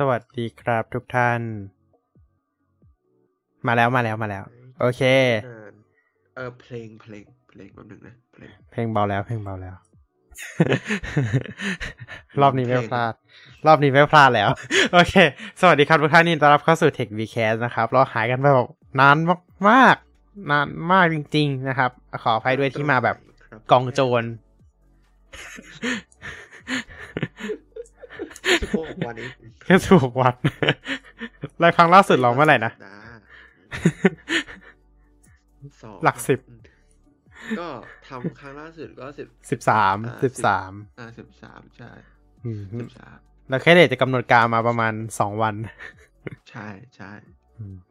สวัสดีครับทุกท่าน มาแล้วมาแล้วมาแล้ว โอเคนานเออเพลงเพลงเพลงแป๊บหนึงนะเพลงเพลงเบาแล้ว เพลงเบาแล้ว รอบนี้ไม่พลาด รอบนี้ไม่พลาดแล้ว โอเค สวัสดีครับทุกท่านยินดีต้อนรับเข้าสู่ Tech Vcast นะครับ เราหายกันไปแบบนานมากๆนานมากจริง ๆ นะครับ ขออภัยด้วยที่มาแบบครับกองโจร สิบหกวันนี้แค่ถูกวันรายครั้งล่าสุดเราเมื่อไหร่นะดาสองหลักสิบ ก็ทำครั้งล่าสุดก็สิบสิบสามอ่าสิบสามอ่าสิบสามใช่อืมสิบสามแล้วแค่เดทจะกำหนดการมาประมาณสองวัน ใช่ใช่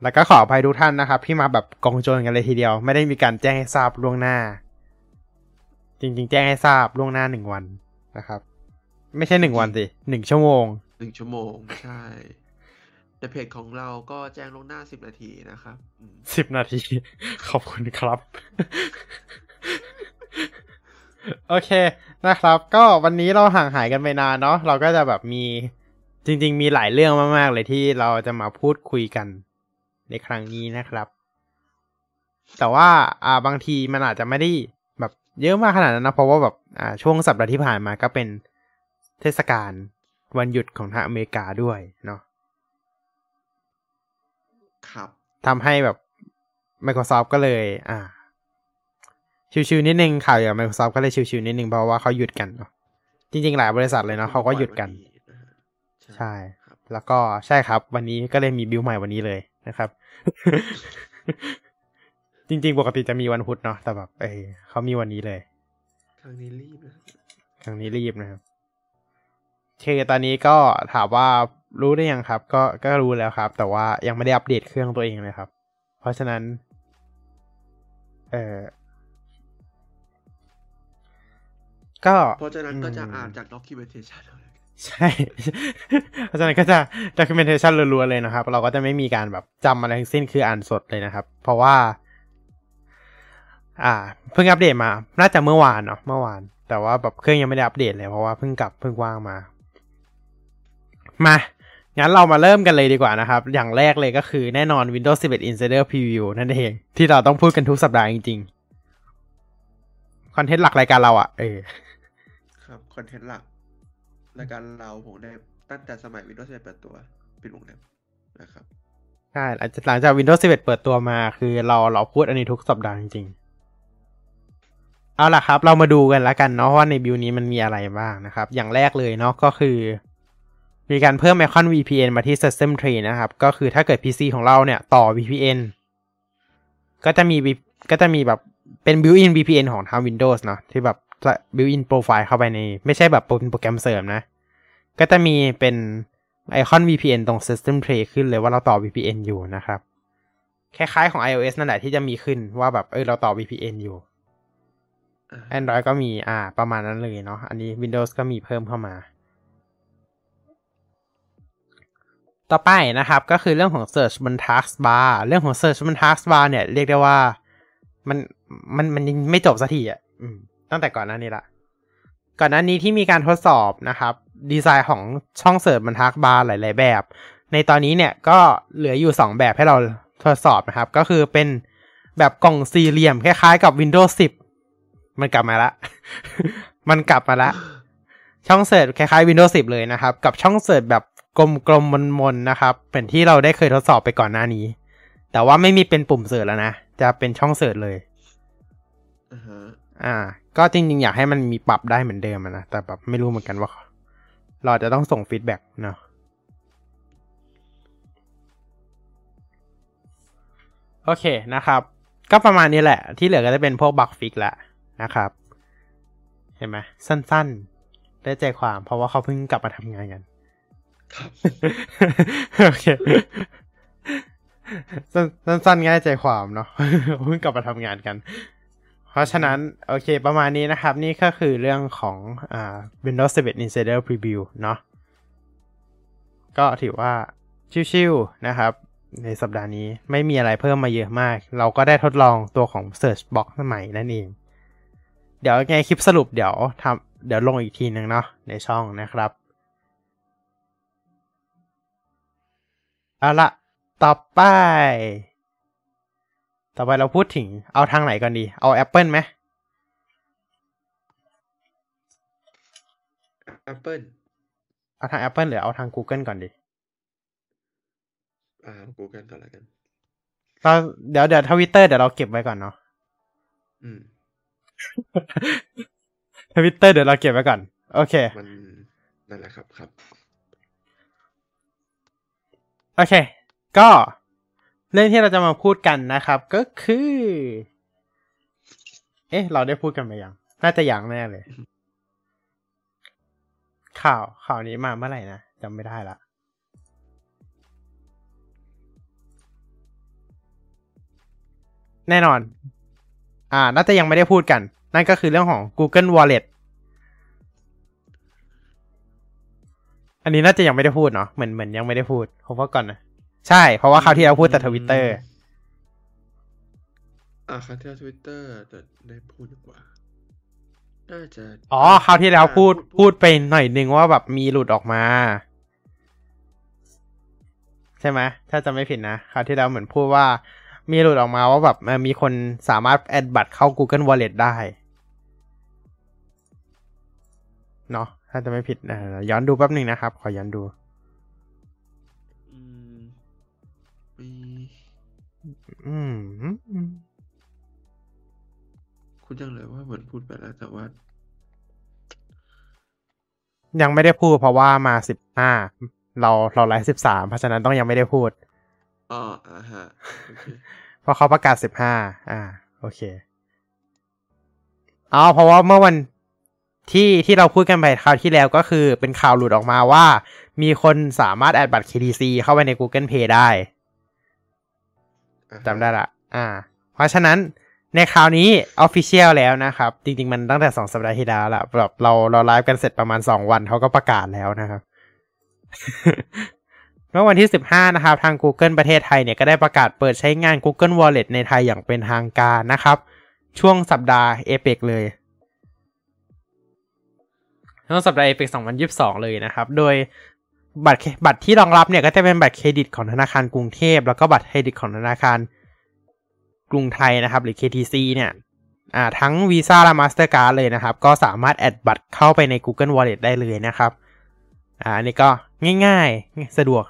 แล้วก็ขออภัยทุกท่านนะครับที่มาแบบกองโจรกันเลยทีเดียว ไม่ได้มีการแจ้งให้ทราบล่วงหน้า จริง ๆ แจ้งให้ทราบล่วงหน้าหนึ่งวันนะครับ ไม่ใช่หนึ่งวันสิหนึ่งชั่วโมงหนึ่งชั่วโมงใช่ แต่เพจของเราก็แจ้งลวงหน้าสิบนาทีนะครับอืมสิบนาที ขอบคุณครับ โอเคนะครับ ก็วันนี้เราห่างหายกันไปนานเนาะเราก็จะแบบมีจริง ๆ มีหลายเรื่องมาก ๆ เลยที่เราจะมาพูดคุยกันในครั้งนี้นะครับ แต่ว่าอ่าบางทีมันอาจจะไม่ได้แบบเยอะมากขนาดนั้นนะเพราะว่าแบบอ่าช่วงสัปดาห์ที่ผ่านมาก็เป็น เทศกาลวันหยุดของทางอเมริกาด้วยเนาะครับทำให้แบบ Microsoft ก็เลย อ่า ชิวๆนิดนึงข่าวอย่าง Microsoft ก็เลยชิวๆนิดนึงเพราะว่าเขาหยุดกันเนาะจริง ๆ หลายบริษัทเลยเนาะเขาก็หยุดกันนะฮะใช่ครับแล้วก็ใช่ครับ วันนี้ก็เลยมีบิลใหม่วันนี้เลยนะครับ จริง ๆ ปกติจะมีวันพุธเนาะแต่แบบเออเขามีวันนี้เลย ครั้งนี้รีบนะครั้งนี้รีบนะครับโอ เคตอนนี้ก็ถามว่ารู้ได้ยังครับ ก็ก็รู้แล้วครับ แต่ว่ายังไม่ได้อัปเดตเครื่องตัวเองเลยครับ เพราะฉะนั้น เออก็เพราะฉะนั้นก็จะอืมอ่านจาก documentation เอาเลยใช่ เพราะฉะนั้นก็จะ documentation รัวๆเลยนะครับ เราก็จะไม่มีการแบบจำอะไรทั้งสิ้นคืออ่านสดเลยนะครับ เพราะว่า อ่า เพิ่งอัปเดตมา น่าจะเมื่อวานเนาะเมื่อวาน แต่ว่าแบบเครื่องยังไม่ได้อัปเดตเลยเพราะว่าเพิ่งกลับเพิ่งว่างมา มางั้นเรามาเริ่มกันเลยดีกว่านะครับ อย่างแรกเลยก็คือแน่นอน Windows 11 Insider Preview นั่นเอง ที่เราต้องพูดกันทุกสัปดาห์จริงๆ คอนเทนต์หลักรายการเราอะ่ะ เออ ครับ คอนเทนต์หลัก รายการเราผมได้ตั้งแต่สมัย Windows 11เปิดตัวปิดวงเล็บนะครับใช่หลังจากหลังจาก Windows 11 เปิดตัวมาคือเราเราพูดอันนี้ทุกสัปดาห์จริงๆ เอาล่ะครับ เรามาดูกันแล้วกันเนาะว่าในบิวนี้มันมีอะไรบ้างนะครับ อย่างแรกเลยเนาะก็คือ มีการเพิ่มไอคอน VPN มาที่ System Tree นะครับ ก็คือถ้าเกิด PC ของเราเนี่ยต่อ VPN ก็จะมี V- ก็จะมีแบบเป็น built-in VPN ของทาง Windows เนาะที่แบบ built-in profile เข้าไปใน ไม่ใช่แบบเป็นโปรแกรมเสริมนะ ก็จะมีเป็นไอคอน VPN ตรง System Tray ขึ้นเลยว่าเราต่อ VPN อยู่นะครับ คล้ายๆของ iOS นั่นแหละที่จะมีขึ้นว่าแบบเออเราต่อ VPN อยู่อ่า Android ก็มีอ่า ประมาณนั้นเลยเนาะอันนี้ Windows ก็มีเพิ่มเข้ามา ต่อไปนะครับก็คือเรื่องของ Search บน Taskbar เรื่องของ Search บน Taskbar เนี่ยเรียกได้ว่ามันมันมันยังไม่จบสักทีอะตั้งแต่ก่อนหน้านี้ละ ก่อนหน้านี้ที่มีการทดสอบนะครับ ดีไซน์ของช่องเสิร์ชบนทักบาร์หลาย ๆ แบบ ในตอนนี้เนี่ยก็เหลืออยู่ 2 แบบให้เราทดสอบนะครับ ก็คือเป็นแบบกล่องสี่เหลี่ยมคล้าย ๆ กับ Windows 10 มันกลับมาละ มันกลับมาละ ช่อง search คล้ายๆ Windows 10 เลยนะครับ กับช่อง search แบบ กลมๆมนๆนะครับเป็นที่เราได้เคยทดสอบไปก่อนหน้านี้ แต่ว่าไม่มีเป็นปุ่ม search แล้วนะ จะเป็นช่อง search เลยอ่าฮะอ่าก็จริงๆ อยากให้มันมีปรับได้เหมือนเดิมอะนะแต่แบบไม่รู้เหมือนกันว่า เราจะต้องส่ง feedback เนาะโอเคนะครับ ก็ประมาณนี้แหละ ที่เหลือก็จะเป็นพวก bug fix แหละนะครับ เห็นไหมสั้นๆ ได้ใจความเพราะว่าเขาเพิ่งกลับมาทำงานกันครับ โอเคสั้นสั้นๆง่ายใจความเนาะเพิ่งกลับมาทำงานกัน เพราะฉะนั้น โอเค ประมาณนี้นะครับ นี่ก็คือเรื่องของอ่า Windows 11 Insider Preview เนาะก็ถือว่าชิวๆนะครับ ในสัปดาห์นี้ไม่มีอะไรเพิ่มมาเยอะมาก เราก็ได้ทดลองตัวของ Search Box ใหม่นั่นเอง เดี๋ยวไงคลิปสรุปเดี๋ยวทำเดี๋ยวลงอีกทีนึงเนาะในช่องนะครับ เอาละต่อไป ต่อไปเราพูดถึงเอาทางไหนก่อนดี เอา Apple ไหม Apple เอาทาง Apple หรือเอาทาง Google ก่อนดี อ่า Google ก่อนแล้วกันเราเดี๋ยวเดี๋ยวทวิตเตอร์เดี๋ยวเราเก็บไว้ก่อนเนาะอืมทวิตเตอร์เดี๋ยวเราเก็บไว้ก่อน โอเค มันนั่นแหละครับครับ โอเค ก็เรื่องที่เราจะมาพูดกันนะครับ ก็คือ เอ๊ะ เราได้พูดกันไปยัง น่าจะยังแน่เลย ข่าวข่าวนี้มาเมื่อไหร่นะจำไม่ได้ละแน่นอน อ่า น่าจะยังไม่ได้พูดกัน นั่นก็คือเรื่องของ Google Wallet อันนี้น่าจะยังไม่ได้พูดเนาะเหมือนเหมือนยังไม่ได้พูดผมว่าก่อนนะใช่ เพราะว่าคราวที่เราพูดแต่ทวิตเตอร์อ่าครั้งที่แล้วทวิตเตอร์แต่ได้พูดดีกว่าน่าจะอ๋อคราวที่แล้วพูดพูดไปหน่อยนึงว่าแบบมีหลุดออกมา ใช่ไหมถ้าจะไม่ผิดนะคราวที่แล้วเหมือนพูดว่ามีหลุดออกมาว่าแบบเอ่อมีคนสามารถแอดบัตรเข้า Google Wallet ได้ เนาะ ถ้าจะไม่ผิดนะย้อนดูแป๊บหนึ่งนะครับ ขอย้อนดูอืมมีอืมคุณยังเลยว่าเหมือนพูดไปแล้วแต่ว่า ยังไม่ได้พูดเพราะว่ามาสิบห้าเราเราไลฟ์สิบสามเพราะฉะนั้นต้องยังไม่ได้พูดอ๋ออ่าฮะโอเคเพราะเขาประกาศสิบห้าอ่า โอเคอ๋อเพราะว่าเมื่อวัน ที่ที่เราพูดกันไปคราวที่แล้วก็คือเป็นข่าวหลุดออกมาว่า มีคนสามารถแอดบัตร KTC เข้าไปใน Google Pay ได้อ่าฮะจำได้ละ อ่า เพราะฉะนั้นในคราวนี้ Official แล้วนะครับ จริง ๆ มันตั้งแต่สองสัปดาห์ที่แล้วละแบบเราเราไลฟ์กันเสร็จประมาณสองวันเขาก็ประกาศแล้วนะครับเมื่อวันที่ 15 นะครับ ทาง Google ประเทศไทยเนี่ยก็ได้ประกาศเปิดใช้งาน Google Wallet ในไทยอย่างเป็นทางการนะครับ ช่วงสัปดาห์เอเปกเลย ช่วงสัปดาห์เอเปก2022เลยนะครับ โดยบัตรบัตรที่รองรับเนี่ยก็จะเป็นบัตรเครดิตของธนาคารกรุงเทพ แล้วก็บัตรเครดิตของธนาคารกรุงไทยนะครับ หรือ KTC เนี่ยอ่าทั้ง Visa และ Mastercard เลยนะครับ ก็สามารถแอดบัตรเข้าไปใน Google Wallet ได้เลยนะครับอ่าอันนี้ก็ง่ายๆ สะดวก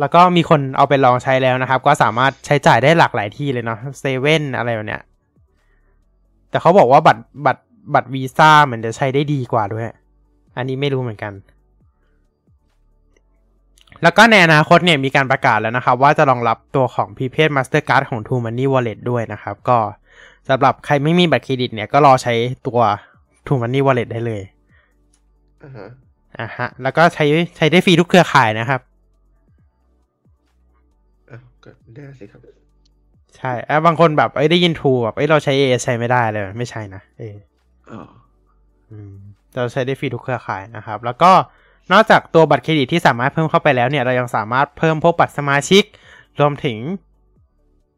แล้วก็มีคนเอาไปลองใช้แล้วนะครับ ก็สามารถใช้จ่ายได้หลากหลายที่เลยเนาะเซเว่นอะไรแบบเนี้ยแต่เขาบอกว่าบัตรบัตร บัตรวีซ่าเหมือนจะใช้ได้ดีกว่าด้วย อันนี้ไม่รู้เหมือนกัน แล้วก็ในอนาคตเนี่ยมีการประกาศแล้วนะครับ ว่าจะรองรับตัวของ Prepaid Mastercard ของ True Money Wallet ด้วยนะครับ ก็สำหรับใครไม่มีบัตรเครดิตเนี่ยก็รอใช้ตัว True Money Wallet ได้เลยอ่าฮะอะฮะแล้วก็ใช้ใช้ได้ฟรีทุกเครือข่ายนะครับอ้าวก็ได้สิครับ ใช่อะบางคนแบบ เอ้ยได้ยินทูแบบ เอ้ยเราใช้ AS ใช้ไม่ได้เลย ไม่ใช่นะ เอออ๋ออืม เราใช้ได้ฟรีทุกเครือข่ายนะครับ แล้วก็นอกจากตัวบัตรเครดิตที่สามารถเพิ่มเข้าไปแล้วเนี่ย เรายังสามารถเพิ่มพวกบัตรสมาชิก รวมถึง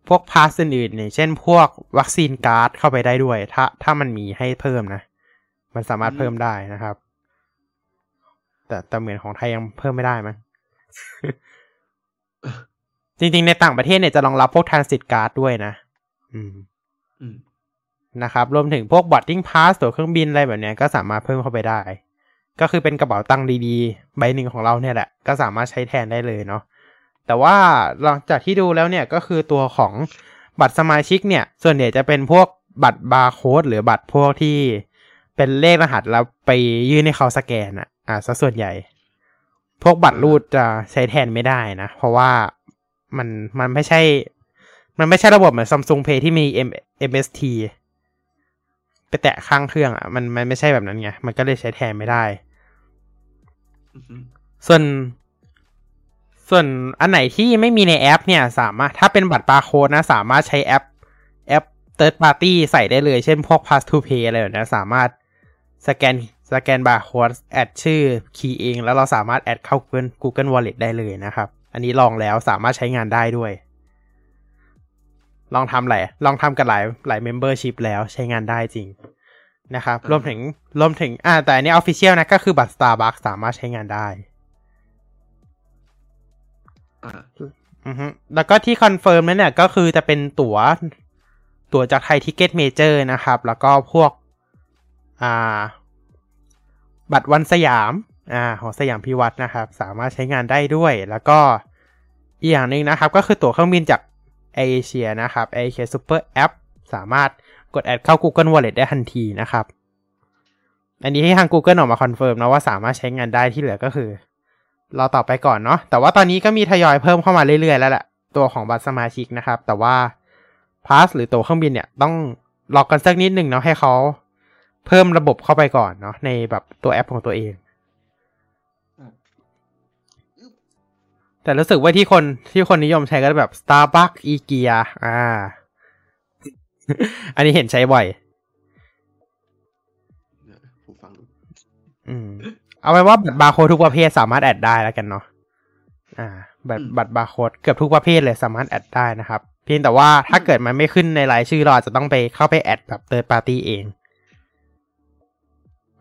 พวก pass อื่นๆอย่างเช่น พวกวัคซีน card เข้าไปได้ด้วย ถ้าถ้ามันมีให้เพิ่มนะ มันสามารถเพิ่มได้นะครับ แต่แต่เหมือนของไทยยังเพิ่มไม่ได้มั้งจริงๆ ในต่างประเทศเนี่ยจะรองรับพวก transit card ด้วยนะ อืม อืม นะครับ รวมถึงพวก boarding pass ตั๋วเครื่องบินอะไรแบบนี้ก็สามารถเพิ่มเข้าไปได้ ก็คือเป็นกระเป๋าตังค์ดีๆ ใบหนึ่งของเราเนี่ยแหละ ก็สามารถใช้แทนได้เลยเนาะ แต่ว่าหลังจากที่ดูแล้วเนี่ยก็คือตัวของบัตรสมาชิกเนี่ย ส่วนใหญ่จะเป็นพวกบัตรบาร์โค้ดหรือบัตรพวกที่เป็นเลขรหัสแล้วไปยื่นให้เขาสแกนอะอ่าซะส่วนใหญ่ พวกบัตรรูดจะใช้แทนไม่ได้นะ เพราะว่ามันมันไม่ใช่ มันไม่ใช่ระบบเหมือน Samsung Pay ที่มี M MST ไปแตะข้างเครื่องอะมันมันไม่ใช่แบบนั้นไง มันก็เลยใช้แทนไม่ได้อือฮึส่วนส่วนอันไหนที่ไม่มีในแอป เนี่ย สามารถถ้าเป็นบัตรบาร์โค้ดนะ สามารถใช้แอปแอป third party ใส่ได้เลย เช่นพวก pass to pay อะไรแบบนี้สามารถสแกนสแกนบาร์โค้ด add ชื่อkey เอง แล้วเราสามารถ add เข้า Google Google Wallet ได้เลยนะครับ อันนี้ลองแล้วสามารถใช้งานได้ด้วย ลองทำหลายลองทำกับหลายหลาย membership แล้วใช้งานได้จริงนะครับ รวมถึงรวมถึงอ่าแต่อันนี้ official นะ ก็คือบัตร Starbucks สามารถใช้งานได้อ่าอือฮึแล้วก็ที่ confirm นั้นเนี่ยก็คือจะเป็นตั๋ว ตั๋วจาก ThaiTicketMajor นะครับ แล้วก็พวก อ่า บัตรวันสยาม อ่าของสยามพิวัตรนะครับ สามารถใช้งานได้ด้วย แล้วก็อีกอย่างหนึ่งนะครับ ก็คือตั๋วเครื่องบินจาก เอเชียนะครับ AirAsia Super App สามารถกด add เข้า Google Wallet ได้ทันทีนะครับ อันนี้ที่ทาง Google ออกมา confirm นะว่าสามารถใช้งานได้ที่เหลือก็คือ รอต่อไปก่อนเนาะแต่ว่าตอนนี้ก็มีทยอยเพิ่มเข้ามาเรื่อยๆ แล้วแหละตัวของบัตรสมาชิกนะครับ แต่ว่าpass หรือตั๋วเครื่องบินเนี่ยต้องรอกันสักนิดหนึ่งเนาะให้เขาเพิ่มระบบเข้าไปก่อนเนาะในแบบตัวแอปของตัวเอง แต่รู้สึกว่าที่คนที่คนนิยมใช้ก็แบบ Starbucks IKEA อ่า อันนี้เห็นใช้บ่อยผมฟังดูอืม เอาไว้ว่าบัตรบาร์โค้ดทุกประเภทสามารถ add ได้แล้วกันเนาะอ่า บัตรบัตรบาร์โค้ดเกือบทุกประเภทเลยสามารถ add ได้นะครับ เพียงแต่ว่าถ้าเกิดมันไม่ขึ้นในรายชื่อเราอาจจะต้องไปเข้าไป add แบบเ h ิร์ p ปาร์ตี้เอง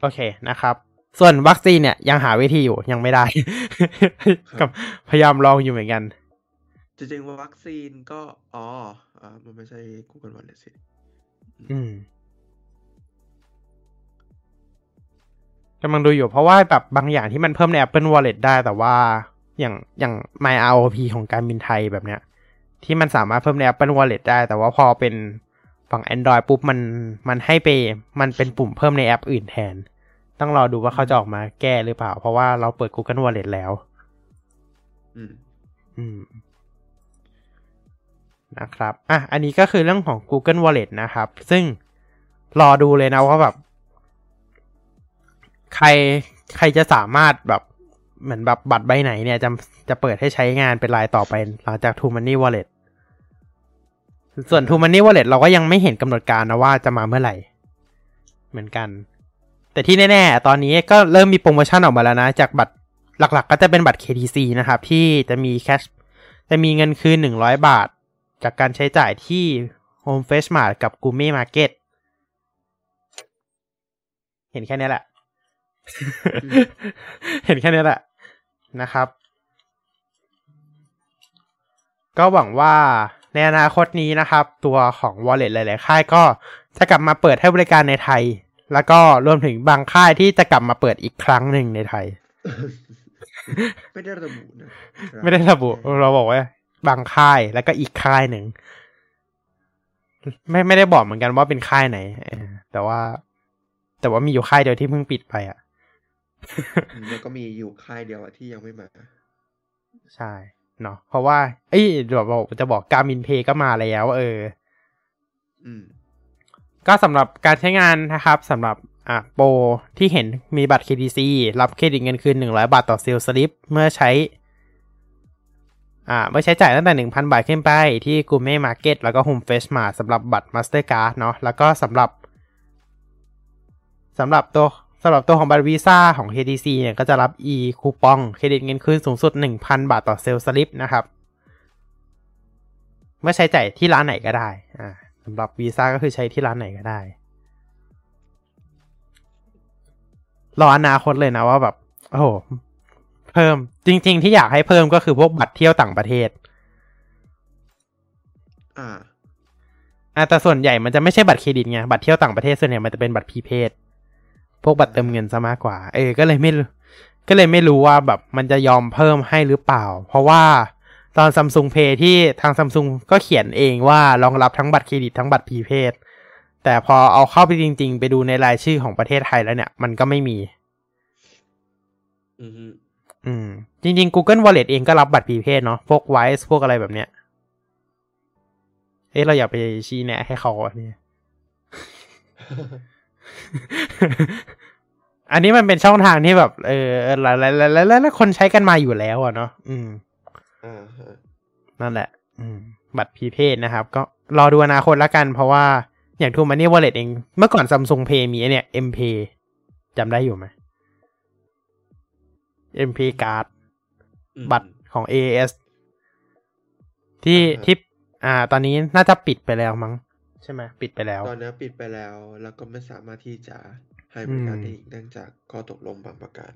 โอเคนะครับ ส่วนวัคซีนเนี่ยยังหาวิธีอยู่ยังไม่ได้ กับพยายามลองอยู่เหมือนกัน จริงๆวัคซีนก็ อ๋ออ่ามันไม่ใช่ Google Wallet สิอืมกำลังดูอยู่เพราะว่าแบบบางอย่างที่มันเพิ่มใน Apple Wallet ได้แต่ว่าอย่างอย่าง My ROP ของการบินไทยแบบเนี้ย ที่มันสามารถเพิ่มใน Apple Wallet ได้ แต่ว่าพอเป็นฝั่ง Android ปุ๊บมันมันให้ไป มันเป็นปุ่มเพิ่มในแอปอื่นแทน ต้องรอดูว่าเขาจะออกมาแก้หรือเปล่า เพราะว่าเราเปิด Google Wallet แล้ว อืม อืม นะครับ อะ อันนี้ก็คือเรื่องของ Google Wallet นะครับ ซึ่งรอดูเลยนะว่าแบบ ใครใครจะสามารถแบบเหมือนแบบบัตรใบไหนเนี่ยจะจะเปิดให้ใช้งานเป็นรายต่อไปหลังจาก True Money Wallet ส่วน True Money Wallet เราก็ยังไม่เห็นกำหนดการนะว่าจะมาเมื่อไหร่ เหมือนกัน แต่ที่แน่ๆ ตอนนี้ก็เริ่มมีโปรโมชั่นออกมาแล้วนะ จากบัตรหลักๆ ก็จะเป็นบัตร KTC นะครับ ที่จะมีแคชจะมีเงินคืนหนึ่งร้อยบาท จากการใช้จ่ายที่ Home Fresh Mart กับ g u m e Market เห็นแค่นี้แหละ เห็นแค่นี้แหละนะครับ ก็หวังว่าในอนาคตนี้นะครับ ตัวของ Wallet หลาย ๆ ค่ายก็จะกลับมาเปิดให้บริการในไทย แล้วก็รวมถึงบางค่ายที่จะกลับมาเปิดอีกครั้งหนึ่งในไทย ไม่ได้ระบุนะไม่ได้ระบุ เราบอกว่าบางค่ายแล้วก็อีกค่ายหนึ่งไม่ไม่ได้บอกเหมือนกันว่าเป็นค่ายไหนเออแต่ว่า แต่ว่ามีอยู่ค่ายเดียวที่เพิ่งปิดไปอะอืมแล้วก็มีอยู่ค่ายเดียวอะที่ยังไม่มา ใช่เนาะเพราะว่า เอ้ยเดี๋ยวบอกจะบอกการมินเพย์ก็มาแล้ว เออ อืม ก็สำหรับการใช้งานนะครับสำหรับอะโปรที่เห็นมีบัตร KTC รับเครดิตเงินคืน 100 บาทต่อเซลล์สลิปเมื่อใช้อ่าเมื่อใช้จ่ายตั้งแต่ 1,000 บาทขึ้นไปที่ g o u r m e t Market แล้วก็ Home Fresh Mart สำหรับบัตร Mastercard เนาะแล้วก็สำหรับสำหรับตัวสำหรับตัวของบัตรวีซ่าของ KTC เนี่ยก็จะรับ e คูปองเครดิตเงินคืนสูงสุด 1,000 บาทต่อเซลล์สลิปนะครับ เมื่อใช้จ่ายที่ร้านไหนก็ได้ำหรับวีซ่าก็คือใช้ที่ร้านไหนก็ได้ รออนาคตเลยนะว่าแบบ โอ้โห เพิ่มจริง ๆ ที่อยากให้เพิ่มก็คือพวกบัตรเที่ยวต่างประเทศ อ่าอะแต่ส่วนใหญ่มันจะไม่ใช่บัตรเครดิตไงบัตรเที่ยวต่างประเทศส่วนใหญ่มันจะเป็นบัตรพรีเพดพวกบัตรเติมเงินซะมากกว่า เออก็เลยไม่รู้ก็เลยไม่รู้ว่าแบบมันจะยอมเพิ่มให้หรือเปล่า เพราะว่า ตอนซัมซุงเพย์ที่ทางซัมซุงก็เขียนเองว่ารองรับทั้งบัตรเครดิตทั้งบัตรพรีเพดแต่พอเอาเข้าไปจริง ๆ ไปดูในรายชื่อของประเทศไทยแล้วเนี่ย มันก็ไม่มี อืมฮึอืมจริง ๆ Google Wallet เองก็รับบัตรพรีเพดเนาะพวก Wise พวกอะไรแบบเนี้ย เอ๊ะเราอยากไปชี้แนะให้เขาอันนี้อันนี้มันเป็นช่องทางที่แบบ เออหลายหลายหลายหลายหลายคนใช้กันมาอยู่แล้วอะเนาะอืมอ่าฮะ นั่นแหละ อืม บัตรพรีเพดนะครับ ก็รอดูอนาคตแล้วกัน เพราะว่าอย่างทูมันนี่วอลเล็ตเอง เมื่อก่อนซัมซุงเพย์มีไอ้เนี่ย M Pay จำได้อยู่ไหม M Pay Card อืมบัตรของ AAS ที่อ่าฮะที่อ่า ตอนนี้น่าจะปิดไปแล้วมั้ง ใช่ไหมปิดไปแล้ว ตอนนี้ปิดไปแล้ว แล้วก็ไม่สามารถที่จะให้บริการได้อีกเนื่องจากข้อตกลงบางประการ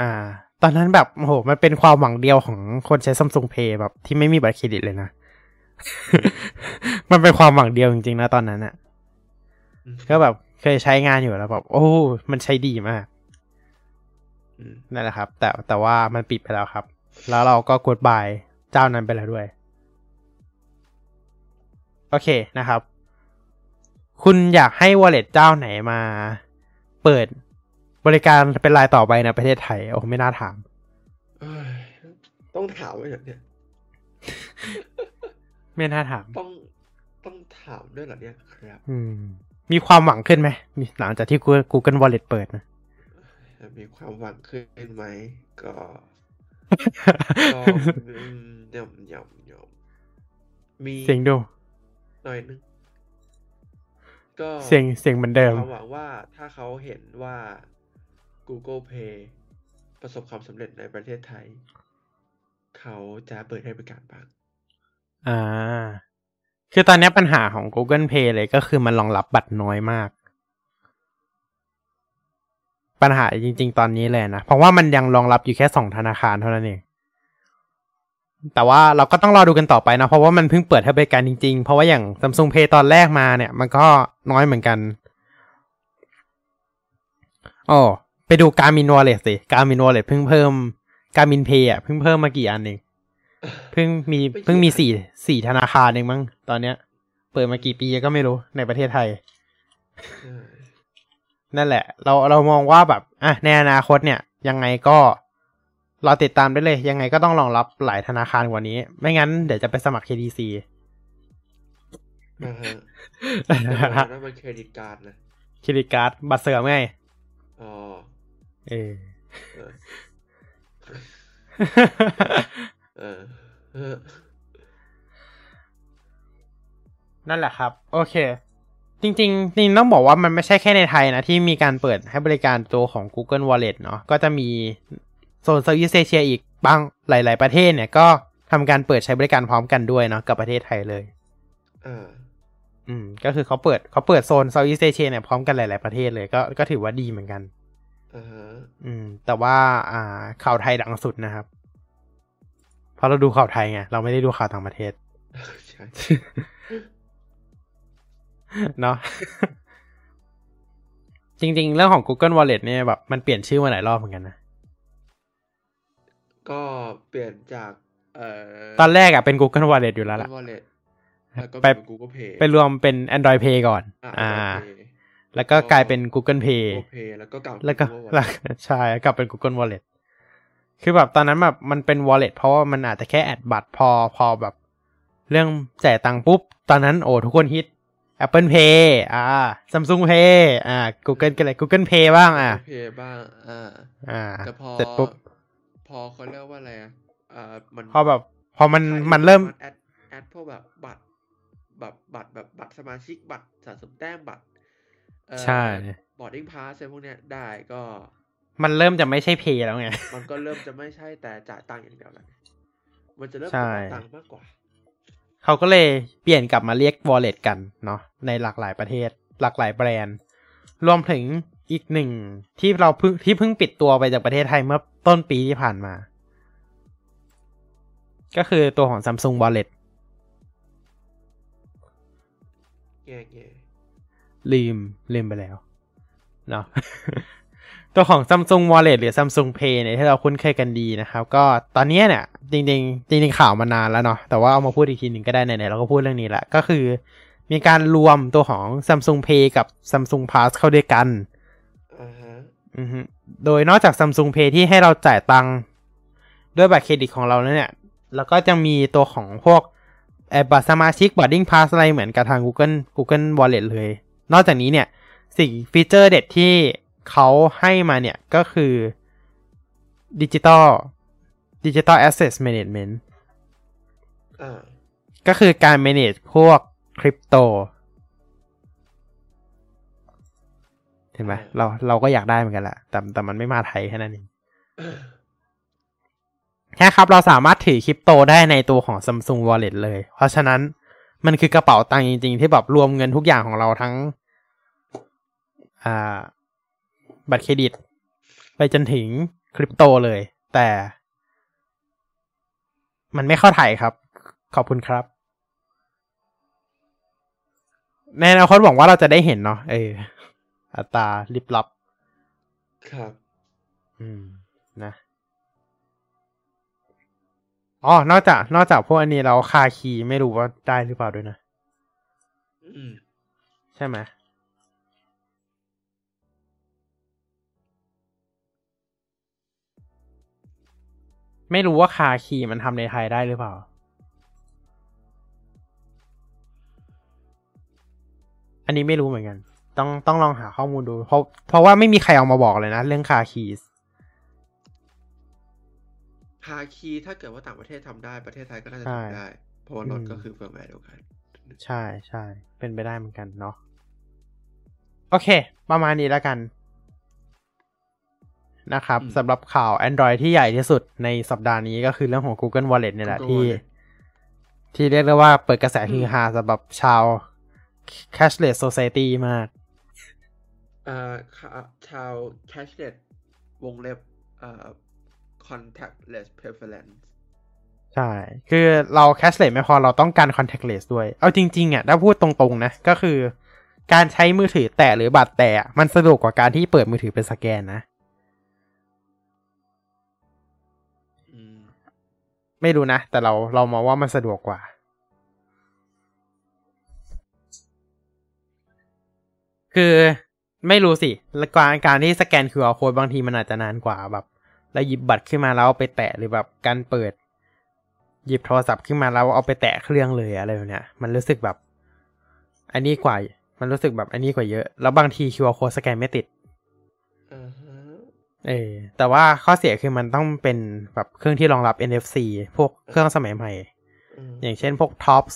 อ่า ตอนนั้นแบบโอ้โหมันเป็นความหวังเดียวของคนใช้ซัมซุงเพย์แบบที่ไม่มีบัตรเครดิตเลยนะ มันเป็นความหวังเดียวจริงๆนะตอนนั้นอะก็แบบเคยใช้งานอยู่แล้วแบบโอ้ มันใช้ดีมากอืมนั่นแหละครับ แต่แต่ว่ามันปิดไปแล้วครับ แล้วเราก็กดบายเจ้านั้นไปแล้วด้วย โอเคนะครับ คุณอยากให้ wallet เจ้าไหนมา เปิด บริการเป็นรายต่อไปในประเทศไทย โอ้ไม่น่าถามเอ้ยต้องถามไว้เหรอเนี่ยไม่น่าถาม ต้องต้องถามด้วยเหรอเนี่ยครับ อืม มีความหวังขึ้นไหมมีหลังจากที่ Google Google Wallet เปิดนะมีความหวังขึ้นไหมก็ก็อืมยำยำยำมีเสียงดูหน่อยนึงก็เสียงเสียงเหมือนเดิมความหวังว่าถ้าเขาเห็นว่า Google Pay ประสบความสำเร็จในประเทศไทย เขาจะเปิดให้บริการบ้าง อ่า คือตอนนี้ปัญหาของ Google Pay เลยก็คือมันรองรับบัตรน้อยมาก ปัญหาจริง ๆ ตอนนี้เลยนะ เพราะว่ามันยังรองรับอยู่แค่สองธนาคารเท่านั้นเองแต่ว่าเราก็ต้องรอดูกันต่อไปนะ เพราะว่ามันเพิ่งเปิดให้บริการจริง ๆ เพราะว่าอย่าง Samsung Pay ตอนแรกมาเนี่ย มันก็น้อยเหมือนกันอ๋อ ไปดู Garmin Wallet สิ Garmin Wallet เพิ่งเพิ่ม Garmin Pay อะเพิ่งเพิ่มมากี่อันเองเพิ่งมีไม่เพิ่งมีเยอะสี่สี่ธนาคารเองมั้งตอนเนี้ย เปิดมากี่ปีก็ไม่รู้ในประเทศไทยใช่นั่นแหละ เราเรามองว่าแบบอะในอนาคตเนี่ย ยังไงก็เราติดตามได้เลย ยังไงก็ต้องรองรับหลายธนาคารกว่านี้ ไม่งั้นเดี๋ยวจะไปสมัคร KDC อ่าฮะแต่ว่านั่นมันเครดิตการ์ดนะเครดิตการ์ดบัตรเสริมไงอ๋อ เออเออเออ เออ นั่นแหละครับ โอเค จริงๆจริงๆต้องบอกว่ามันไม่ใช่แค่ในไทยนะ ที่มีการเปิดให้บริการตัวของ Google Wallet เนาะก็จะมีโซนเซาท์อีสเอเชียอีกบางหลาย ๆ ประเทศเนี่ยก็ทำการเปิดใช้บริการพร้อมกันด้วยเนาะกับประเทศไทยเลยอ่าอืม ก็คือเขาเปิดเขาเปิดโซนเซาท์อีสเอเชียเนี่ยพร้อมกันหลาย ๆ ประเทศเลยก็ก็ถือว่าดีเหมือนกัน อ่าฮะอืม แต่ว่า อ่า ข่าวไทยดังสุดนะครับ เพราะเราดูข่าวไทยไง เราไม่ได้ดูข่าวต่างประเทศใช่เนาะจริง ๆ เรื่องของ Google Wallet เนี่ยแบบมันเปลี่ยนชื่อมาหลายรอบเหมือนกันนะ ก็เปลี่ยนจากเอ่อตอนแรกอะเป็น Google Wallet อยู่แล้วล่ะ Google Wallet แล้วก็ไปเป็น Google Pay ไปรวมเป็น Android Pay ก่อน อ่า อ่า Android Pay แล้วก็กลายเป็น Google Pay Google Pay แล้วก็กลับมาแล้วก็ Google แล้ว Wallet ใช่กลับเป็น Google Wallet คือแบบตอนนั้นแบบมันเป็น wallet เพราะว่ามันอาจจะแค่ add บัตรพอพอแบบ เรื่องจ่ายตังค์ปุ๊บ ตอนนั้นโอ้ทุกคนฮิต Apple Pay อ่า Samsung Pay อ่า Google กันเลย Google Pay บ้างอะ Google Pay บ้างอ่าอ่าแต่พอเสร็จปุ๊บพอเขาเรียกว่าอะไรอะอ่ามันพอแบบ พอมันใครมันเริ่ม add add พวกแบบบัตรแบบบัตรแบบบัตรสมาชิกบัตรสะสมแต้มบัตรเอ่อ ใช่บอร์ดดิ้งพาสอะไรพวกเนี้ยได้ก็ มันเริ่มจะไม่ใช่ Pay แล้วไง มันก็เริ่มจะไม่ใช่แต่จ่ายตังค์อย่างเดียวแล้วไงมันจะเริ่มใช่จ่ายตังค์มากกว่า เขาก็เลยเปลี่ยนกลับมาเรียก wallet กันเนาะในหลากหลายประเทศ หลากหลายแบรนด์ รวมถึงอีกหนึ่งที่เราเพิ่งที่เพิ่งปิดตัวไปจากประเทศไทยเมื่อต้นปีที่ผ่านมา ก็คือตัวของ Samsung Wallet แง่แง่ ลืมลืมไปแล้วเนาะตัวของ Samsung Wallet หรือ Samsung Pay เนี่ยที่เราคุ้นเคยกันดีนะครับ ก็ตอนเนี้ยเนี่ย จริงๆ จริงๆข่าวมานานแล้วเนาะแต่ว่าเอามาพูดอีกทีหนึ่งก็ได้ไหนๆเราก็พูดเรื่องนี้แหละก็คือ มีการรวมตัวของ Samsung Pay กับ Samsung Pass เข้าด้วยกันอ่าฮะอือฮึโดยนอกจาก Samsung Pay ที่ให้เราจ่ายตังค์ด้วยบัตรเครดิตของเราแล้วเนี่ย แล้วก็จะมีตัวของพวกแอบบัตรสมาชิก boarding pass อะไรเหมือนกับทาง Google Google Wallet เลย นอกจากนี้เนี่ยสิ่ง feature เด็ดที่เขาให้มาเนี่ยก็คือดิจิตอลดิจิตอลแอสเซสแม a จเมนต์อ่าก็คือการ manage พวกคริปโตเห็นไหมเราเราก็อยากได้เหมือนกันแหละแต่แต่มันไม่มาไทยแค่นั้นเองใช่ครับเราสามารถถือคริปโตได้ในตัวของ Samsung Wallet เลย เพราะฉะนั้นมันคือกระเป๋าตังค์จริง ๆ ที่แบบรวมเงินทุกอย่างของเราทั้ง อ่า บัตรเครดิต ไปจนถึงคริปโตเลย แต่ มันไม่เข้าไทยครับ ขอบคุณครับ ในอนาคตหวังว่าเราจะได้เห็นเนาะเอออัตราลิบลับ ครับ อืม นะอ๋อนอกจาก นอกจากพวกอันนี้เราคาคีไม่รู้ว่าได้หรือเปล่าด้วยนะ อืม ใช่ไหม ไม่รู้ว่าคาคีมันทำในไทยได้หรือเปล่า อันนี้ไม่รู้เหมือนกัน ต้องต้องลองหาข้อมูลดู เพราะเพราะว่าไม่มีใครเอามาบอกเลยนะ เรื่อง car keysฮาคีถ้าเกิดว่าต่างประเทศทำได้ประเทศไทยก็น่าจะใช่ทำได้ เพราะว่ารถอืมก็คือเฟิร์มแวร์เดียวกัน ใช่ใช่เป็นไปได้เหมือนกันเนาะโอเค ประมาณนี้แล้วกัน นะครับอืมสำหรับข่าว Android ที่ใหญ่ที่สุดในสัปดาห์นี้ก็คือเรื่องของ Google Wallet เนี่ยแหละ Google ที่ Wallet ที่เรียกได้ว่าเปิดกระแสอืมฮือฮาสำหรับชาว cashless society มากอ่าค่ะชาว cashless วงเล็บอ่า contactless preference ใช่ คือเรา cashless ไม่พอเราต้องการ contactless ด้วย เอาจริงๆอะถ้าพูดตรงๆนะ ก็คือการใช้มือถือแตะหรือบัตรแตะมันสะดวกกว่าการที่เปิดมือถือเป็นสแกนนะ ไม่รู้นะ แต่เราเรามองว่ามันสะดวกกว่า คือไม่รู้สิแล้วการการที่สแกน QR code บางทีมันอาจจะนานกว่าแบบเราหยิบบัตรขึ้นมาแล้วเอาไปแตะหรือแบบการเปิด หยิบโทรศัพท์ขึ้นมาแล้วเอาไปแตะเครื่องเลยอะไรแบบเนี้ยมันรู้สึกแบบ อันนี้กว่า มันรู้สึกแบบอันนี้กว่าเยอะ แล้วบางที QR code สแกนไม่ติดอ่าฮะ เออแต่ว่าข้อเสียคือมันต้องเป็นแบบเครื่องที่รองรับ NFC พวกเครื่องสมัยใหม่อืมอย่างเช่นพวก Tops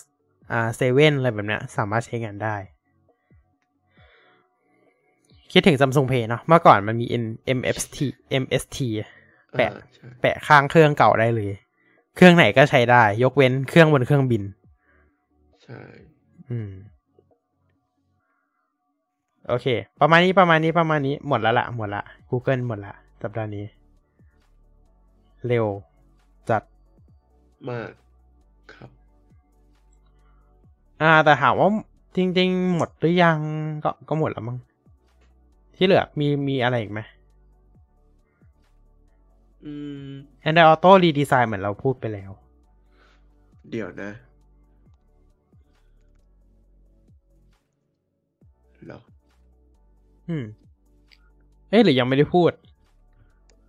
อ่าเซเว่นอะไรแบบเนี้ย สามารถใช้งานได้ คิดถึง Samsung Pay เนาะเมื่อก่อนมันมี N MFT MST แปะอ่าใช่แปะข้างเครื่องเก่าได้เลย เครื่องไหนก็ใช้ได้ ยกเว้นเครื่องบนเครื่องบิน ใช่ อืม โอเค ประมาณนี้ประมาณนี้ประมาณนี้หมดแล้วละหมดละ Google หมดละสัปดาห์นี้ เร็ว จัดมากครับ อ่า แต่ถามว่าจริง ๆ หมดหรือยังก็ก็หมดแล้วมั้งที่เหลือมีมีอะไรอีกไหมอืม Android Auto Redesign เหมือนเราพูดไปแล้ว เดี๋ยวนะ อืม เอ๊ะหรือยังไม่ได้พูด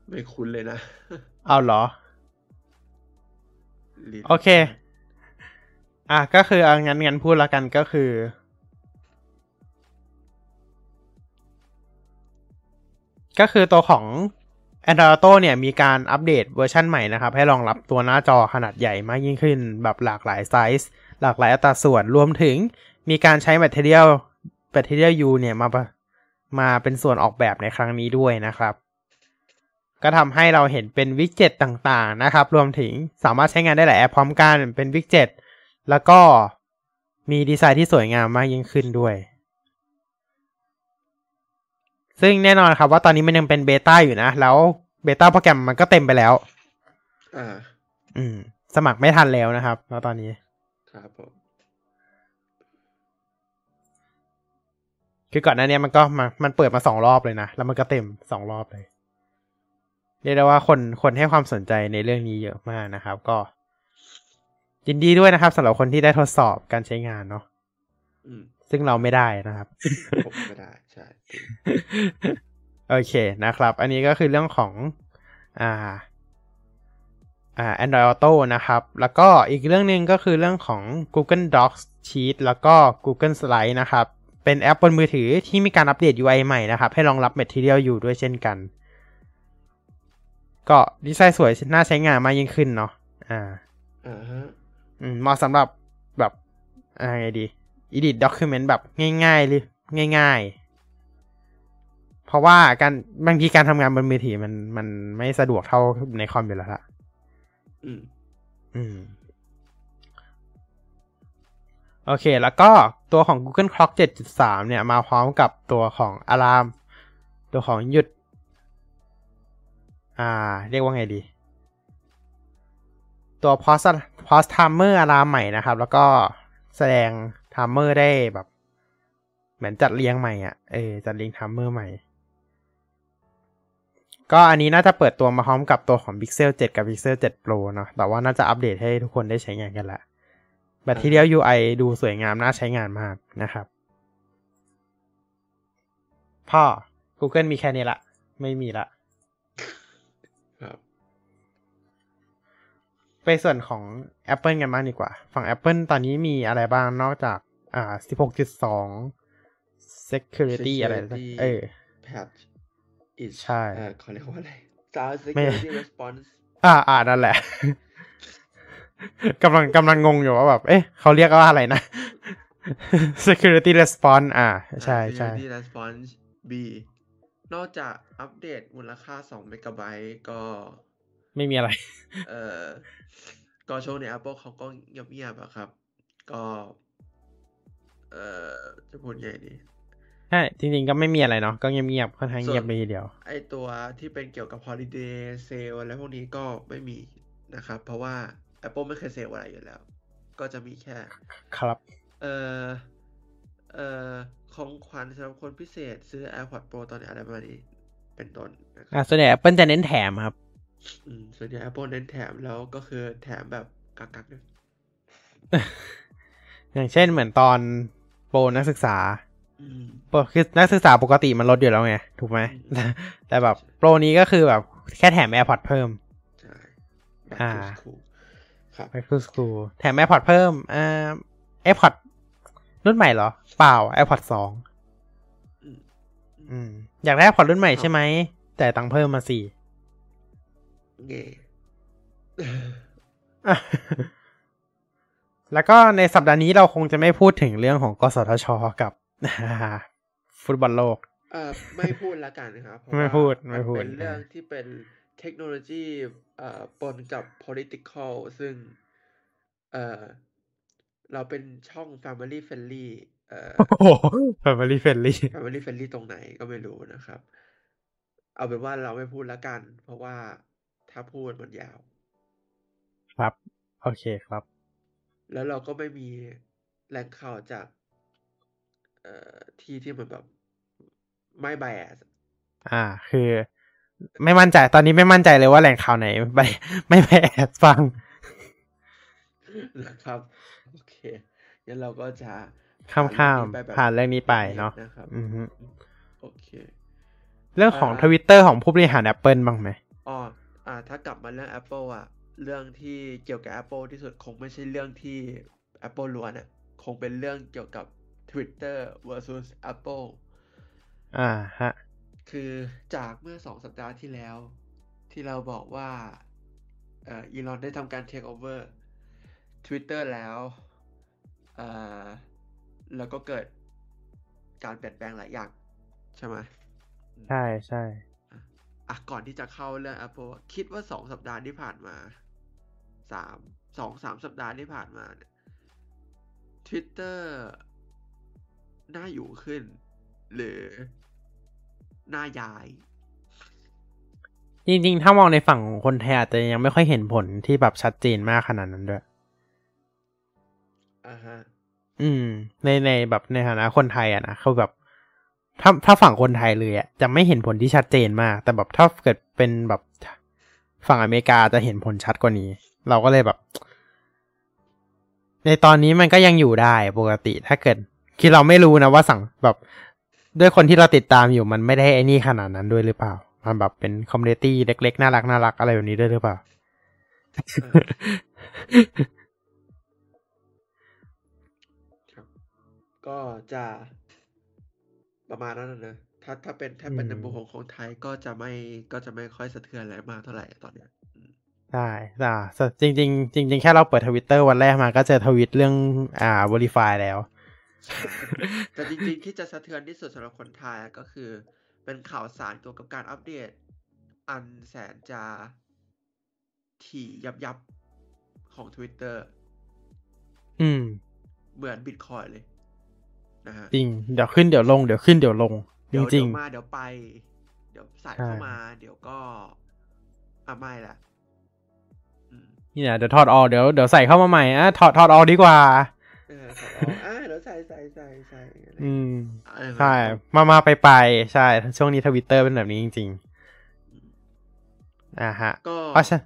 ไม่คุ้นเลยนะ เอาเหรอ Redesign โอเค อะก็คือเอางั้นงั้นพูดแล้วกันก็คือ ก็คือตัวของ Android Auto เนี่ยมีการอัปเดตเวอร์ชันใหม่นะครับ ให้รองรับตัวหน้าจอขนาดใหญ่มากยิ่งขึ้น แบบหลากหลายไซส์หลากหลายอัตราส่วนรวมถึงมีการใช้ Material Material You เนี่ยมาปะ มาเป็นส่วนออกแบบในครั้งนี้ด้วยนะครับ ก็ทำให้เราเห็นเป็นวิกเจ็ตต่างๆนะครับ รวมถึงสามารถใช้งานได้หลายแอปพร้อมกันเป็นวิกเจ็ตแล้วก็มีดีไซน์ที่สวยงามมากยิ่งขึ้นด้วย ซึ่งแน่นอนครับว่าตอนนี้มันยังเป็น beta อยู่นะ แล้ว beta program มันก็เต็มไปแล้วอ่าอืม สมัครไม่ทันแล้วนะครับแล้วตอนนี้ ครับผม คือก่อนหน้านี้มันก็มามันเปิดมาสองรอบเลยนะ แล้วมันก็เต็มสองรอบเลย เรียกได้ว่าคนคนให้ความสนใจในเรื่องนี้เยอะมากนะครับ ก็ ยินดีด้วยนะครับสำหรับคนที่ได้ทดสอบการใช้งานเนาะอืมซึ่งเราไม่ได้นะครับผมก็ได้ใช่จริงโอเคนะครับ อันนี้ก็คือเรื่องของอ่าอ่า Android Auto นะครับ แล้วก็อีกเรื่องหนึ่งก็คือเรื่องของ Google Docs Sheet แล้วก็ Google Slide นะครับ เป็นแอปบนมือถือที่มีการอัปเดต UI ใหม่นะครับ ให้รองรับ Material อยู่ด้วยเช่นกัน ก็ดีไซน์สวยน่าใช้งานมากยิ่งขึ้นเนาะอ่าอ่าฮะอืมเหมาะสำหรับแบบอะไรไงดี edit document แบบง่ายๆเลยง่าย ๆ เพราะว่าการบางทีการทำงานบนมือถือมันมันไม่สะดวกเท่าในคอมอยู่แล้วละอืม อืม โอเค แล้วก็ตัวของ Google Clock 7.3 เนี่ย มาพร้อมกับตัวของ Alarm ตัวของหยุด อ่า เรียกว่าไงดี ตัว pause pause timer อะลามใหม่นะครับ แล้วก็แสดง timer ได้แบบ เหมือนจัดเรียงใหม่อะ เออ จัดเรียง timer ใหม่ ก็อันนี้น่าจะเปิดตัวมาพร้อมกับตัวของ Pixel 7 กับ Pixel 7 Pro เนอะแต่ว่าน่าจะอัปเดตให้ทุกคนได้ใช้งานกันละ แบตที่เดียว UI ดูสวยงามน่าใช้งานมากนะครับ พ่อ Google มีแค่นี้ละ ไม่มีละครับไปส่วนของ Apple กันบ้างดีกว่า ฝั่ง Apple ตอนนี้มีอะไรบ้างนอกจากอ่า 16.2 security อะไรนะ Security เออ patch is ใช่เอ่อเขาเรียกว่าอะไร sound ไม่ security response อ่าอ่านั่นแหละ กำลังกำลังงงอยู่ว่าแบบ เอ๊ะ เขาเรียกว่าอะไรนะ security response อ่า ใช่ใช่ security response B นอกจากอัปเดตมูลค่า2เมกะไบต์ก็ ไม่มีอะไร เอ่อก็ช่วงนี้ Apple เขาก็เงียบๆอะครับ ก็ เอ่อจะพูดไงดีใช่ จริงๆ ก็ไม่มีอะไรเนาะก็เงียบๆค่อนข้างเงียบเลยทีเดียว ไอตัวที่เป็นเกี่ยวกับ holiday sale อะไรพวกนี้ก็ไม่มีนะครับ เพราะว่า Apple ไม่เคยเซลอะไรอยู่แล้ว ก็จะมีแค่ ครับ เอ่อ เอ่อ ของขวัญสำหรับคนพิเศษ ซื้อ AirPods Pro ตอนนี้อะไรประมาณนี้ เป็นต้นนะคอ่ารับส่วนใหญ่ Apple จะเน้นแถมครับ อืม ส่วนใหญ่ Apple เน้นแถมแล้วก็คือแถมแบบกักๆด้วยอย่างเช่นเหมือนตอนโปรนักศึกษาอืมโปรคือนักศึกษาปกติมันลดอยู่แล้วไง ถูกไหมอืมแต่แบบโปรนี้ก็คือแบบแค่แถม AirPods เพิ่ม ใช่ back อ่า Back to School แถม AirPods เพิ่มอ่า AirPods รุ่นใหม่เหรอ เปล่า AirPods สองอืมอืมอยากได้ AirPods รุ่นใหม่ใช่ไหม แต่ตังค์เพิ่มมาสี่เง่แล้วก็ในสัปดาห์นี้เราคงจะไม่พูดถึงเรื่องของกสทช กับฟุตบอลโลก เอ่อไม่พูดละกันนะครับเพราะไม่ว่าพูดนไม่พูดเป็นเรื่องที่เป็น เทคโนโลยีเอ่อปนกับ political ซึ่งเอ่อเราเป็นช่อง family friendly เอ่อโอ้โห Family Friendly family friendly ตรงไหนก็ไม่รู้นะครับ เอาเป็นว่าเราไม่พูดละกัน เพราะว่าถ้าพูดมันยาว ครับ โอเคครับ แล้วเราก็ไม่มีแหล่งข่าวจากเอ่อที่ที่มันแบบไม่ bias อ่า คือ ไม่มั่นใจ ตอนนี้ไม่มั่นใจเลยว่าแหล่งข่าวไหนไม่ไม่ไปแอดฟังนะครับ โอเคงั้นเราก็จะข้ามข้ามผ่านเรื่องนี้ไปแบบผ่านเรื่องนี้ไปเนาะนะครับอือฮึโอเค เรื่องของอ่าทวิตเตอร์ของผู้บริหาร Apple บ้างไหมอ๋ออ่า ถ้ากลับมาเรื่อง Apple อะ เรื่องที่เกี่ยวกับ Apple ที่สุดคงไม่ใช่เรื่องที่ Apple ล้วนอะ คงเป็นเรื่องเกี่ยวกับ Twitter versus Apple อ่าฮะ คือจากเมื่อสองสัปดาห์ที่แล้ว ที่เราบอกว่าเอ่ออีลอนได้ทำการ take over Twitter แล้วเอ่อแล้วก็เกิดการเปลี่ยนแปลงหลายอย่าง ใช่ไหมใช่ใช่อะก่อนที่จะเข้าเรื่อง Apple อะคิดว่าสองสัปดาห์ที่ผ่านมาสามสองสามสัปดาห์ที่ผ่านมาเนี่ย Twitter น่าอยู่ขึ้น หรือ น่าย้าย จริงๆ ถ้ามองในฝั่งของคนไทยอาจจะยังไม่ค่อยเห็นผลที่แบบชัดเจนมากขนาดนั้นด้วยอ่าฮะอืม ในในแบบในฐานะคนไทยอะนะเขาแบบ ถ้าถ้าฝั่งคนไทยเลยอะจะไม่เห็นผลที่ชัดเจนมาก แต่แบบถ้าเกิดเป็นแบบฝั่งอเมริกาจะเห็นผลชัดกว่านี้ เราก็เลยแบบ ในตอนนี้มันก็ยังอยู่ได้ปกติ ถ้าเกิดคือเราไม่รู้นะว่าสั่งแบบ ด้วยคนที่เราติดตามอยู่มันไม่ได้ไอ้นี่ขนาดนั้นด้วยหรือเปล่า มันแบบเป็น community เล็กๆ น่ารักน่ารักอะไรแบบนี้ด้วยหรือเปล่าครับก็จะประมาณนั้นนะนะถ้าถ้าเป็นถ้าเป็นในอืมมุมของคนไทยก็จะไม่ก็จะไม่ค่อยสะเทือนอะไรมากเท่าไหร่ตอนเนี้ยอืมใช่อ่าจริงจริงๆจริงๆแค่เราเปิดทวิตเตอร์วันแรกมาก็เจอทวิตเรื่องอ่า verify แล้ว แต่จริงๆที่จะสะเทือนที่สุดสำหรับคนไทยอะก็คือ เป็นข่าวสารเกี่ยวกับการอัปเดต อันแสนจะถี่ยับยับของ Twitter อืม เหมือนบิตคอยเลยนะฮะจริง เดี๋ยวขึ้นเดี๋ยวลง เดี๋ยวขึ้นเดี๋ยวลงจเดี๋ยวริเดี๋งยวมาเดี๋ยวไป เดี๋ยวใส่เข้าใช่มา เดี๋ยวก็อะไม่ละอืมนี่นะเดี๋ยวถอดออกเดี๋ยวเดี๋ยวใส่เข้ามาใหม่อะถอดถอดออกดีกว่าเออขอลองอะเดี๋ยว ใส่ใส่ใส่ใส่อะไรอืมเออใช่ มามาไปไปใช่ ช่วงนี้ทวิตเตอร์เป็นแบบนี้จริงๆอ่าฮะ ก็เพราะฉะ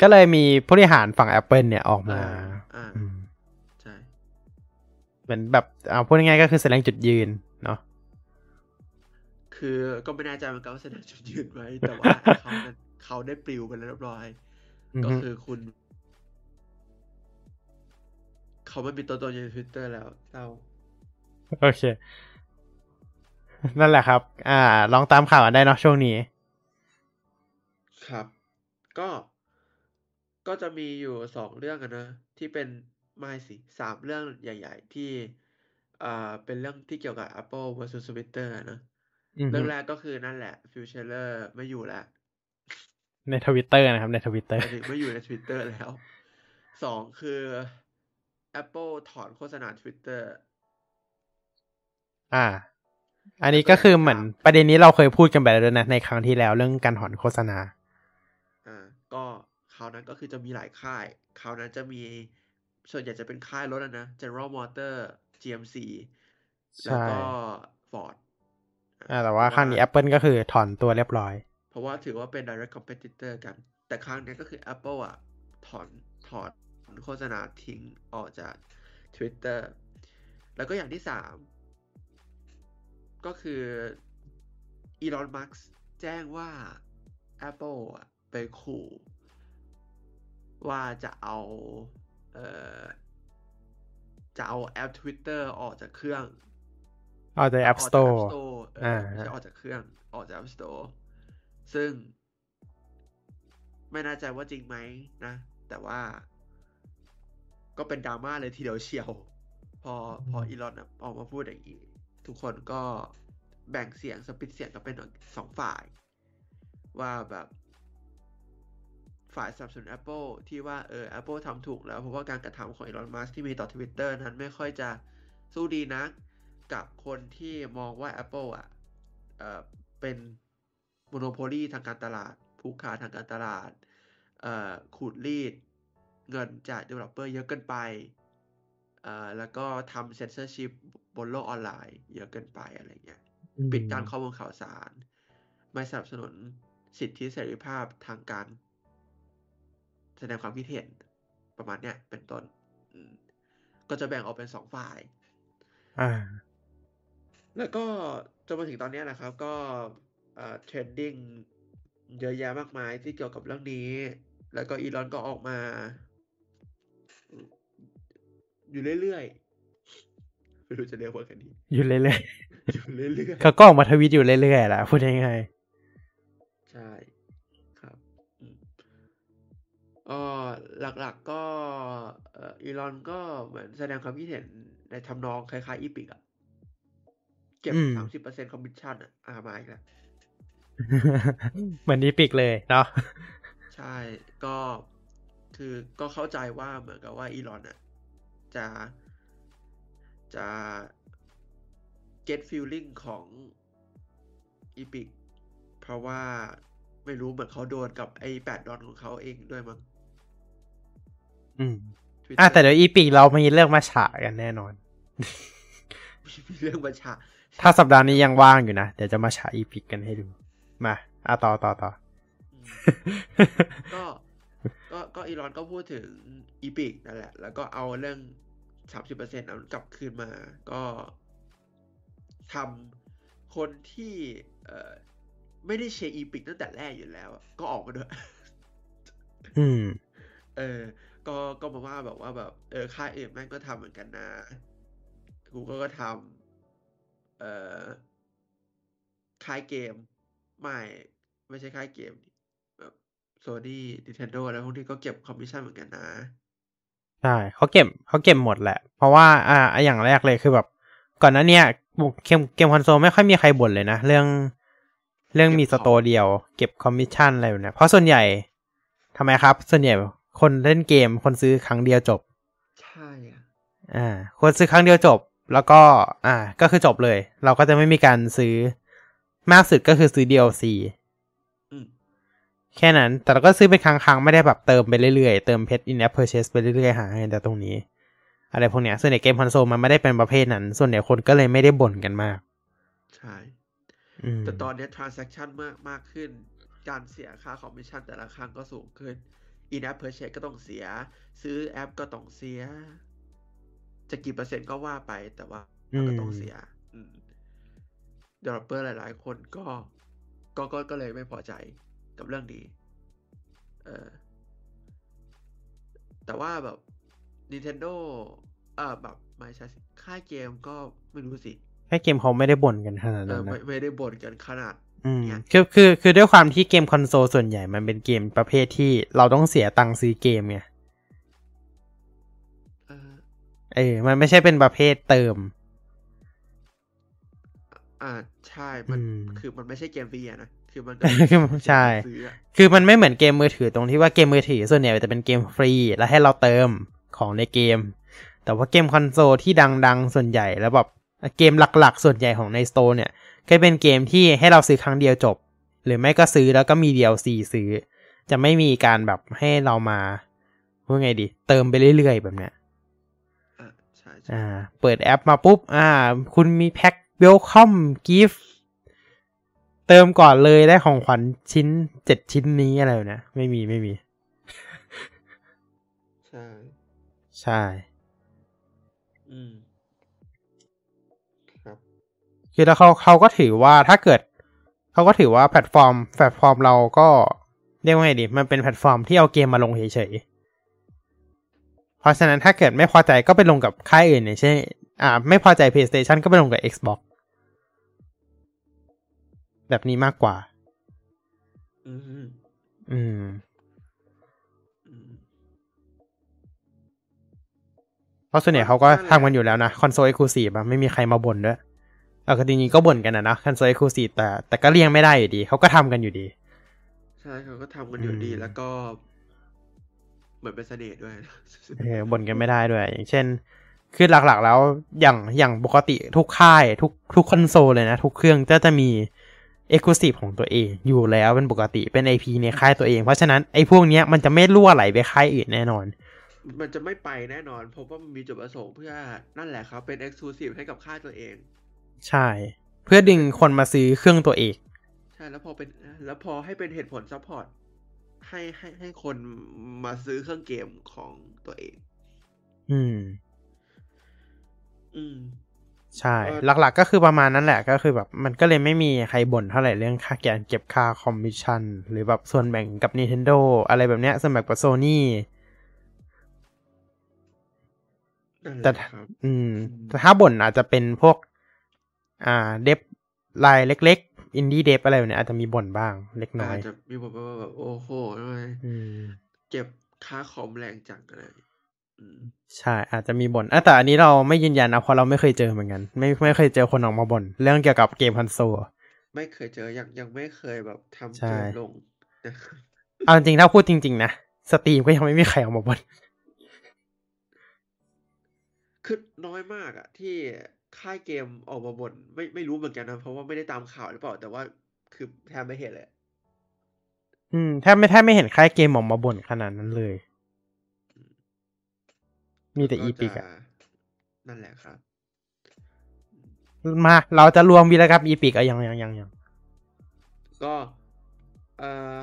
ก็เลยมีผู้บริหารฝั่ง Apple เนี่ยออกมาอ่าอ่าอืมใช่เหมือนแบบเอาพูดง่ายๆก็คือแสดงจุดยืนเนาะคือก็ไม่แน่ใจเหมือนกันว่าแสดงจุดยืนไว้ แต่ว่าเขานั้นเขาได้ปลิวไปแล้วเรียบร้อยอือก็ฮึคือคุณ เขาไม่มีตัวตนอยู่ในทวิตเตอร์แล้วเศร้าโอเค นั่นแหละครับ อ่า ลองตามข่าวกันได้เนาะช่วงนี้ ครับ ก็ ก็จะมีอยู่สองเรื่องกันนะ ที่เป็นไม่สิสามเรื่องใหญ่ ๆ ที่อ่าเป็นเรื่องที่เกี่ยวกับ Apple versus Twitter นะอือฮึเรื่องแรกก็คือนั่นแหละ Phil Schiller ไม่อยู่แล้วในทวิตเตอร์นะครับ ในทวิตเตอหร์มายถึงไม่อยู่ใน Twitter แล้วสองคือ Apple ถอนโฆษณา Twitter อ่า อันนี้ก็คือเหมือนประเด็นนี้เราเคยพูดกันไปแล้วด้วยนะ ในครั้งที่แล้วเรื่องการถอนโฆษณา อ่า ก็คราวนั้นก็คือจะมีหลายค่าย คราวนั้นจะมีส่วนใหญ่จะเป็นค่ายรถอะนะ General Motor GMC แล้วก็ Ford อ่าแต่ว่าครั้งนี้ Apple ก็คือถอนตัวเรียบร้อย เพราะว่าถือว่าเป็น direct competitor กัน แต่ครั้งนี้ก็คือ Apple อะ ถอนถอน โฆษณาทิ้งออกจาก Twitter แล้วก็อย่างที่สามก็คือ Elon Musk แจ้งว่า Apple อะไปขู่ว่าจะเอาเอ่อจะเอาแอป Twitter ออกจากเครื่องออกจาก App ออกจาก Store App Store เออไม่อ่าใช่ออกจากเครื่องออกจาก App Store ซึ่ง ไม่แน่ใจว่าจริงไหมนะ แต่ว่า ก็เป็นดราม่าเลยทีเดียวเชียว พอพออีลอนออกมาพูดอย่างนี้ ทุกคนก็แบ่งเสียงสปิดเสียงกันเป็นสองฝ่าย ว่าแบบฝ่ายสนับสนุน Apple ที่ว่าเออ Apple ทำถูกแล้ว เพราะว่าการกระทำของอีลอนมัสที่มีต่อ Twitter นั้นไม่ค่อยจะสู้ดีนักกับคนที่มองว่า Apple อะเอ่อเป็นโมโนโพลีทางการตลาด ผูกขาดทางการตลาดเอ่อขูดรีด เงินจาก developer เยอะเกินไปเอ่อแล้วก็ทำ censorship บนโลกออนไลน์ เยอะเกินไปอะไรเงี้ย ปิดการข้อมูลข่าวสาร ไม่สนับสนุนสิทธิเสรีภาพทางการ แสดงความคิดเห็นประมาณเนี้ยเป็นต้นอืมก็จะแบ่งออกเป็นสองฝ่ายอ่าแล้วก็จนมาถึงตอนเนี้ยนะครับ ก็เอ่อ trending เยอะแยะมากมายที่เกี่ยวกับเรื่องนี้ แล้วก็อีลอนก็ออกมาอืม อยู่เรื่อยๆไม่รู้จะเรียกว่ากันดีอยู่เรื่อยอยู่เรื่อยๆเขาก็ออกมาทวิตอยู่เรื่อยๆแหละพูดง่ายๆใช่ครับอืมเอ่อหลักๆก็เอ่ออีลอนก็เหมือนแสดงความคิดเห็นในทำนองคล้ายๆ Epic อะเก็บอืมสามสิบเปอร์เซ็นต์คอมมิชชั่นอะอ่ามาอีกแล้วเหมือน Epic เลยเนาะใช่ก็คือก็เข้าใจว่าเหมือนกับว่าอีลอนอะ จะจะ get feeling ของ Epic เพราะว่าไม่รู้เหมือนเขาโดนกับไอ้แปดดอลของเขาเองด้วยมั้งอืม Twitter อะแต่เดี๋ยว Epic เรามีเรื่องมาแฉกันแน่นอน มีเรื่องมาแฉถ้าสัปดาห์นี้ยังว่างอยู่นะ เดี๋ยวจะมาแฉ Epic กันให้ดู มาอะต่อต่อต่ออืมก็ก็ก็อีลอนก็พูดถึง Epic นั่นแหละ แล้วก็เอาเรื่อง สามสิบเปอร์เซ็นต์นั้นกลับคืนมาก็ทำคนที่เอ่อไม่ได้เชียร์ Epic ตั้งแต่แรกอยู่แล้วอะก็ออกมาด้วย อืม เออ ก็ก็มาว่าแบบว่าแบบ เออค่ายอื่นแม่งก็ทำเหมือนกันนะกูก็ก็ทำเอ่อค่ายเกม ไม่ ไม่ใช่ค่ายเกมดิแบบโซนี่ Nintendo อะไรพวกนี้ก็เก็บคอมมิชชั่นเหมือนกันนะ ใช่เขาเก็บเขาเก็บหมดแหละ เพราะว่าอ่าอย่างแรกเลยคือแบบ ก่อนหน้าเนี้ยเกมเกมคอนโซลไม่ค่อยมีใครบ่นเลยนะ เรื่องเรื่องมี store เดียว เก็บคอมมิชชั่นอะไรแบบเนี้ยเพราะส่วนใหญ่ทำไมครับ ส่วนใหญ่คนเล่นเกมคนซื้อครั้งเดียวจบ ใช่อะอ่า คนซื้อครั้งเดียวจบ แล้วก็ อ่า ก็คือจบเลย เราก็จะไม่มีการซื้อมากสุดก็คือซื้อ DLC อะ แค่นั้น แต่เราก็ซื้อเป็นครั้งๆ ไม่ได้แบบเติมไปเรื่อยๆ เติมเพชร in app purchase ไปเรื่อยๆ หาเงินแต่ตรงนี้ อะไรพวกเนี้ย ส่วนใหญ่เกมคอนโซลมันไม่ได้เป็นประเภทนั้น ส่วนใหญ่คนก็เลยไม่ได้บ่นกันมาก ใช่อืมแต่ตอนเนี้ย transaction มากมากขึ้น การเสียค่าคอมมิชชั่นแต่ละครั้งก็สูงขึ้น in app purchase ก็ต้องเสีย ซื้อแอปก็ต้องเสีย จะกี่เปอร์เซ็นต์ก็ว่าไป แต่ว่ามันก็ต้องเสียอืม developer หลาย ๆ คนก็ก็ก็ก็เลยไม่พอใจ กับเรื่องนี้เออแต่ว่าแบบ Nintendo เออแบบไม่ใช่สิค่ายเกมก็ไม่รู้สิแค่เกมเขาไม่ได้บ่นกันขนาดเอนั้อนไม่นะไม่ได้บ่นกันขนาดอืมเนี่ยคือคือคือด้วยความที่เกมคอนโซลส่วนใหญ่มันเป็นเกมประเภทที่เราต้องเสียตังค์ซื้อเกมไงเออเออมันไม่ใช่เป็นประเภทเติม อ่าใช่ มันอืมคือมันไม่ใช่เกมฟรีอะนะ คือมันก็ใช่ คือมันไม่เหมือนเกมมือถือตรงที่ว่าเกมมือถือส่วนใหญ่จะเป็นเกมฟรี แล้วให้เราเติมของในเกม แต่ว่าเกมคอนโซลที่ดังๆ ส่วนใหญ่แล้วแบบเกมหลักๆ ส่วนใหญ่ของใน store เนี่ยก็เป็นเกมที่ให้เราซื้อครั้งเดียวจบ หรือไม่ก็ซื้อแล้วก็มี DLC ซื้อ จะไม่มีการแบบให้เรามาว่าไงดี เติมไปเรื่อยๆ แบบเนี้ยอ่าใช่ใช่อ่าเปิดแอปมาปุ๊บ อ่า คุณมี pack welcome gift เติมก่อนเลยได้ของขวัญชิ้นเจ็ดชิ้นนี้อะไรแบบเนี้ยไม่มีไม่มี ใช่ ใช่ อืมครับ คือแล้วเขาเขาก็ถือว่าถ้าเกิด เขาก็ถือว่าแพลตฟอร์ม แพลตฟอร์มเราก็เรียกว่าไงดี มันเป็นแพลตฟอร์มที่เอาเกมมาลงเฉยๆเพราะฉะนั้นถ้าเกิดไม่พอใจก็ไปลงกับค่ายอื่นอย่างเช่นอ่า ไม่พอใจ PlayStation ก็ไปลงกับ Xbox แบบนี้มากกว่าอืมอืม อืม เพราะส่วนใหญ่เขาก็ทำกันอยู่แล้วนะ console exclusive อะไม่มีใครมาบ่นด้วยเออคือจริงๆก็บ่นกันนะนะ console exclusive แต่แต่ก็เลี่ยงไม่ได้อยู่ดี เขาก็ทำกันอยู่ดี ใช่เขาก็ทำกันอยู่ดีอืมแล้วก็เหมือนเป็นเสน่ห์ด้วยเออบ่นกันไม่ได้ด้วย อย่างเช่น คือหลักๆแล้วอย่างอย่างปกติทุกค่าย ทุกทุกคอนโซลเลยนะ ทุกเครื่องก็จะมี exclusive ของตัวเองอยู่แล้วเป็นปกติเป็น IP ในค่ายตัวเอง เพราะฉะนั้นไอ้พวกเนี้ยมันจะไม่รั่วไหลไปค่ายอื่นแน่นอน มันจะไม่ไปแน่นอนเพราะว่ามันมีจุดประสงค์เพื่อนั่นแหละครับ เป็น exclusive ให้กับค่ายตัวเอง ใช่ เพื่อดึงคนมาซื้อเครื่องตัวเอง ใช่แล้วพอเป็นแล้วพอให้เป็นเหตุผล support ให้ให้ให้คนมาซื้อเครื่องเกมของตัวเอง อืม อืม ใช่เออหลักๆก็คือประมาณนั้นแหละก็คือแบบมันก็เลยไม่มีใครบ่นเท่าไหร่เรื่องค่าการเก็บค่าคอมมิชชั่น หรือแบบส่วนแบ่งกับ Nintendo อะไรแบบเนี้ยส่วนแบ่งกับ Sony นั่นแหแต่ละถ้าครับอืมแต่ถ้าบ่นอาจจะเป็นพวก อ่า dev รายเล็ก ๆ indie dev อะไรแบบเนี้ยอาจจะมีบ่นบ้างเล็กน้ออายจจะมีบอกว่าแบบโอ้โหทำไมอืมเก็บค่าคอมแรงจังอะไรอืม ใช่อาจจะมีบ่นอะแต่อันนี้เราไม่ยืนยันนะเพราะเราไม่เคยเจอเหมือนกัน ไม่ไม่เคยเจอคนออกมาบ่นเรื่องเกี่ยวกับเกมคอนโซลไม่เคยเจอยังยังไม่เคยแบบทำใช่เกมลงนะครับเอาจริงๆถ้าพูดจริง ๆ นะสตรีมก็ยังไม่มีใครออกมาบ่นคือน้อยมากอะที่ค่ายเกมออกมาบ่นไม่ไม่รู้เหมือนกันนะ เพราะว่าไม่ได้ตามข่าวหรือเปล่า แต่ว่าคือแทบไม่เห็นเลย อืมแทบไม่แทบไม่เห็นค่ายเกมออกมาบ่นขนาดนั้นเลย มีแต่ Epic จะอะนั่นแหละครับ มา เราจะรวมวีรกรรม Epic อะยังยังยังยังก็เอ่อ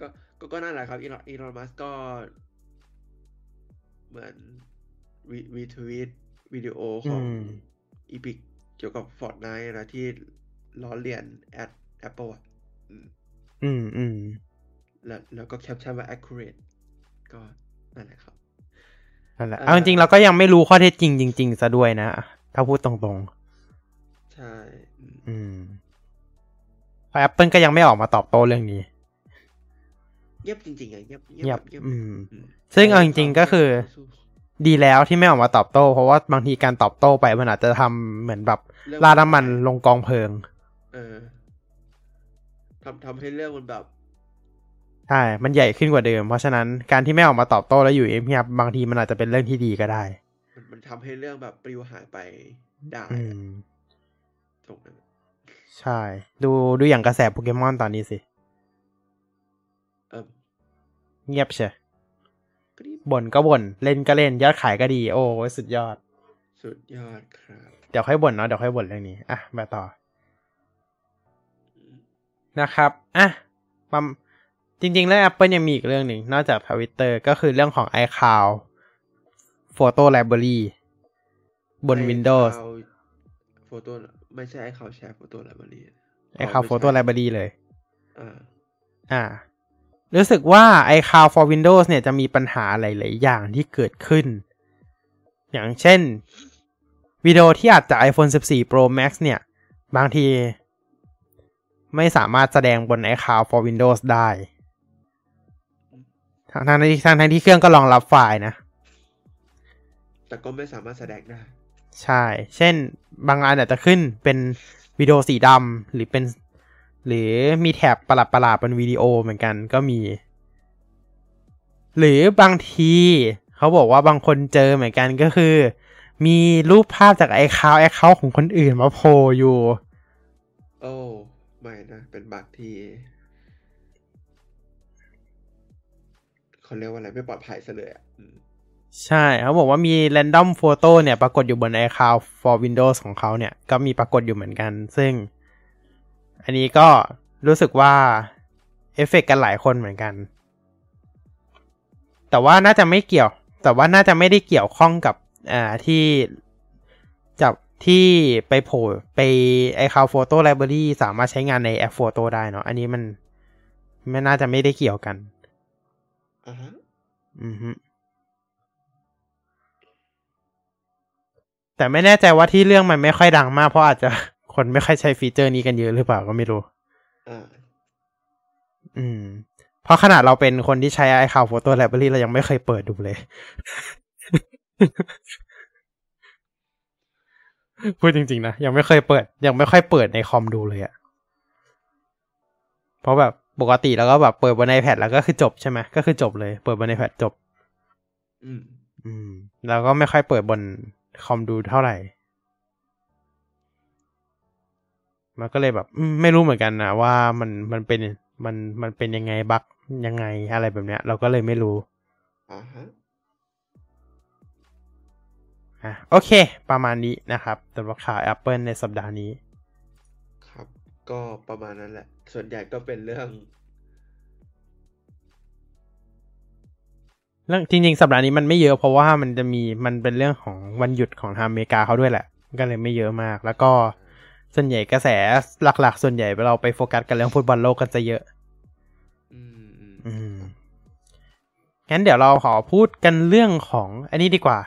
ก็ก็ก็นั่นแหละครับ Elon Elon Musk ก็ เหมือนวีวีทวีตวิดีโอของอืม Epic เกี่ยวกับ Fortnite นะที่ล้อเลียนแอด Apple อะอืมอืมอืมแล้วแล้วก็แคปชั่นว่า accurate ก็นั่นแหละครับ นั่นแหละเอ่อเอาจริงๆเราก็ยังไม่รู้ข้อเท็จจริงจริงๆซะด้วยนะ ถ้าพูดตรงใช่ อืมๆอืมเพราะ Apple ก็ยังไม่ออกมาตอบโต้เรื่องนี้ เงียบจริงๆไงเงียบเงียบแบบเงียบอืมอืม ซึ่งเอาจริงๆก็คือสู้ดีแล้วที่ไม่ออกมาตอบโต้ เพราะว่าบางทีการตอบโต้ไปมันอาจจะทำเหมือนแบบเรื่องลาดน้ำมันลงกองเพลิง เออทำทำให้เรื่องมันแบบ ใช่ มันใหญ่ขึ้นกว่าเดิม เพราะฉะนั้นการที่ไม่ออกมาตอบโต้แล้วอยู่เงียบๆบางทีมันอาจจะเป็นเรื่องที่ดีก็ได้ มันมันทำให้เรื่องแบบปลิวหายไปได้อือะมตรงนั้นใช่ ดูดูอย่างกระแสโปเกมอนตอนนี้สิเออเงียบเชียกรี๊ดบ่นก็บ่น เล่นก็เล่น ยอดขายก็ดี โอ้ยสุดยอด สุดยอดครับ เดี๋ยวค่อยบ่นเนาะ เดี๋ยวค่อยบ่นเรื่องนี้ อะ มาต่ออืมนะครับ อะมัม จริงๆแล้ว Apple ยังมีอีกเรื่องหนึ่งนอกจาก Twitter ก็คือเรื่องของ iCloud Photo Library บน Windows โฟโต้ไม่ใช่ไอเขาแชร์โฟโต้ไลบรารี iCloud Photo Library เลยอ่าอ่ารู้สึกว่า iCloud for Windows เนี่ยจะมีปัญหาหลายๆอย่างที่เกิดขึ้น อย่างเช่น วิดีโอที่อัดจาก iPhone 14 Pro Max เนี่ย บางที ไม่สามารถแสดงบน iCloud for Windows ได้ ทางทางที่ทางทางที่เครื่องก็รองรับไฟล์นะ แต่ก็ไม่สามารถแสดงได้ ใช่ เช่นบางอันอาจจะขึ้นเป็นวิดีโอสีดำหรือเป็น หรือมีแถบประหลาดประหลาดๆเป็นวิดีโอเหมือนกันก็มี หรือบางทีเขาบอกว่าบางคนเจอเหมือนกันก็คือ มีรูปภาพจากไอคาวไอคาของคนอื่นมาโผล่อยู่ โอ้ ไม่นะ เป็นบั๊กที่ เขาเรียกว่าอะไรไม่ปลอดภัยซะเลยอะใช่เขาบอกว่ามี random photo เนี่ย ปรากฏอยู่บน iCloud for Windows ของเขาเนี่ย ก็มีปรากฏอยู่เหมือนกัน ซึ่ง อันนี้ก็รู้สึกว่า เอฟเฟกต์กันหลายคนเหมือนกัน แต่ว่าน่าจะไม่เกี่ยว แต่ว่าน่าจะไม่ได้เกี่ยวข้องกับอ่าที่จับที่ไปโผล่ไป iCloud Photo Library สามารถใช้งานในแอป Photo ได้เนาะอันนี้มันไม่น่าจะไม่ได้เกี่ยวกัน อ่าฮะอือฮึแต่ไม่แน่ใจว่าที่เรื่องมันไม่ค่อยดังมากเพราะอาจจะคนไม่ค่อยใช้ฟีเจอร์นี้กันเยอะหรือเปล่าก็ไม่รู้อ่าอืม เพราะขนาดเราเป็นคนที่ใช้ iCloud Photo Library เรายังไม่เคยเปิดดูเลย พูดจริง ๆ นะ ยังไม่เคยเปิด ยังไม่ค่อยเปิดในคอมดูเลยอะเพราะแบบ ปกติแล้วก็แบบเปิดบน iPad แล้วก็คือจบใช่ไหมก็คือจบเลย เปิดบน iPad จบ อืม อืม แล้วก็ไม่ค่อยเปิดบนคอมดูเท่าไหร่ มันก็เลยแบบอืมไม่รู้เหมือนกันนะว่ามันมันเป็นมันมันเป็นยังไงบั๊กยังไงอะไรแบบเนี้ย เราก็เลยไม่รู้อ่าฮะอะโอเค ประมาณนี้นะครับสำหรับข่าว Apple ในสัปดาห์นี้ครับ ก็ประมาณนั้นแหละ ส่วนใหญ่ก็เป็นเรื่อง เรื่องจริงๆสัปดาห์นี้มันไม่เยอะเพราะว่ามันจะมีมันเป็นเรื่องของวันหยุดของทางอเมริกาเขาด้วยแหละ ก็เลยไม่เยอะมาก แล้วก็ส่วนใหญ่กระแสหลัก ๆ ส่วนใหญ่เราไปโฟกัสกันเรื่องฟุตบอลโลกกันจะเยอะอืมอืมอืมงั้นเดี๋ยวเราขอพูดกันเรื่องของ อันนี้ดีกว่า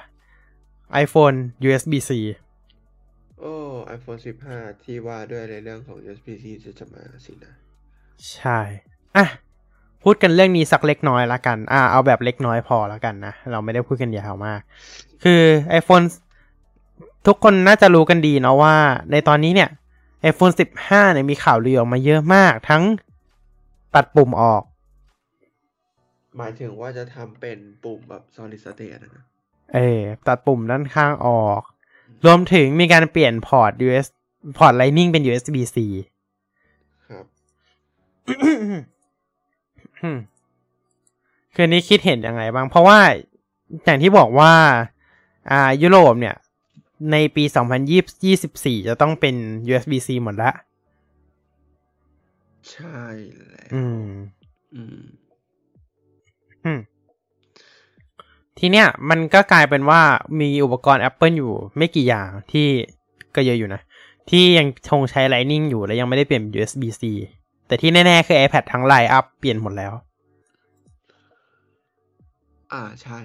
iPhone USB-C โอ้ iPhone 15 ที่ว่าด้วยในเรื่องของ USB-C จะจะมาสินะ ใช่ อะ พูดกันเรื่องนี้สักเล็กน้อยละกัน อ่า เอาแบบเล็กน้อยพอละกันนะ เราไม่ได้พูดกันยาวมาก คือ iPhone ทุกคนน่าจะรู้กันดีเนาะว่า ในตอนนี้เนี่ย iPhone 15 เนี่ยมีข่าวลือออกมาเยอะมาก ทั้งตัดปุ่มออก หมายถึงว่าจะทำเป็นปุ่มแบบ solid state นะนะเออตัดปุ่มด้านข้างออก รวมถึงมีการเปลี่ยนพอร์ต US พอร์ต Lightning เป็น USB-C ครับอืมคืนนี้คิดเห็นยังไงบ้าง เพราะว่าอย่างที่บอกว่า อ่า ยุโรปเนี่ย ในปี 2024 จะต้องเป็น USB-C หมดละ ใช่แล้วอืม อืม อืม ทีเนี้ยมันก็กลายเป็นว่ามีอุปกรณ์ Apple อยู่ไม่กี่อย่างที่ก็เยอะอยู่นะ ที่ยังคงใช้ Lightning อยู่และยังไม่ได้เปลี่ยนเป็น USB-C แต่ที่แน่ ๆ คือ iPad ทั้ง lineup เปลี่ยนหมดแล้ว อ่าใช่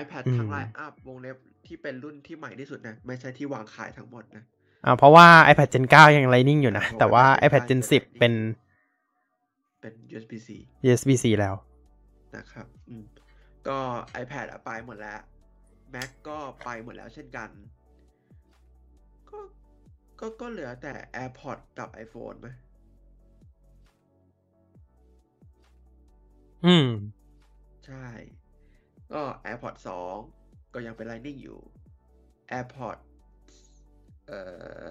iPad อืมทั้ง lineup วงเล็บที่เป็นรุ่นที่ใหม่ที่สุดนะ ไม่ใช่ที่วางขายทั้งหมดนะอ่าเพราะว่า iPad Gen 9 ยัง Lightning อยู่นะเพราะว่าแต่ว่า iPad iPad Gen เป็น10 เป็นเป็น USB-C USB-C แล้วนะครับ อืม ก็ iPad อะไปหมดแล้ว Mac ก็ไปหมดแล้วเช่นกัน ก็ก็ก็เหลือแต่ AirPods กับ iPhone ไหมอืม ใช่ ก็ AirPods 2ก็ยังเป็น Lightning อยู่ AirPods เอ่อ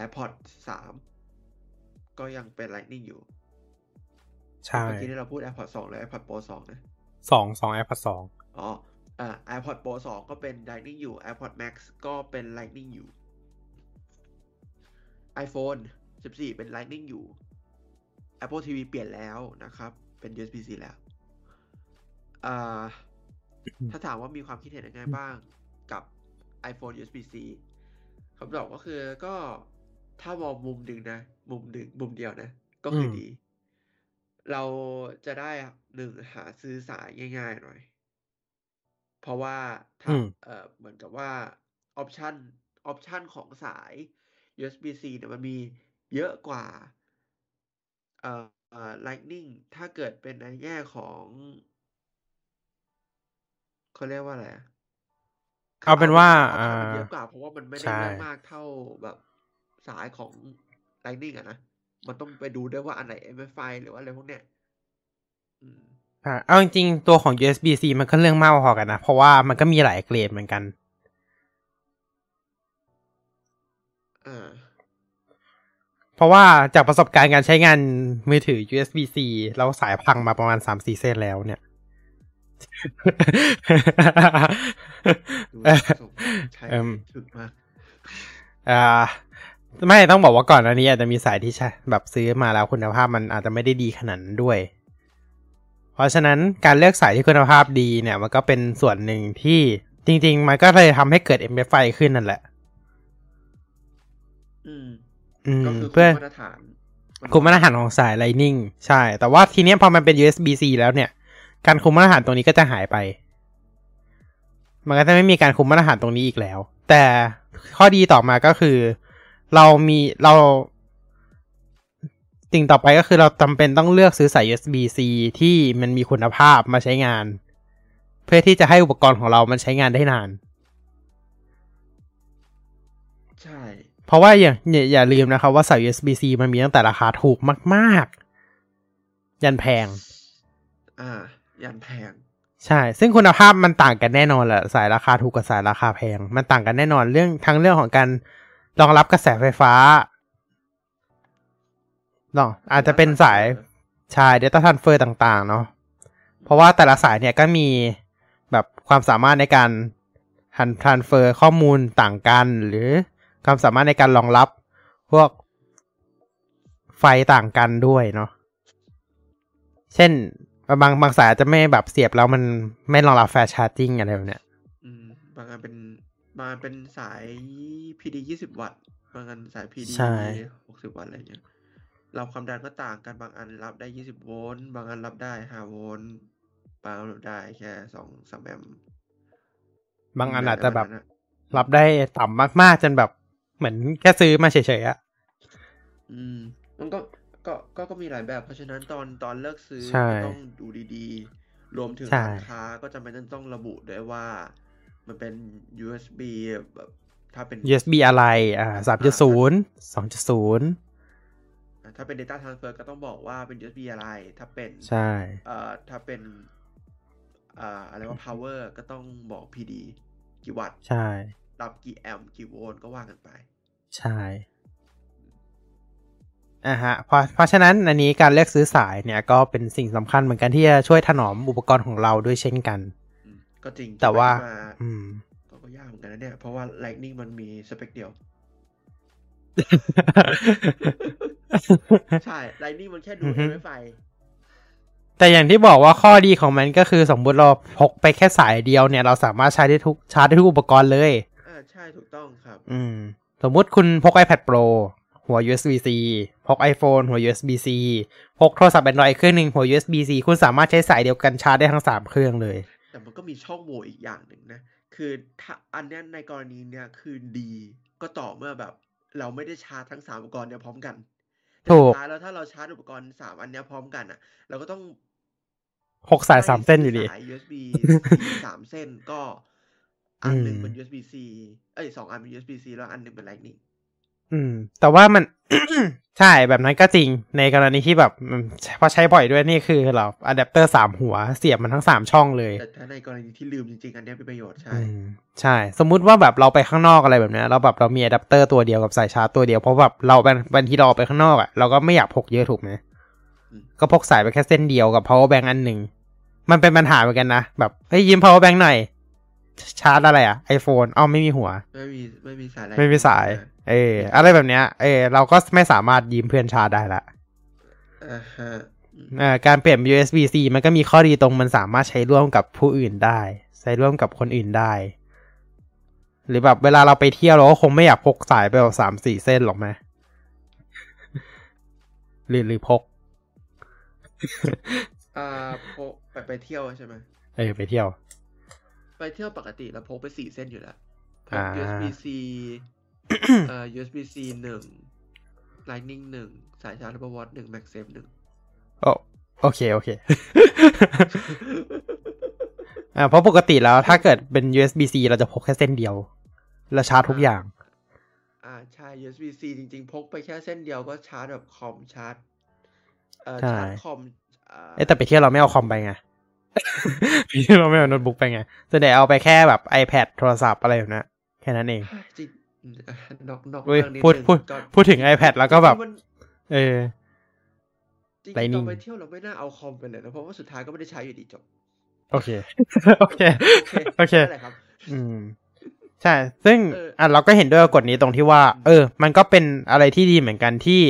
AirPods 3ก็ยังเป็น Lightning อยู่ใช่เมื่อกี้ที่เราพูด AirPods 2หรือ AirPods Pro 2 นะ สองสอง AirPods สองอ๋ออ่า AirPods Pro 2ก็เป็น Lightning อยู่ AirPods Max ก็เป็น Lightning อยู่ iPhone 14 เป็น Lightning อยู่ Apple TV เปลี่ยนแล้วนะครับ เป็น USB-C แล้วอ่าถ้าถามว่ามีความคิดเห็นยังไงบ้างกับ iPhone USB-C คำตอบก็คือก็ถ้ามองมุมหนึ่งนะ มุมหนึ่งมุมเดียวนะ ก็คืออมดี เราจะได้หนึ่งหาซื้อสายง่ายๆหน่อย เพราะว่าถ้าอืมเอ่อเหมือนกับว่าออปชันออปชันของสาย USB-C เนี่ยมันมีเยอะกว่าเอ่อเอ่อ Lightning ถ้าเกิดเป็นในแง่ของเขาเรียกว่าอะไรอะคือเอาเป็นว่าออปชันมันอ่าเยอะกว่าเพราะว่ามันไม่ได้ใช่เรื่องมากเท่าแบบสายของ Lightning อะนะ มันต้องไปดูด้วยว่าอันไหน MFI หรือว่าอะไรพวกเนี้ยอืมอ่าเอาจริงๆตัวของ USB-C มันก็เรื่องมากพอกันนะ เพราะว่ามันก็มีหลายเกรดเหมือนกันอ่าเพราะว่าจากประสบการณ์การใช้งานมือถือ USB-C แล้วสายพังมาประมาณสามสี่เส้นแล้วเนี่ยดูเอ่อส่งใช้เอิ่มถึกมากอ่า ไม่ต้องบอกว่าก่อนอันนี้อาจจะมีสายที่ใช่แบบซื้อมาแล้วคุณภาพมันอาจจะไม่ได้ดีขนาดนั้นด้วย เพราะฉะนั้นการเลือกสายที่คุณภาพดีเนี่ยมันก็เป็นส่วนหนึ่งที่จริง ๆ มันก็เลยทำให้เกิด MFI ขึ้นนั่นแหละ อืม อืม ก็คือคุเพื่อมมาตรฐานคุมมาตรฐานของสาย Lightning ใช่ แต่ว่าทีเนี้ยพอมันเป็น USB-C แล้วเนี่ย การคุมมาตรฐานตรงนี้ก็จะหายไป มันก็จะไม่มีการคุมมาตรฐานตรงนี้อีกแล้ว แต่ข้อดีต่อมาก็คือ เรามีเราสิ่งต่อไปก็คือเราจำเป็นต้องเลือกซื้อสาย USB-C ที่มันมีคุณภาพมาใช้งาน เพื่อที่จะให้อุปกรณ์ของเรามันใช้งานได้นาน ใช่ เพราะว่าอย่าอย่าอย่าลืมนะครับว่าสาย USB-C มันมีตั้งแต่ราคาถูกมาก ๆ ยันแพง อ่า ยันแพง ใช่ ซึ่งคุณภาพมันต่างกันแน่นอนแหละสายราคาถูกกับสายราคาแพง มันต่างกันแน่นอนเรื่องทั้งเรื่องของการ รองรับกระแสไฟฟ้าเนาะอาจจะเป็นสายใช่ Data Transfer ต่าง ๆ เนาะเพราะว่าแต่ละสายเนี่ยก็มีแบบความสามารถในการทัน transfer ข้อมูลต่างกัน หรือความสามารถในการรองรับพวกไฟต่างกันด้วยเนาะเช่นบางบางสายจะไม่แบบเสียบแล้วมันไม่รองรับแฟชาร์จิ่งอะไรแบบเนี้ยอืมบางอันเป็น บางอันเป็นสาย PD ยี่สิบวัตต์บางอันสาย PD ใช่ หกสิบวัตต์อะไรเงี้ยรับความดันก็ต่างกันบางอันรับได้ยี่สิบโวลต์บางอันรับได้ห้าโวลต์บางอันรับได้แค่สองสามแอมป์บางอันอาจจะแบบประมาณนั้นอะรับได้ต่ำมากๆ จนแบบเหมือนแค่ซื้อมาเฉยๆอะอืม มันก็ก็ก็ก็มีหลายแบบ เพราะฉะนั้นตอนตอนเลือกซื้อใช่ ก็ต้องดูดีๆ รวมถึงใช่ร้านค้าก็จำเป็นต้องระบุด้วยว่า มันเป็น USB แบบถ้าเป็น USB อะไร อ่าสามจุดศูนย์สองจุดศูนย์อะถ้าเป็น Data Transfer ก็ต้องบอกว่าเป็น USB อะไร ถ้าเป็นใช่เอ่อถ้าเป็นอ่าอะไรว่า power ก็ต้องบอก PD กี่วัตต์ใช่ รับกี่แอมป์กี่โวลต์ก็ว่ากันไป ใช่อ่าฮะเพราะเพราะฉะนั้นอันนี้การเลือกซื้อสายเนี่ยก็เป็นสิ่งสำคัญเหมือนกันที่จะช่วยถนอมอุปกรณ์ของเราด้วยเช่นกันอืม ก็จริงแต่ว่าที่มอืมก็ก็ยากเหมือนกันนะเนี่ย เพราะว่า Lightning มันมีสเปคเดียว ใช่ Lightning มันแค่ดูอือฮึ MFI แต่อย่างที่บอกว่าข้อดีของมันก็คือสมมุติเราพกไปแค่สายเดียวเนี่ย เราสามารถใช้ได้ทุกชาร์จได้ทุกอุปกรณ์เลยอ่าใช่ถูกต้องครับ อืม สมมุติคุณพก iPad Pro หัว USB-C พก iPhone หัว USB-C พกโทรศัพท์ Android เครื่องหนึ่งหัว USB-C คุณสามารถใช้สายเดียวกันชาร์จได้ทั้งสามเครื่องเลย แต่มันก็มีช่องโหว่อีกอย่างหนึ่งนะ คือถ้าอันเนี้ยในกรณีเนี้ยคือดีก็ต่อเมื่อแบบ เราไม่ได้ชาร์จทั้งสามอุปกรณ์เนี้ยพร้อมกันแต่ถูกสุดท้ายแล้วถ้าเราชาร์จอุปกรณ์สามอันเนี้ยพร้อมกันอะ เราก็ต้องหกสายสามเส้นอยู่ดีสาย USB C สามเส้นก็ อันหนึ่งอืมเป็น USB C เอ้ยสองอันเป็น USB C แล้วอันหนึ่งเป็น Lightning อืม แต่ว่ามันใช่แบบนั้นก็จริงในกรณีที่แบบมันพอใช้บ่อยด้วยนี่คือเราอะแดปเตอร์สามหัวเสียบมันทั้งสามช่องเลย แต่ถ้าในกรณีที่ลืมจริงๆ อันเนี้ยเป็นประโยชน์ ใช่อืมใช่ สมมุติว่าแบบเราไปข้างนอกอะไรแบบเนี้ยเราแบบเรามีอะแดปเตอร์ตัวเดียวกับสายชาร์จตัวเดียว เพราะแบบเราบางบางทีเราออกไปข้างนอกอะเราก็ไม่อยากพกเยอะถูกไหมออืมก็พกสายไปแค่เส้นเดียวกับ power bank อันหนึ่งมันเป็นปัญหาเหมือนกันนะแบบเฮ้ยยืม power bank หน่อยชาร์จอะไรอะ iPhone อ้าวไม่มีหัว ไม่มีไม่มีสายอะไรไม่มีสาย เอออะไรแบบเนี้ย เออเราก็ไม่สามารถยืมเพื่อนชาร์จได้ละอ่าฮะอืมอ่าการเปลี่ยน USB-C มันก็มีข้อดีตรงมันสามารถใช้ร่วมกับผู้อื่นได้ ใช้ร่วมกับคนอื่นได้ หรือแบบเวลาเราไปเที่ยวเราก็คงไม่อยากพกสายไปแบบสามสี่เส้นหรอกไหมหรือหรือพกอ่าพกไปไปเที่ยวใช่ไหมเออไปเที่ยว ไปเที่ยวปกติเราพกไปสี่เส้นอยู่แล้วพกอ่า USB-C เอ่อ USB-C หนึ่ง Lightning หนึ่ง สายชาร์จ Apple Watch หนึ่ง MagSafe หนึ่งโอโอเค โอเค อ่า เพราะปกติแล้วถ้าเกิดเป็น USB-C เราจะพกแค่เส้นเดียว แล้วชาร์จทุกอย่าง อ่า ใช่ USB-C จริง ๆ พกไปแค่เส้นเดียวก็ชาร์จแบบคอมชาร์จ เอ่อใช่ชาร์จคอมอ่าเอ้ยแต่ไปเที่ยวเราไม่เอาคอมไปไงไปเที่ยวเราไม่เอาโน้ตบุ๊กไปไงส่วนใหญ่เอาไปแค่แบบ iPad โทรศัพท์อะไรแบบนั้นแค่นั้นเองจริง อืมอะนอกนอกเว้ยเรื่องนิดพูดนึงพูดก็พูดถึง iPad แล้วก็แบบจริงๆมันเออจริงๆต Lightning อนไปเที่ยวเราไม่น่าเอาคอมไปเลยนะเพราะว่าสุดท้ายก็ไม่ได้ใช้อยู่ดีจบ โอเค โอเค โอเคนั่นแหละครับ อืม ใช่ ซึ่งเอออ่อะเราก็เห็นด้วยกับกฎนี้ตรงที่ว่า เออ มันก็เป็นอะไรที่ดีเหมือนกันที่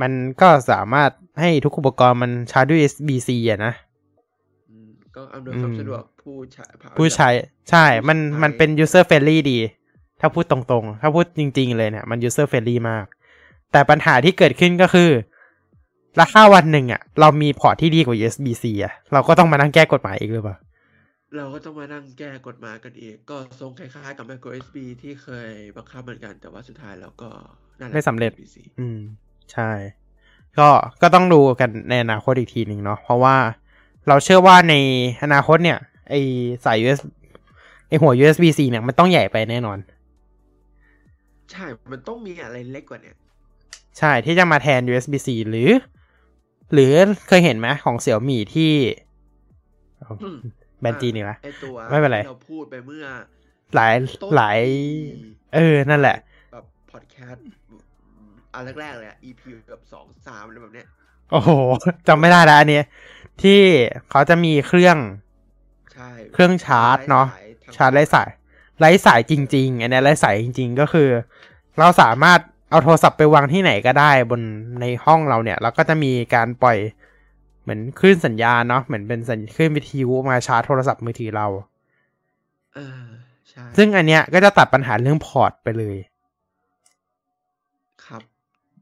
มันก็สามารถให้ทุกอุปกรณ์มันชาร์จด้วย USB-C อะนะอืมก็อำนวยความอืมสะดวกผู้ใช้ ผู้ใช้ ใช่ มันผู้ใช้มันเป็น user friendly ดี ถ้าพูดตรงๆ ถ้าพูดจริง ๆ เลยเนี่ยมัน user friendly มาก แต่ปัญหาที่เกิดขึ้นก็คือถ้าวันหนึ่งอะ เรามี port ที่ดีกว่า USB-C อะ เราก็ต้องมานั่งแก้กฎหมายอีกหรือเปล่า เราก็ต้องมานั่งแก้กฎหมายกันอีก ก็ทรงคล้ายๆกับ micro USB ที่เคยบังคับเหมือนกัน แต่ว่าสุดท้ายแล้วก็นั่นแหละไม่สำเร็จ USB-C อืม ใช่ ก็ก็ต้องดูกันในอนาคตอีกทีหนึ่งเนาะเพราะว่าเราเชื่อว่าในอนาคตเนี่ย ไอสาย US ไอหัว USB-C เนี่ยมันต้องใหญ่ไปแน่นอน ใช่ มันต้องมีอะไรเล็กกว่าเนี้ยใช่ที่จะมาแทน USB-C หรือ หรือเคยเห็นไหมของเสี่ยวมี่ที่อืมแบรนด์จีนนี่ละไอตัวไม่เป็นไรที่เราพูดไปเมื่อ หลายต้นหลายปีเออ นั่นแหละแบบพอดแคสต์อันแรกๆเลยอะ EP แบบสองสามอะไรแบบเนี้ยโอ้โหจำไม่ได้แล้วอันเนี้ยที่เขาจะมีเครื่อง ใช่ เครื่องชาร์จเนาะสยทงชาร์จไร้สาย ไร้สายจริง ๆ อันเนี้ยไร้สายจริง ๆ ก็คือ เราสามารถเอาโทรศัพท์ไปวางที่ไหนก็ได้บนในห้องเราเนี่ยแล้วก็จะมีการปล่อยเหมือนคลื่นสัญญาณเนาะเหมือนเป็นสัญคลื่นวิทยุมาชาร์จโทรศัพท์มือถือเรา เออใช่ซึ่งอันเนี้ยก็จะตัดปัญหาเรื่องพอร์ตไปเลย ครับ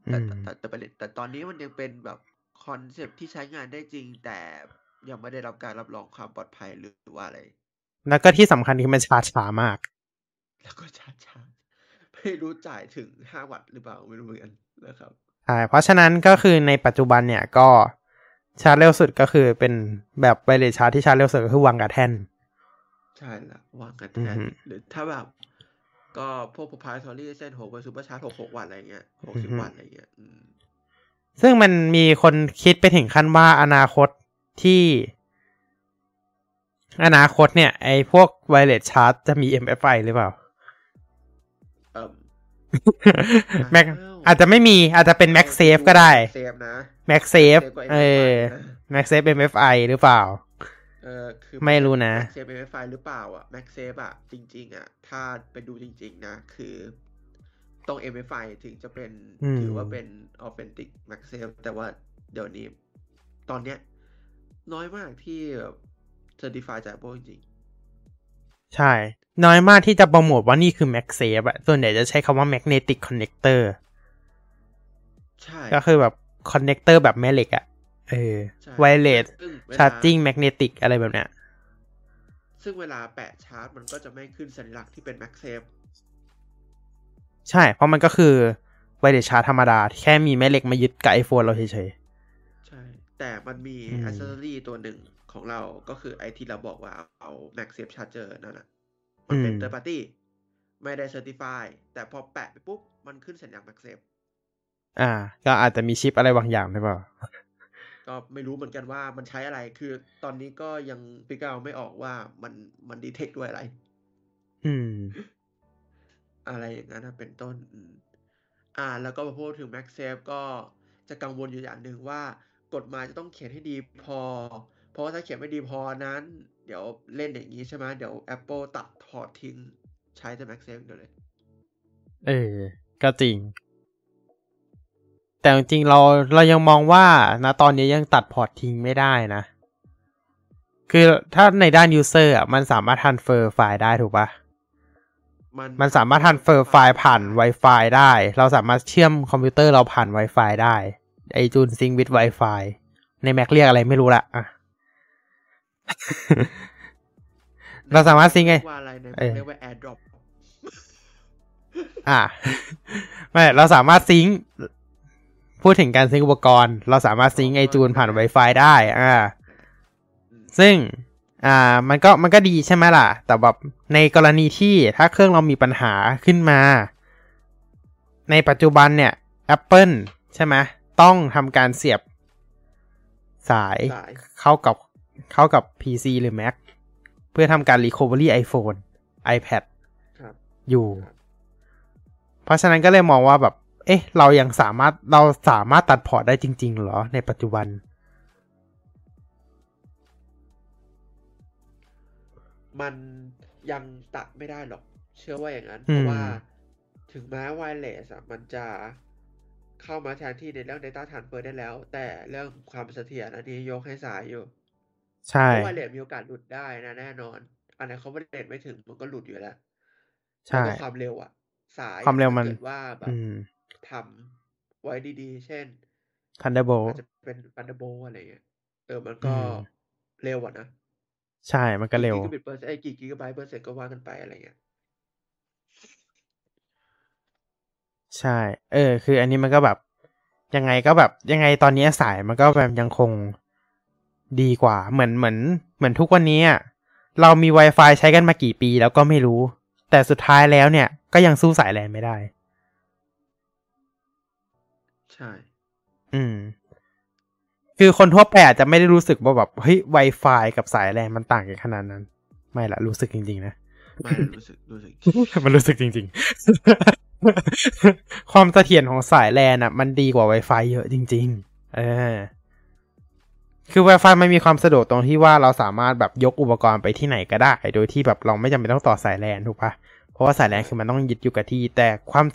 อืแต่มแต่แต่แต่ประเด็นแต่ตอนนี้มันยังเป็นแบบ concept ที่ใช้งานได้จริงแต่ยังไม่ได้รับการรับรองความปลอดภัยหรือว่าอะไร แล้วก็ที่สำคัญคือมันชาร์จช้ามาก แล้วก็ชาร์จช้าไม่รู้จ่ายถึงห้าวัตต์หรือเปล่าไม่รู้เหมือนกันนะครับใช่เพราะฉะนั้นก็คือในปัจจุบันเนี่ยก็ชาร์จเร็วสุดก็คือเป็นแบบ wireless charge ที่ชาร์จเร็วสุดก็คือวางกับแท่น ใช่ละวางกันอืแทอนฮึหรือถ้าแบบก็พวก proprietary เส้นหกเป็นซูเปอร์ชาร์จหกหกวัตต์อะไรเงี้ยหกสิบวัตต์อะไรเงี้ยอืมซึ่งมันมีคนคิดไปถึงขั้นว่าอนาคตที่ อนาคตเนี่ยไอ้พวกไวเลสชาร์จจะมี MFI หรือเปล่าเอิ่มแม็กอ้าวอาจจะไม่มีอาจจะเป็น Max Safe ก็ได้เซฟนะ Max Safe ก็เออนะ Max Safe MFI หรือเปล่าเออคือไม่รู้นะเซฟเป็นไฟหรือเปล่าอะแม็กเซฟอะจริง ๆ อะ ถ้าไปดูจริง ๆ นะ คือต้อง MFI ถึงจะเป็นอืมถือว่าเป็น authentic Max Safe แต่ว่าเดี๋ยวนี้ ตอนเนี้ย น้อยมากที่แบบ certify จาก Apple จริงใช่ น้อยมากที่จะโปรโมทว่านี่คือ Max Safe อะส่วนใหญ่จะใช้คำว่า Magnetic Connector ๆใช่ ก็คือแบบ Connector แบบแม่เหล็กอะเออใช่ไวเลสซึ่งเวลา Charging Magnetic อะไรแบบเนี้ยซึ่งเวลาแปะชาร์จมันก็จะไม่ขึ้นสัญลักษณ์ที่เป็น Max Safe ใช่ เพราะมันก็คือไวเลสชาร์จธรรมดา แค่มีแม่เหล็กมายึดกับ iPhone เราเฉยใช่ แต่มันมีอืมอั c เซอรี่ตัวหนึ่ง ของเราก็คือไอที่เราบอกว่าเอา MagSafe Charger นั่นน่ะมันเป็น third party ไม่ได้ certify แต่พอแปะไปปุ๊บ มันขึ้นสัญญาณ MagSafe ๆอ่า ก็อาจจะมีชิปอะไรบางอย่างหรือเปล่า ก็ไม่รู้เหมือนกันว่ามันใช้อะไรคือตอนนี้ก็ยังพิกเอาไม่ออกว่ามันมันดีเทคด้วยอะไร อืม อะไรอย่างนั้นนะเป็นต้นอืมอ่า แล้วก็มาพูดถึง MagSafe ก็จะกังวลอยู่อย่างหนึ่งว่ากฎหมายจะต้องเขียนให้ดีพอ เพราะว่าถ้าเขียนไม่ดีพอนั้น เดี๋ยวเล่นอย่างนี้ใช่ไหมเดี๋ยว Apple ตัดถอดทิ้งใช้แต่ MagSafe เดียวเลย เออ ก็จริง แต่จริงๆเราเรายังมองว่านะตอนนี้ยังตัด port ทิ้งไม่ได้นะ คือถ้าในด้าน user อะมันสามารถ transfer ไฟล์ได้ถูกปะมันมันสามารถ transfer ไฟล์ผ่าน Wi-Fi ได้ เราสามารถเชื่อมคอมพิวเตอร์เราผ่าน Wi-Fi ได้ iTunes sync with Wi-Fi ใน Mac เรียกอะไรไม่รู้ละอะ เราสามารถ sync ไงเรียกว่าอะไรเนี่ยเออเรียกว่า AirDrop อะไม่เราสามารถซิงค์พูดถึงการซิงค์อุปกรณ์ เราสามารถซิงค์ไอจูนผ่าน Wi-Fi ได้ อ่าอืมซึ่ง อ่า มันก็มันก็ดีใช่ไหมล่ะ แต่แบบในกรณีที่ถ้าเครื่องเรามีปัญหาขึ้นมา ในปัจจุบันเนี่ย Apple ใช่ไหมต้องทำการเสียบสายสายเข้ากับ เข้ากับ PC หรือ Mac เพื่อทำการ Recovery iPhone iPad ครับอยู่ครับเพราะฉะนั้นก็เลยมองว่าแบบ เอ๊ะ เรายังสามารถเราสามารถตัดพอร์ตได้จริงๆเหรอ ในปัจจุบัน มันยังตัดไม่ได้หรอก เชื่อว่าอย่างนั้นอืมเพราะว่าถึงแม้ไวเลสอะมันจะเข้ามาแทนที่ในเรื่อง Data Transfer ได้แล้ว แต่เรื่องความเสถียรอันนี้ยกให้สายอยู่ ใช่ เพราะไวเลสมีโอกาสหลุดได้นะแน่นอน อันไหนเขาไวเลสไม่ถึงมันก็หลุดอยู่แล้วใช่แล้วก็ความเร็วอะสายความเร็วมันถ้าเกิดว่าแบบอืมทำไว้ดีๆ เช่น Thunderbolt อาจจะเป็น Thunderbolt อะไรเงี้ยเออมันก็อืมเร็วอะนะ ใช่มันก็เร็วกิกะบิตเปอร์เซ็นต์ไอ้กี่กิกะไบต์เปอร์เซ็นต์ก็ว่ากันไปอะไรเงี้ยใช่ เออ คืออันนี้มันก็แบบ ยังไงก็แบบ ยังไงตอนนี้สายมันก็แบบยังคง ดีกว่า เหมือนเหมือน เหมือนทุกวันนี้อะเรามี Wi-Fi ใช้กันมากี่ปีแล้วก็ไม่รู้ แต่สุดท้ายแล้วเนี่ย ก็ยังสู้สายแลนไม่ได้ ใช่ อืม คือคนทั่วไปอาจจะไม่ได้รู้สึกว่าแบบเฮ้ย Wi-Fi กับสายแลนมันต่างกันขนาดนั้น ไม่ละรู้สึกจริง ๆ นะไม่รู้สึกรู้สึกมันรู้สึกจริง ๆ ความเสถียรของสายแลนอะ มันดีกว่า Wi-Fi เยอะจริง ๆ เออ คือ Wi-Fi มันมีความสะดวกตรงที่ว่าเราสามารถแบบยกอุปกรณ์ไปที่ไหนก็ได้ โดยที่แบบเราไม่จำเป็นต้องต่อสายแลนถูกปะเพราะว่าสายแลนคือมันต้องยึดอยู่กับที่แต่ความ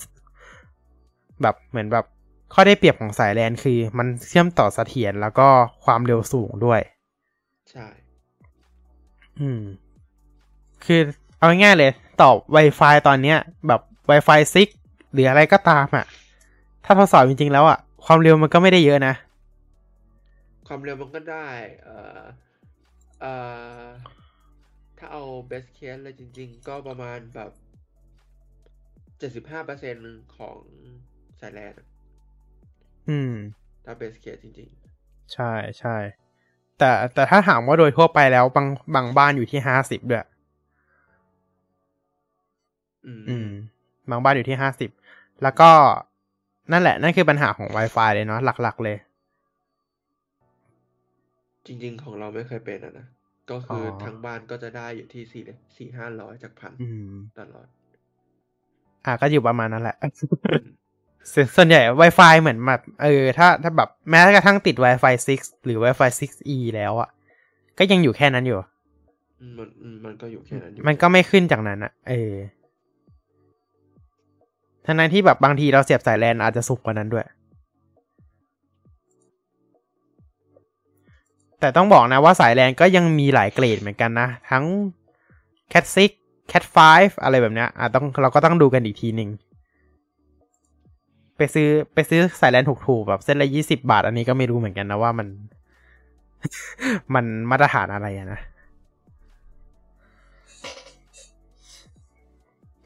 แบบเหมือนแบบข้อได้เปรียบของสายแลนคือ มันเชื่อมต่อเสถียรแล้วก็ความเร็วสูงด้วย ใช่ อืม คือเอาง่ายๆเลย ต่อ Wi-Fi ตอนเนี้ย แบบ Wi-Fi 6 หรืออะไรก็ตามอะ ถ้าทดสอบจริงๆแล้วอะ ความเร็วมันก็ไม่ได้เยอะนะ ความเร็วมันก็ได้เอ่อเอ่อถ้าเอา best case เลยจริง ๆ ก็ประมาณแบบเจ็ดสิบห้าเปอร์เซ็นของสายแลนอะอืม ถ้า best case จริงใช่ใช่ แต่แต่ถ้าถามว่าโดยทั่วไปแล้วบางบางบ้านอยู่ที่ห้าสิบด้วยๆอืมอืม บางบ้านอยู่ที่ห้าสิบ แล้วก็นั่นแหละ นั่นคือปัญหาของ Wi-Fi เลยเนาะหลัก ๆ เลย จริง ๆ ของเราไม่เคยเป็นอะนะ ก็คือออทั้งบ้านก็จะได้อยู่ที่สี่สี่ห้าร้อยจากพันอืมตลอด อะก็อยู่ประมาณนั้นแหละอืมส่วนส่วนใหญ่ Wi-Fi เหมือนแบบเออ ถ้าถ้าแบบแม้กระทั่งติด Wi-Fi 6 หรือ Wi-Fi 6E แล้วอะก็ยังอยู่แค่นั้นอยู่อืมมันอืมมันก็อยู่แค่นั้นอยู่ มันก็ไม่ขึ้นจากนั้นอะเออทั้งนั้นที่แบบบางทีเราเสียบสายแลนอาจจะสุกกว่านั้นด้วย แต่ต้องบอกนะว่าสายแลนก็ยังมีหลายเกรดเหมือนกันนะ ทั้ง Cat 6 Cat 5 อะไรแบบเนี้ยอะต้องเราก็ต้องดูกันอีกทีหนึ่งไปซื้อไปซื้อสายแลนถูกๆแบบเส้นละยี่สิบาท อันนี้ก็ไม่รู้เหมือนกันนะว่ามัน มันมาตรฐานอะไรอะนะ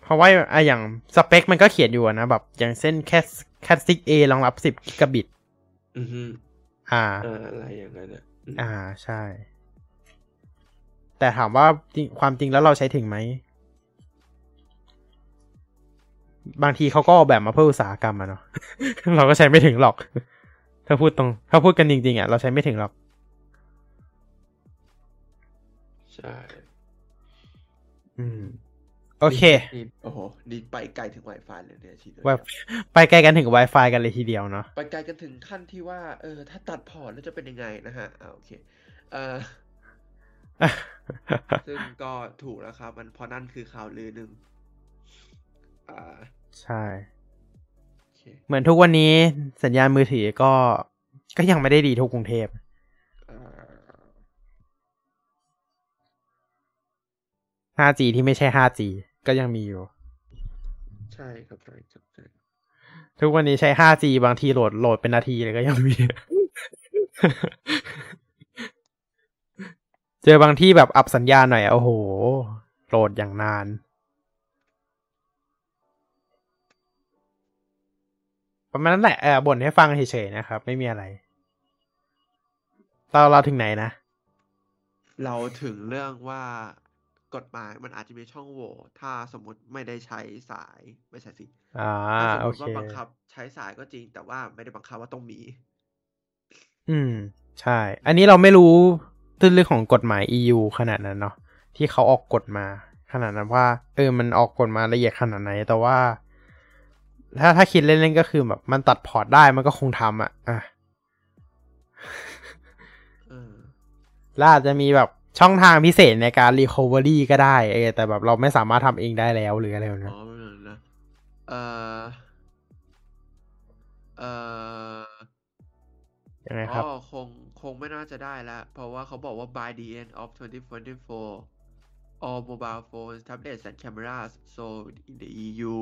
เพราะว่าอะอย่างสเปคมันก็เขียนอยู่อะนะ แบบ อย่างเส้นแค่แค่ซิกเอรองรับสิบกิกะบิต อือฮึอ่าอ่าอะไรอย่างนั้นอะ อืมอ่าใช่ แต่ถามว่าจริงความจริงแล้วเราใช้ถึงไหม บางทีเขาก็ออกแบบมาเพื่ออุตสาหกรรมอะเนาะเราก็ใช้ไม่ถึงหรอก ถ้าพูดตรง ถ้าพูดกันจริง ๆอะเราใช้ไม่ถึงหรอก ใช่ อืม โอเคนี่โอ้โห นี่ไปไกลถึง Wi-Fi เลยเนี่ยทีเดียวว่าไปไกลกันถึง Wi-Fi กันเลยทีเดียวเนาะ ไปไกลกันถึงขั้นที่ว่า เออ ถ้าตัดพอร์ตแล้วจะเป็นยังไงนะฮะอ่าโอเค เออซึ่งก็ถูกแล้วครับ มันเพราะนั่นคือข่าวลือหนึ่งอ่า ใช่โอเคเหมือนทุกวันนี้สัญญาณมือถือก็ ก็ยังไม่ได้ดีทุกกรุงเทพอ่า 5G ที่ไม่ใช่ 5G ก็ยังมีอยู่ ใช่ครับใช่ครับใช่ทุกวันนี้ใช้ 5G บางทีโหลดโหลดเป็นนาทีเลยก็ยังมี เจอบางที่แบบอับสัญญาณหน่อยอะโอ้โห โหลดอย่างนาน ประมาณนั้นแหละเออบ่นให้ฟังเฉยๆนะครับ ไม่มีอะไรเราเราถึงไหนนะ เราถึงเรื่องว่า กฎหมายมันอาจจะมีช่องโหว่ถ้าสมมติไม่ได้ใช้สายไม่ใช่สิอ่าถ้าสมโอมติเคว่าบังคับใช้สายก็จริง แต่ว่าไม่ได้บังคับว่าต้องมี อืม ใช่ อันนี้เราไม่รู้ตื้นลึกของกฎหมาย EU ขนาดนั้นเนาะที่เขาออกกฎมา ขนาดนั้นว่า เออ มันออกกฎมาละเอียดขนาดไหน แต่ว่า ถ้าถ้าคิดเล่นๆก็คือแบบ มันตัดพอร์ตได้มันก็คงทำอะอะเออแล้วอาจจะมีแบบ ช่องทางพิเศษในการ recovery ก็ได้เออแต่แบบเราไม่สามารถทำเองได้แล้วหรืออะไรแบบอ๋นี้อไม่เป็นไรนะเอ่อเอ่อยังไงคอ๋รับอคงคงไม่น่าจะได้แล้วเพราะว่าเขาบอกว่า by the end of 2024 all mobile phones tablets and cameras sold in the EU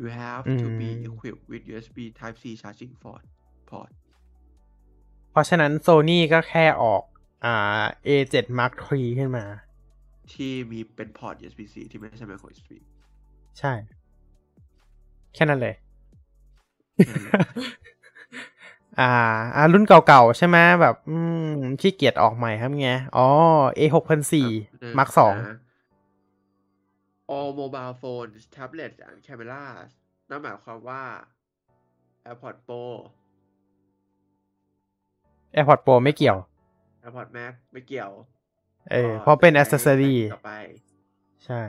you have to be อืม equipped with USB Type C charging port port เพราะฉะนั้น Sony ก็แค่ออก อ่า A7 Mark III ขึ้นมา ที่มีเป็นพอร์ต USB-C ที่ไม่ใช่ micro USB ใช่ แค่นั้นเลยนั่นแหละอ่า อ่า รุ่นเก่าๆ ใช่ไหมแบบ อืมขี้เกียจออกใหม่ครับไง อ๋อ A 6 0ครับ0 Mark สองนะ all mobile phones tablets and cameras นั่นหมายความว่า AirPods Pro AirPods Pro ไม่เกี่ยว AirPods Max ไม่เกี่ยว เออก็เพราะเป็นจะใช้ accessory Lightning ต่อไป ใช่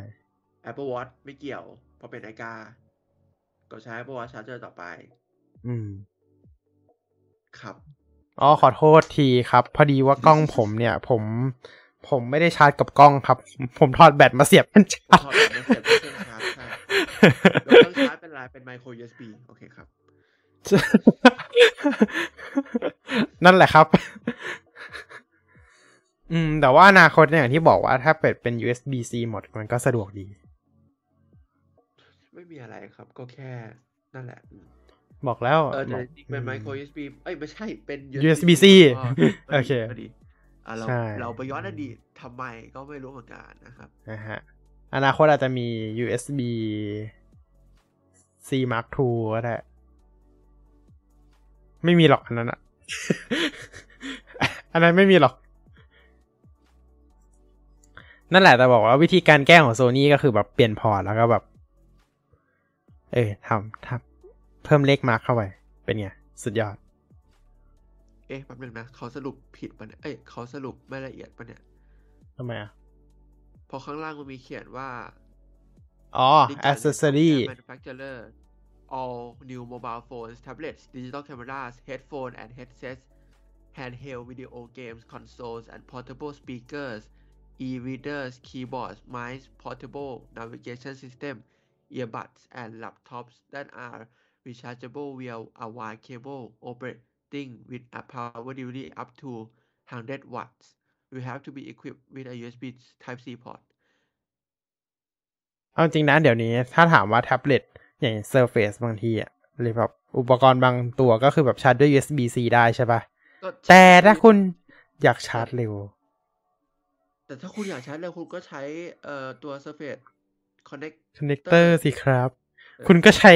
Apple Watch ไม่เกี่ยวเพราะเป็นไอกาก็ใช้ Apple Watch Charger ต่อไป อืม ครับอ๋อขอโทษทีครับ พอดีว่ากล้องผมเนี่ย ผมผมไม่ได้ชาร์จกับกล้องครับ ผมถอดแบตมาเสียบเป็นชาร์จถอดแบตมาเสียบเครื่องชาร์จใช่แล้วเครื่องชาร์จเป็นอะไรเป็น micro USB โอเคครับ นั่นแหละครับ อืม แต่ว่าอนาคตเนี่ยอย่างที่บอกว่าถ้าเปิดเป็น USB-C หมดมันก็สะดวกดี ไม่มีอะไรครับ ก็แค่นั่นแหละอืมบอกแล้วเออแต่บอกจริงๆเป็นอืม micro USB เอ้ยไม่ใช่เป็น USB-C ก็โอเคก็ดีอะเราใช่เราไปย้อนอดีตทำไมก็ไม่รู้เหมือนกันนะครับนะฮะอนาคตอาจจะมี USB C Mark II ก็ได้ไม่มีหรอกอันนั้นอะอันนั้นไม่มีหรอก นั่นแหละแต่บอกว่าวิธีการแก้ของโซนี่ก็คือแบบเปลี่ยนพอร์ตแล้วก็แบบ เออทำทำเพิ่มเลขมาร์กเข้าไป เป็นไง สุดยอด เอ๊ะแป๊บนึงนะเขาสรุปผิดปะเนี่ยเอ้ยเขาสรุปไม่ละเอียดปะเนี่ยทำไมอะเพอข้างล่างมันมีเขียนว่า อ๋อ Digital accessory Software Manufacturer all new mobile phones tablets digital cameras headphone and headsets handheld video games consoles and portable speakers e-readers keyboards mice portable navigation system earbuds and laptops that are rechargeable via a wire cable operating with a power delivery up to 100 watts will have to be equipped with a USB Type C port เอาจริงนะเดี๋ยวนี้ถ้าถามว่าแท็บเล็ตอย่าง Surface บางทีอะหรือแบบอุปกรณ์บางตัวก็คือแบบชาร์จด้วย USB-C ได้ใช่ปะก็แต่ถ้าคุณอยากชาร์จเร็ว แต่ถ้าคุณอยากใช้เร็วคุณก็ใช้เอ่อตัว Surface Connect Connector สิครับ คุณก็ใช้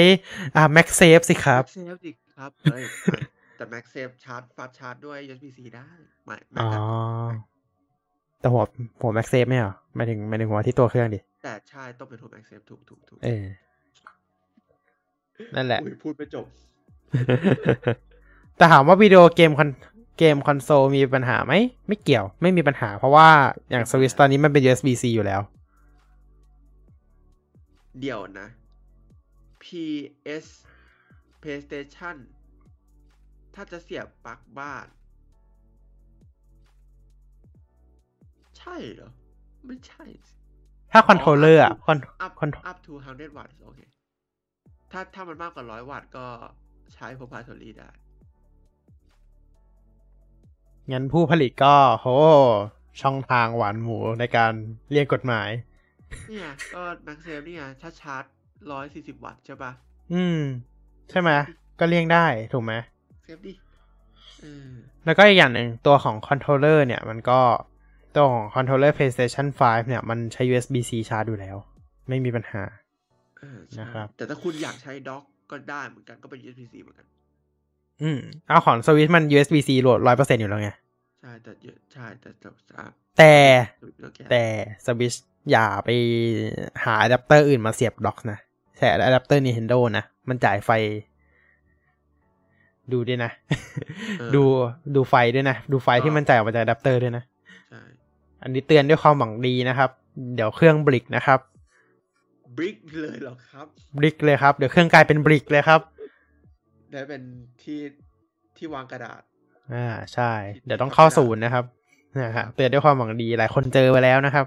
อ่า MagSafe สิครับ MagSafe สิครับเฮ้ยแต่ MagSafe ชาร์จฟาสชาร์จด้วย USB-C ได้ไม่ไม่อ๋อกันแต่หัวหัว MagSafe ไม่เหรอหมายถึงหมายถึงหัวที่ตัวเครื่องดิ แต่ใช่ต้องเป็นตัว MagSafe ถูกถูกถูกเออนั่นแหละอุ้ยพูดไม่จบแต่ถามว่าวิดีโอเกมคอน เกมคอนโซลมีปัญหาไหม ไม่เกี่ยวไม่มีปัญหา เพราะว่าอย่างสวิสตอนนี้มันเป็น USB-C อยู่แล้ว เดี๋ยวนะ PS PlayStation ถ้าจะเสียบปลั๊กบ้าน ใช่เหรอ ไม่ใช่สิถ้าคอนโทรลเลอร์อะคอน up Contro- up to 100วัตต์โอเค ถ้าถ้ามันมากกว่า 100 วัตต์ก็ใช้ proprietary ได้ งั้นผู้ผลิตก็โหช่องทางหวานหมูในการเลี่ยงกฎหมาย เนี่ยก็ MagSafe เนี่ยถ้าชาร์จ140วัตต์ใช่ปะอืม ใช่ไหมก็เลี่ยงได้ถูกไหม Safe ดิเออแล้วก็อีกอย่างหนึ่งตัวของ controller เนี่ย มันก็ตัวของ controller PlayStation 5 เนี่ย มันใช้ USB-C ชาร์จอยู่แล้ว ไม่มีปัญหาเออใช่นะครับ แต่ถ้าคุณอยากใช้ dock ก็ได้เหมือนกันก็เป็น USB-C เหมือนกัน อืมเอาของสวิตมัน USB-C โหลดร้อยเปอร์เซ็นต์อยู่แล้วไง ใช่แต่เยอะใช่แต่แต่แต่แต่เรื่องแค่แต่สวิตอย่าไปหาอะแดปเตอร์อื่นมาเสียบ dock นะใช่ adapter Nintendo นะ มันจ่ายไฟ ดูด้วยนะเออดูดูไฟด้วยนะ ดูไฟที่มันจ่ายออกมาจากอะแดปเตอร์ด้วยนะใช่อันนี้เตือนด้วยความหวังดีนะครับ เดี๋ยวเครื่อง brick นะครับ brick เลยเหรอครับบริกเลยครับ เดี๋ยวเครื่องกลายเป็นบริกเลยครับ ได้เป็นที่ที่วางกระดาษ อ่าใช่ เดี๋ยวต้องเข้าศูนย์นะครับนะฮะเตือนด้วยความหวังดีหลายคนเจอไปแล้วนะครับ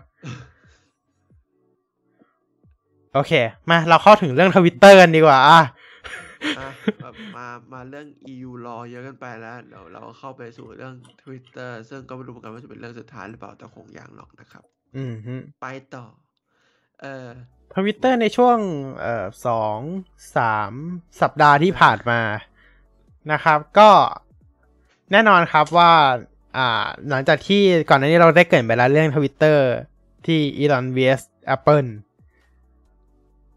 โอเค มาเราเข้าถึงเรื่องทวิตเตอร์กันดีกว่าอะอะแบบมามาเรื่อง EU รอเยอะกันไปแล้วเดี๋ยวเราเข้าไปสู่เรื่อง Twitter ซึ่งก็ไม่รู้เหมือนกันว่าจะเป็นเรื่องสุดท้ายหรือเปล่าแต่คงยังหรอกนะครับ อืมฮึไปต่อ เออทวิตเตอร์ในช่วงเอ่อสองสามสัปดาห์ที่ผ่านมานะครับ ก็แน่นอนครับว่า อ่า หลังจากที่ก่อนหน้านี้เราได้เกริ่นไปแล้วเรื่องทวิตเตอร์ที่ Elon vs Apple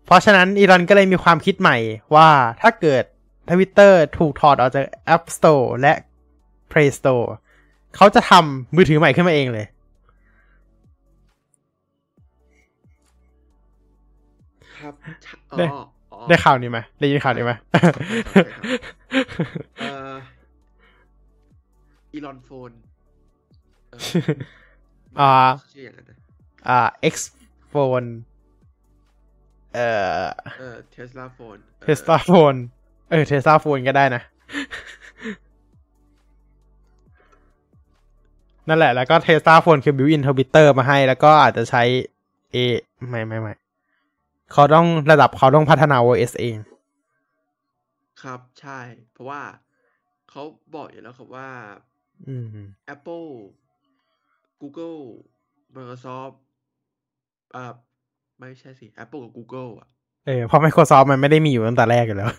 เพราะฉะนั้นอีลอนก็เลยมีความคิดใหม่ว่าถ้าเกิดทวิตเตอร์ถูกถอดออกจาก App Store และ Play Store เขาจะทำมือถือใหม่ขึ้นมาเองเลย ครับชะอ๋ได้ออ๋อได้ข่าวนี้ไหมได้ยินข่าวนี้ไหมเอ่ออีลอนโฟนเอออ่าชื่ออย่างนั้นนะอ่า X Phone เอ่อเออเทสลาโฟน Tesla Phone เออ Tesla Phone ก็ได้นะ นั่นแหละแล้วก็ Tesla Phone คือ built in Twitter มาให้ แล้วก็อาจจะใช้ A ไม่ไม่ไม่ เขาต้องระดับเขาต้องพัฒนา OS เอง ครับใช่ เพราะว่าเขาบอกอยู่แล้วครับว่าอืม Apple Google Microsoft อ่าไม่ใช่สิ Apple กับ Google อะเออเพราะ Microsoft มันไม่ได้มีอยู่ตั้งแต่แรกอยู่แล้ว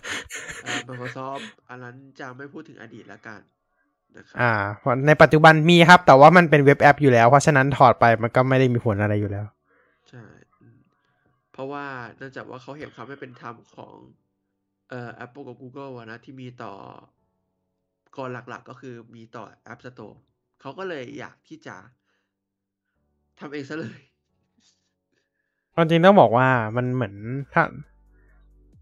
อ่า Microsoft อันนั้นจะไม่พูดถึงอดีตแล้วกันนะครับอ่าเพราะในปัจจุบันมีครับ แต่ว่ามันเป็นเว็บแอปอยู่แล้ว เพราะฉะนั้นถอดไปมันก็ไม่ได้มีผลอะไรอยู่แล้วใช่อืม เพราะว่าเนื่องจากว่าเขาเห็นความไม่เป็นธรรมของเอ่อ Apple กับ Google อะนะที่มีต่อก่อนหลักๆก็คือมีต่อ App Store เขาก็เลยอยากที่จะทำเองซะเลยควาจริงต้องบอกว่ามันเหมือนถ้า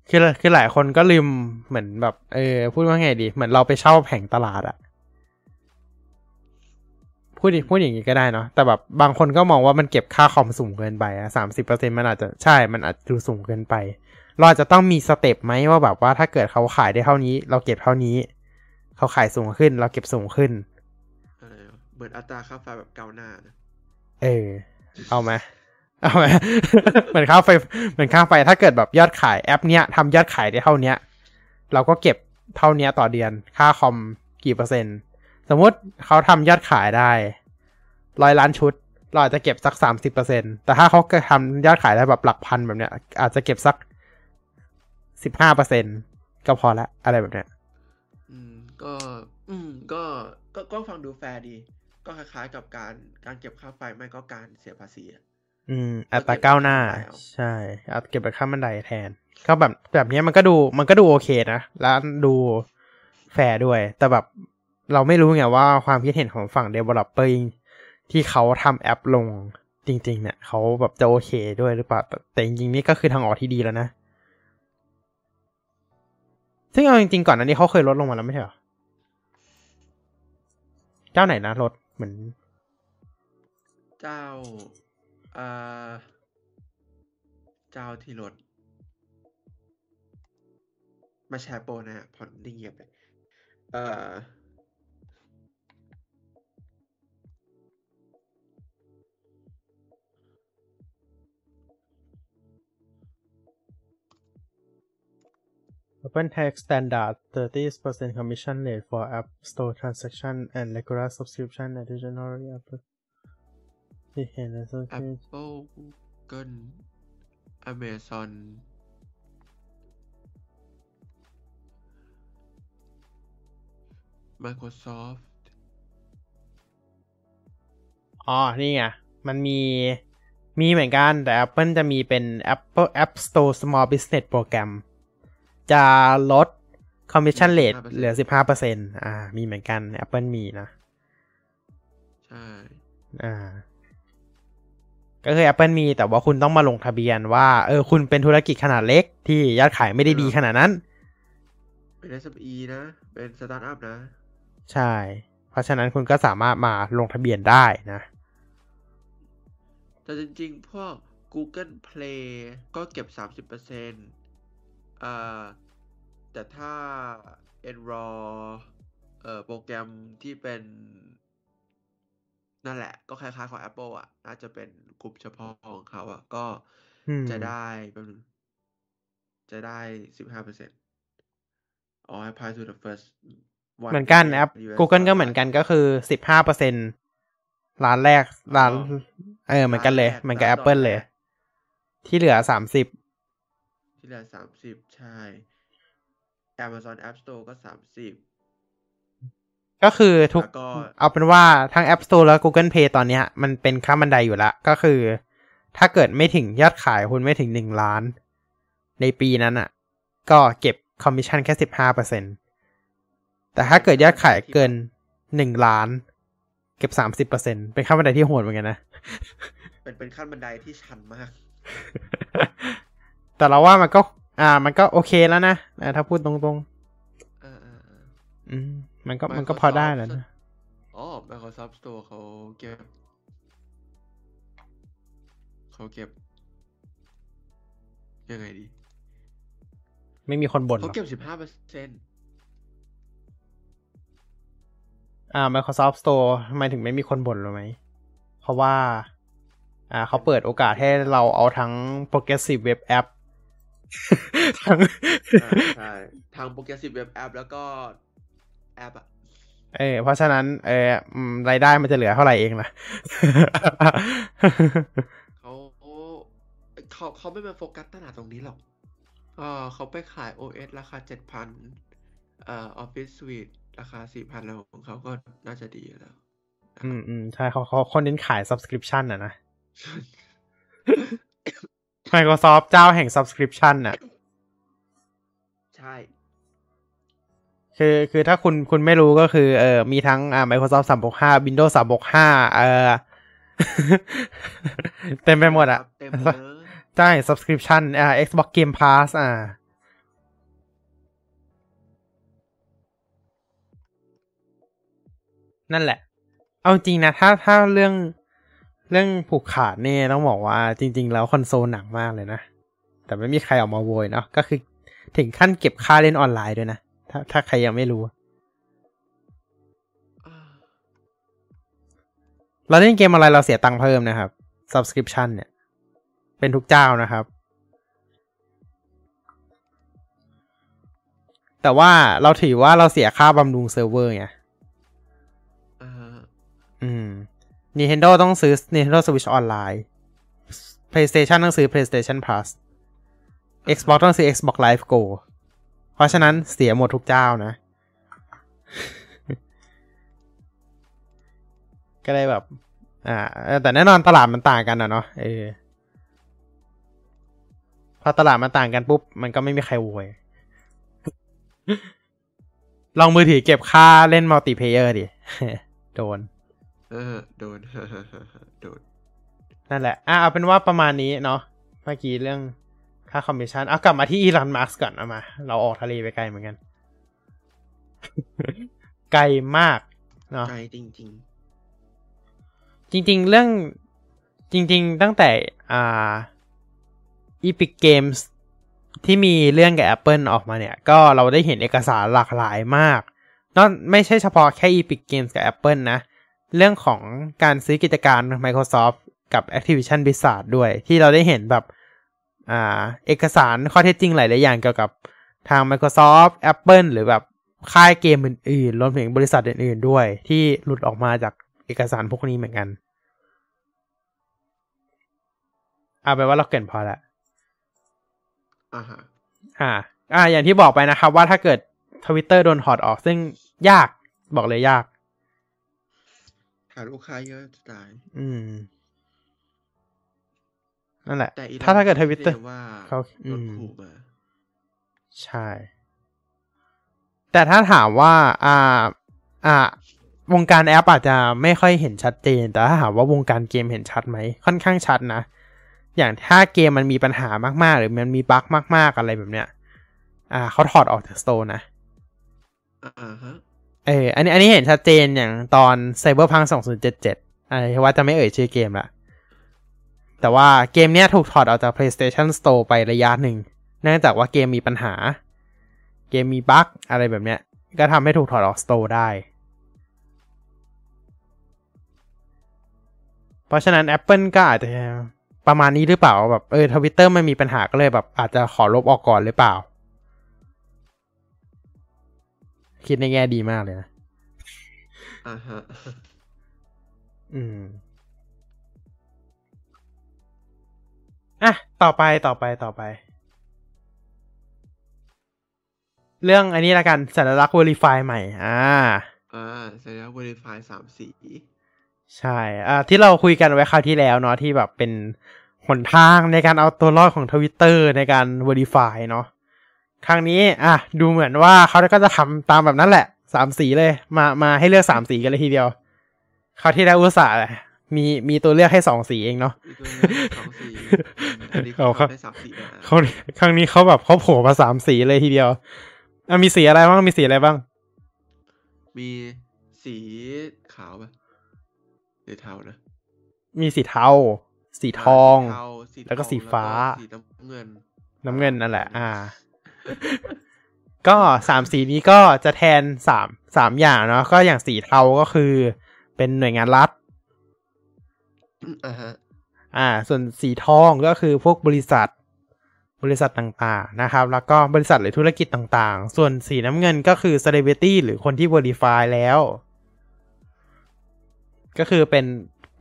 คือคือหลายคนก็ลืมเหมือนแบบเออพูดว่าไงดี เหมือนเราไปเช่าแผงตลาดอะ พูดดิพูดอย่างนี้ก็ได้เนาะแต่แบบบางคนก็มองว่ามันเก็บค่าคอมสูงเกินไปอะสามสิบเปอร์เซ็นมันอาจจะใช่มันอาจจะดูสูงเกินไป เราอาจจะต้องมีสเต็ปไหมว่าแบบว่าถ้าเกิดเขาขายได้เท่านี้ เราเก็บเท่านี้ เขาขายสูงขึ้น เราเก็บสูงขึ้นอะไรวะเหมือนอัตราค่าไฟแบบก้าวหน้านะเออ เอาไหมเอาไหมเหมือนค่าไฟเหมือนค่าไฟถ้าเกิดแบบยอดขายแอป เนี้ยทำยอดขายได้เท่าเนี้ย เราก็เก็บเท่าเนี้ยต่อเดือน ค่าคอมกี่เปอร์เซ็นต์ สมมุติเขาทำยอดขายได้ร้อยล้านชุด เราอาจจะเก็บสักสามสิบเปอร์เซ็นแต่ถ้าเขาทำยอดขายได้แบบหลักพันแบบเนี้ย อาจจะเก็บสักสิบห้าเปอร์เซ็นต์ก็พอละอะไรแบบเนี้ย อืม ก็ อืม ก็ ก็ก็ฟังดูแฟร์ดี ก็คล้ายๆกับการการเก็บค่าไฟไม่ก็การเสียภาษีอะอืมอัตราก้าวหน้าเก็บไว้ข้างบันไดเอาใช่เอาเก็บเป็นขั้นบันไดแทน ก็แบบแบบเนี้ยมันก็ดูมันก็ดูโอเคนะ แล้วดูแฟร์ด้วย แต่แบบ เราไม่รู้ไงว่าความคิดเห็นของฝั่ง developer ที่เขาทำแอปลงจริง ๆ เนี่ยเขาแบบจะโอเคด้วยหรือเปล่า แต่จริงๆนี่ก็คือทางออกที่ดีแล้วนะ ซึ่งเอาจริงๆก่อนอันนี้เขาเคยลดลงมาแล้วไม่ใช่เหรอ เจ้าไหนนะลดเหมือน เจ้าอ่าเจ้าที่รถมาแชร์โปรนะผ่อนนิ่งเงียบเลยเอ่อ Open Text Standard 30% commission rate for App Store transaction and regular subscription additionally Apple ที่เห็นในโซเชียล Apple Google Amazon Microsoft อ๋อ นี่ไง มันมี มีเหมือนกัน แต่ Apple จะมีเป็น Apple App Store Small Business Program จะลด commission rate เหลือ15%อ่า มีเหมือนกัน Apple มีนะ ใช่ อ่า ก็คือ Apple มีแต่ว่าคุณต้องมาลงทะเบียนว่า เออ คุณเป็นธุรกิจขนาดเล็ก ที่ยอดขายไม่ได้ดีขนาดนั้น เป็น SME นะ เป็นสตาร์ทอัพนะ ใช่ เพราะฉะนั้นคุณก็สามารถมาลงทะเบียนได้นะ แต่จริงๆ พวก Google Play ก็เก็บ 30%เอ่อแต่ถ้า Enroll เอ่อโปรแกรมที่เป็น นั่นแหละ ก็คล้ายๆของ Apple อะ น่าจะเป็นกลุ่มเฉพาะของเขาอะ ก็อืมจะได้แป๊บนึงจะได้15%อ๋อ apply to the first one เหมือนกัน million แอป US Google ก็เหมือนกันก็คือ15%ร้านแรกร้านอ๋อเออ เหมือนกันเลยร้านแรกเหมือนกับร้าน Apple ดอกแรกเลย ที่เหลือ30 ที่เหลือ30ใช่ Amazon App Store ก็30ก็คือทุกแล้วก็เอาเป็นว่าทั้ง App Store แล้ว Google Play ตอนเนี้ยมันเป็นค่าบันไดอยู่แล้วก็คือ ถ้าเกิดไม่ถึงยอดขายคุณไม่ถึงหนึ่งล้าน ในปีนั้นอะ ก็เก็บคอมมิชชั่นแค่สิบห้าเปอร์เซ็นต์แต่ถ้าเกิดยอดขายเกินหนึ่งล้าน เก็บสามสิบเปอร์เซ็นต์เป็นขั้นบันไดที่โหดเหมือนกันนะ เป็นเป็นขั้นบันไดที่ชันมาก แต่เราว่ามันก็ อ่า มันก็โอเคแล้วนะอ่าถ้าพูดตรงเออเออเออๆอืมมันก็มันก็พอได้แล้วนะอ๋อ Microsoft Store เขาเก็บเขาเก็บ ยังไงดี ไม่มีคนบ่นหเขารอกเก็บ15เปอร์เซ็นต์อ่า Microsoft Store ทำไมถึงไม่มีคนบ่นหรือไหม เพราะว่า อ่าเขาเปิดโอกาสให้เราเอาทั้ง Progressive Web App ทั้งใช่ทาง Progressive Web App แล้วก็แอปอะเออเพราะฉะนั้นเอออืมรายได้มันจะเหลือเท่าไหร่เองล่ะเขาเขาเขาไม่มาโฟกัสตลาดตรงนี้หรอกเออเขาไปขาย OS ราคา7,000เอ่อ Office Suite ราคา4,000แล้วของเขาก็น่าจะดีอยู่แล้ว อืมอืมใช่เขาเขาคนเน้นขาย subscription อะนะ Microsoft เจ้าแห่ง subscription น่ะ ใช่ คือคือถ้าคุณคุณไม่รู้ก็คือเออมีทั้งอ่า Microsoft 365 Windows 365เออเต็มไปหมดอะเต็มเลยใช่ subscription อ่า Xbox Game Pass อ่านั่นแหละ เอาจริงนะ ถ้าถ้าเรื่อง เรื่องผูกขาดเนี่ยต้องบอกว่าจริง ๆ แล้วคอนโซลหนักมากเลยนะ แต่ไม่มีใครออกมาโวยเนาะก็คือถึงขั้นเก็บค่าเล่นออนไลน์ด้วยนะ ถ้าถ้าใครยังไม่รู้ เราเล่นเกมอะไรเราเสียตังค์เพิ่มนะครับ subscription เนี่ย เป็นทุกเจ้านะครับ แต่ว่าเราถือว่าเราเสียค่าบำรุงเซิร์ฟเวอร์ไง Nintendo ต้องซื้อ Nintendo Switch Online PlayStation ต้องซื้อ PlayStation Plus Xbox ต้องซื้อ Xbox Live Gold เพราะฉะนั้นเสียหมดทุกเจ้านะ ก็เลยแบบ อ่า แต่แน่นอนตลาดมันต่างกันอะเนาะเออพอตลาดมันต่างกันปุ๊บ มันก็ไม่มีใครโวยลองมือถือเก็บค่าเล่น multiplayer ดิ โดน เออโดนโดน นั่นแหละ อะเอาเป็นว่าประมาณนี้เนาะ เมื่อกี้เรื่องค่าคอมมิชชั่น เอากลับมาที่อีลอนมัสก์ก่อนเอามา เราออกทะเลไปไกลเหมือนกัน ไกลมากเนาะใจจริงจริง ๆ เรื่องจริง ๆ ตั้งแต่ อ่า Epic Games ที่มีเรื่องกับ Apple ออกมาเนี่ย ก็เราได้เห็นเอกสารหลากหลายมากนอกไม่ใช่เฉพาะแค่ Epic Games กับ Apple นะ เรื่องของการซื้อกิจการ Microsoft กับ Activision Blizzard ด้วย ที่เราได้เห็นแบบอ่าเอกสารข้อเท็จจริงหลาย ๆ อย่างเกี่ยวกับทาง Microsoft Apple หรือแบบค่ายเกมอื่น ๆ รวมถึงบริษัทอื่น ๆ ด้วย ที่หลุดออกมาจากเอกสารพวกนี้เหมือนกัน เอาไปนว่าเราเกินพอละอ่าฮะอ่า อ่า อย่างที่บอกไปนะครับว่าถ้าเกิดทวิตเตอร์โดนถอดออกซึ่งยากบอกเลยยาก หาลูกค้าเยอะจะตาย อืม นั่นแหละ แต่อีถ้าถ้าเกิดทวิตเตอร์ว่าเขาอืโดนมขู่มา ใช่ แต่ถ้าถามว่า อ่า อ่าวงการแอปอาจจะไม่ค่อยเห็นชัดเจน แต่ถ้าถามว่าวงการเกมเห็นชัดไหม ค่อนข้างชัดนะ อย่างถ้าเกมมันมีปัญหามากๆ หรือมันมีบั๊กมาก ๆ อะไรแบบเนี้ย อ่าเขาถอดออกจากสโตร์นะ อ่าฮะ เอออันนี้อันนี้เห็นชัดเจนอย่างตอน Cyberpunk 2077อะไรว่าจะไม่เอ่ยชื่อเกมละแต่ว่าเกมเนี้ยถูกถอดออกจาก PlayStation Store ไประยะหนึ่งเนื่องจากว่าเกมมีปัญหา เกมมีบั๊กอะไรแบบเนี้ย ก็ทำให้ถูกถอดออก Store ได้ เพราะฉะนั้น Apple ก็อาจจะประมาณนี้หรือเปล่าแบบเออทวิตเตอร์มันมีปัญหาก็เลยแบบอาจจะขอลบออกก่อนหรือเปล่า คิดในแง่ดีมากเลยนะอ่าฮะอืมอะต่อไปต่อไปต่อไป เรื่องอันนี้ละกันสัญลักษณ์ Verify ใหม่ อ่า อ่าแสดงว่า verify สามสีใช่ อ่า ที่เราคุยกันไว้คราวที่แล้วเนาะที่แบบเป็นหนทางในการเอาตัวรอดของทวิตเตอร์ในการ Verify เนาะ ครั้งนี้ อะ ดูเหมือนว่าเขาก็จะทำตามแบบนั้นแหละสามสีเลย มามาให้เลือกสามสีกันเลยทีเดียวคราวที่แล้วอุตส่าห์มีมีตัวเลือกให้สองสีเองเนาะอีกตัวหนึ่งสองสีอันนี้เอาเขาครับทำได้สามสีมาเขาครั้งนี้เขาแบบเขาโผล่มาสามสีเลยทีเดียวอะมีสีอะไรบ้างมีสีอะไรบ้าง มีสีขาวปะหรือเทานะมีสีเทา สีทองาสีเทาสีแล้วก็ทองสีฟ้าแล้วก็สีน้ำเงิน น้ำเงินนั่นแหละ อ่า ก็สามสีนี้ก็จะแทนสามสามอย่างเนาะก็อย่างสีเทาก็คือ เป็นหน่วยงานรัฐอ่าฮะอ่า ส่วนสีทองก็คือพวกบริษัท บริษัทต่างๆนะครับ แล้วก็บริษัทหรือธุรกิจต่างๆ ส่วนสีน้ำเงินก็คือ celebrity หรือคนที่ verify แล้ว ก็คือเป็น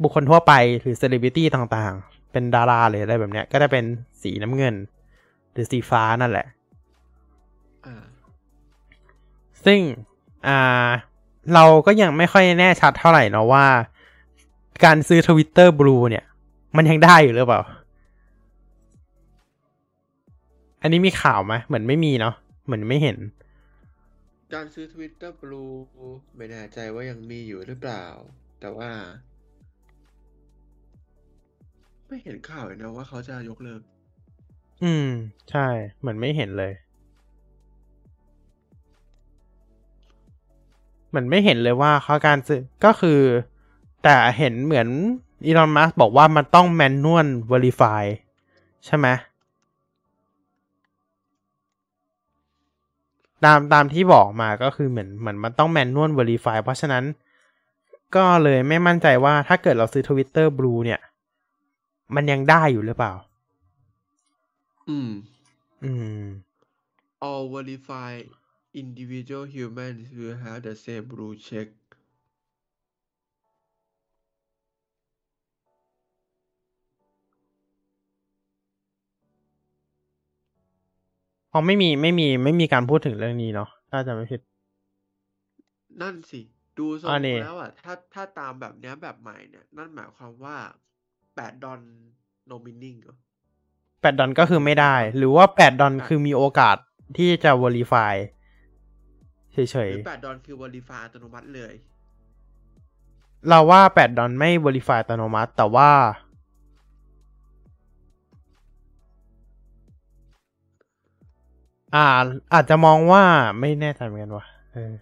บุคคลทั่วไปหรือ celebrity ต่างๆ เป็นดาราหรืออะไรแบบเนี้ย ก็จะเป็นสีน้ำเงิน หรือสีฟ้านั่นแหละ ซึ่งอ่าเราก็ยังไม่ค่อยแน่ชัดเท่าไหร่เนาะว่า การซื้อ Twitter Blue เนี่ย มันยังได้อยู่หรือเปล่า อันนี้มีข่าวไหมเหมือนไม่มีเนาะเหมือนไม่เห็น การซื้อ Twitter Blue ไม่แน่ใจว่ายังมีอยู่หรือเปล่า แต่ว่า ไม่เห็นข่าวเลยนะว่าเขาจะยกเลิก อืม ใช่ เหมือนไม่เห็นเลย เหมือนไม่เห็นเลยว่าเขาการซื้อก็คือ แต่เห็นเหมือนอีลอนมัสบอกว่ามันต้องแมนนวล verify ใช่ไหมตามตามที่บอกมาก็คือเหมือนเหมือนมันต้องแมนนวล verify เพราะฉะนั้นก็เลยไม่มั่นใจว่าถ้าเกิดเราซื้อ Twitter Blue เนี่ย มันยังได้อยู่หรือเปล่า อืม อืม all verified individual humans will have the same blue check อ๋อไม่มีไม่มีไม่มีการพูดถึงเรื่องนี้เนาะถ้าจะไม่ผิด นั่นสิ ดูทรงอ่านี่แล้วอะถ้าถ้าตามแบบเนี้ยแบบใหม่เนี่ย นั่นหมายความว่าแปดดอนโนมินิ่งเหรอแปดดอนก็คือไม่ได้ หรือว่าแปดดอนคือมีโอกาสที่จะ verify เฉหยรือแปดดอนคือ verify อัตโนมัติเลยๆเราว่าแปดดอนไม่ verify อัตโนมัติ แต่ว่า อ่า อาจจะมองว่าไม่แน่ใจเหมือนกันว่ะเออ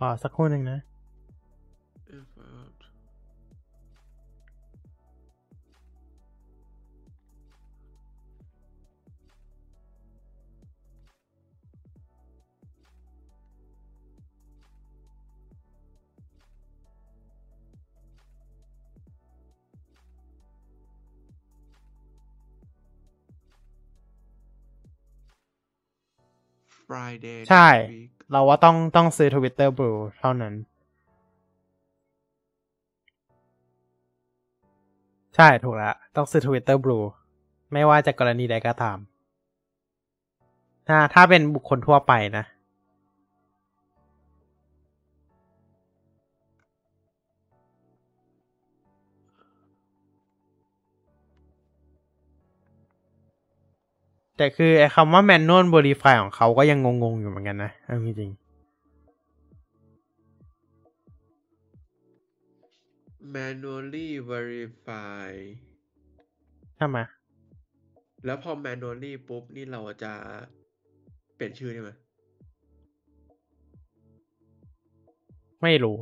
ออสักครู่หนึ่งนะ Friday ใช่ next week เราว่าต้องต้องซื้อ Twitter Blue เท่านั้น ใช่ถูกแล้ว ต้องซื้อ Twitter Blue ไม่ว่าจะกรณีใดก็ตามถ้าถ้าเป็นบุคคลทั่วไปนะ แต่คือไอ้คำว่า manual verify ของเขาก็ยังงงๆอยู่เหมือนกันนะเอาจริง manually verify ๆใช่ไหมแล้วพอ manually ปุ๊บ นี่เราจะเปลี่ยนชื่อได้ไหมไม่รู้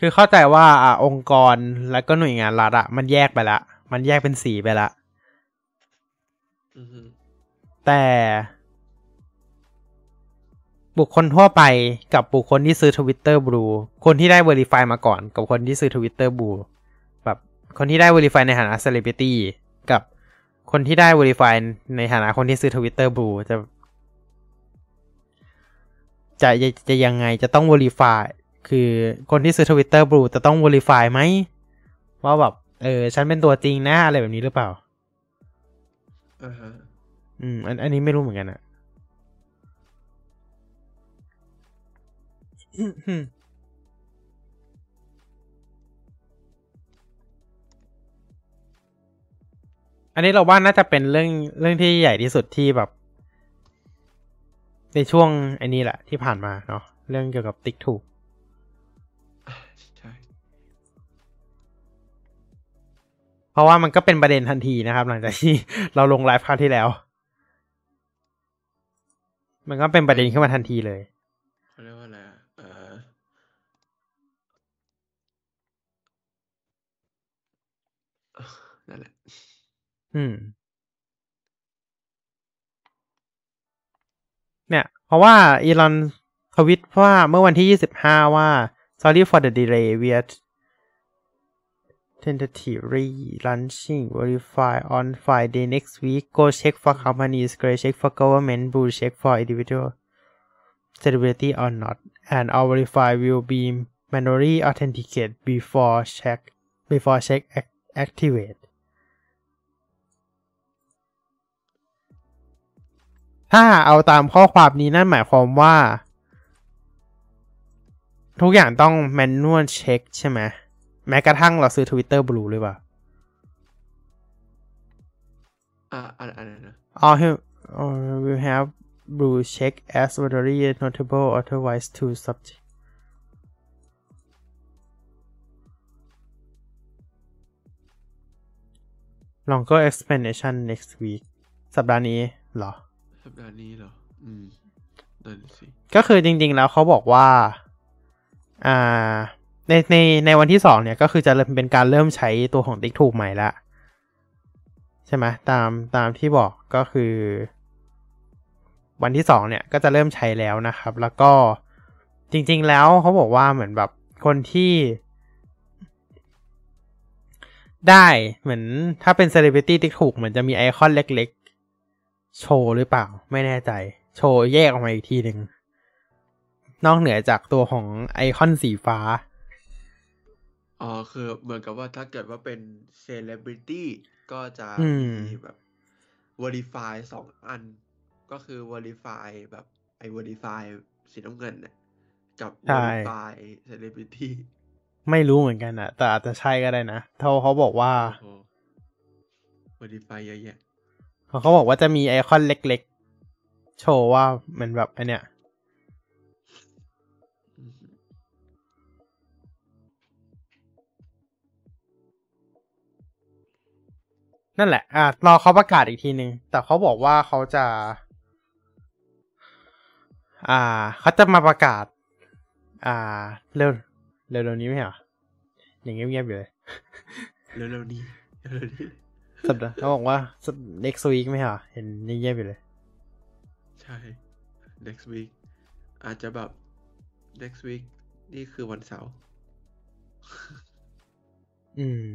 คือเข้าใจว่าอะองค์กรแล้วก็หน่วยงานรัฐอะมันแยกไปละ มันแยกเป็นสีไปละอือฮึ แต่บุคคลทั่วไปกับบุคคลที่ซื้อ Twitter Blue คนที่ได้ Verify มาก่อน กับคนที่ซื้อ Twitter Blue แบบคนที่ได้ Verify ในฐานะ Celebrity กับคนที่ได้ Verify ในฐานะคนที่ซื้อ Twitter Blue จะ จะจะจะยังไงจะต้อง Verify คือคนที่ซื้อ Twitter Blue จะต้อง Verify ไหม ว่าแบบ เออ ฉันเป็นตัวจริงนะ อะไรแบบนี้หรือเปล่า อ่าฮะอืม อันอันนี้ไม่รู้เหมือนกันอะอันนี้เราว่าน่าจะเป็นเรื่องเรื่องที่ใหญ่ที่สุดที่แบบ ในช่วงไอันนี้แหละที่ผ่านมาเนาะเรื่องเกี่ยวกับติ๊กถูก เพราะว่ามันก็เป็นประเด็นทันทีนะครับ หลังจากที่เราลงไลฟ์คราวที่แล้ว มันก็เป็นประเด็นขึ้นมาทันทีเลยเขาเรียกว่าอะไรอะเออนั่นแหละ อืม เนี่ย เพราะว่าอีลอนทวิตว่าเมื่อวันที่ 25 ว่า sorry for the delay we are tentatively launching verify on Friday next week go check for companies gray check for government blue check for individual celebrity or not and our verify will be manually authenticated before check before check act- activate ถ้าเอาตามข้อความนี้นั่นหมายความว่า ทุกอย่างต้อง manual check ใช่ไหม แม้กระทั่งเราซื้อ Twitter Blue หรือเปล่าอ่าอันอันนั้นนะ All he or will have blue check as very notable otherwise to subject longer explanation next week สัปดาห์นี้เหรอ สัปดาห์นี้เหรอ อืมนั่นสิ ก็คือจริงๆแล้วเขาบอกว่า อ่า ในในในวันที่สองเนี่ยก็คือจะเริ่มเป็นการเริ่มใช้ตัวของติ๊กถูกใหม่ละใช่ไหมตามตามที่บอกก็คือ วันที่สองเนี่ยก็จะเริ่มใช้แล้วนะครับ แล้วก็จริง ๆ แล้วเขาบอกว่าเหมือนแบบคนที่ ได้เหมือนถ้าเป็นเซเลบริตี้ติ๊กถูกเหมือนจะมีไอคอนเล็ก ๆ โชว์หรือเปล่า ไม่แน่ใจ โชว์แยกออกมาอีกทีหนึ่งนอกเหนือจากตัวของไอคอนสีฟ้า อ๋อคือเหมือนกับว่าถ้าเกิดว่าเป็นเซเลบริตี้ก็จะอืมมีแบบ verify สองอัน ก็คือ verify แบบไอ้ verify สีน้ำเงินเนี่ยกับใช่ verify celebrity ไม่รู้เหมือนกันอะแต่อาจจะใช่ก็ได้นะเขาเขาบอกว่าโอ้โห verify เยอะแยะเขาบอกว่าจะมีไอคอนเล็กๆ โชว์ว่าเหมือนแบบอันเนี้ย นั่นแหละ อะรอเขาประกาศอีกทีหนึ่งแต่เขาบอกว่าเขาจะ อ่า เขาจะมาประกาศ อ่า เร็วเร็วเร็วนี้ไม่เหรออย่างเงียบๆอยู่เลย เร็วๆนี้เร็วๆนี้สัปดาห์เขาบอกว่า next week ไม่เหรอเห็นเงียบๆอยู่เลย ใช่ next week อาจจะแบบ next week นี่คือวันเสาร์ อืม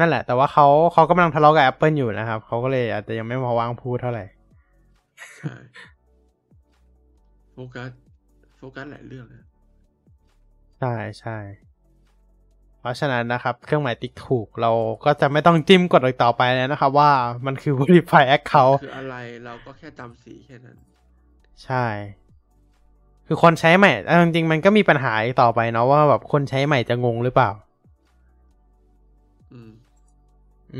นั่นแหละ แต่ว่าเขาเขากำลังทะเลาะกับ Apple อยู่นะครับเขาก็เลยอาจจะยังไม่มาว่างพูดเท่าไหร่ใช่โฟกัสโฟกัสหลายเรื่องนะใช่ใช่เพราะฉะนั้นนะครับ เครื่องหมายติ๊กถูกเราก็จะไม่ต้องจิ้มกดอีกต่อไปแล้วนะครับ ว่ามันคือ verify account คืออะไรเราก็แค่จำสีแค่นั้น ใช่ คือคนใช้ใหม่เอาจริงๆมันก็มีปัญหาอีกต่อไปเนาะว่าแบบคนใช้ใหม่จะงงหรือเปล่า อืมอืม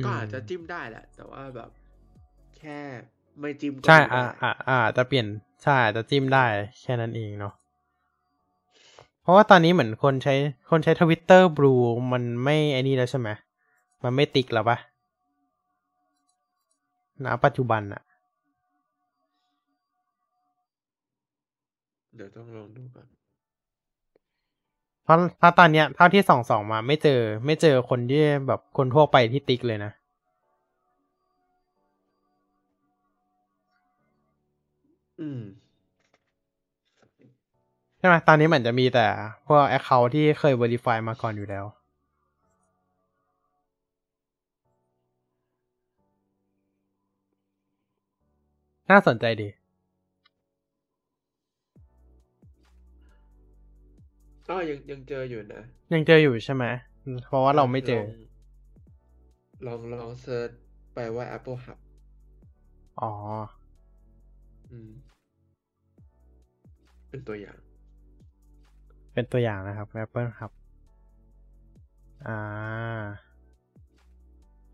ก็อาจจะจิ้มได้แหละ แต่ว่าแบบ แค่ไม่จิ้มก็ใช่ไม่อ่าได้อ่าอ่าจะเปลี่ยนใช่อาจจะจิ้มได้ แค่นั้นเองเนาะเพราะว่าตอนนี้เหมือนคนใช้คนใช้ทวิตเตอร์บลูมันไม่ไอ้นี่แล้วใช่ไหมมันไม่ติ๊กแล้วปะณปัจจุบันอะเดี๋ยวต้องลองดูก่อน เพราะถ้าตอนเนี้ยเท่าที่ส่องส่องมาไม่เจอ ไม่เจอคนที่แบบคนทั่วไปที่ติ๊กเลยนะอืมใช่ไหมตอนนี้เหมือนจะมีแต่พวก Account ที่เคย Verify มาก่อนอยู่แล้ว น่าสนใจดี ก็ยังยังเจออยู่นะ ยังเจออยู่ใช่ไหมเพราะว่าเราไม่เจอลองลองลองเซิร์ชไปว่า Apple Hub อ๋อ อืม เป็นตัวอย่าง เป็นตัวอย่างนะครับ Apple ครับอ่า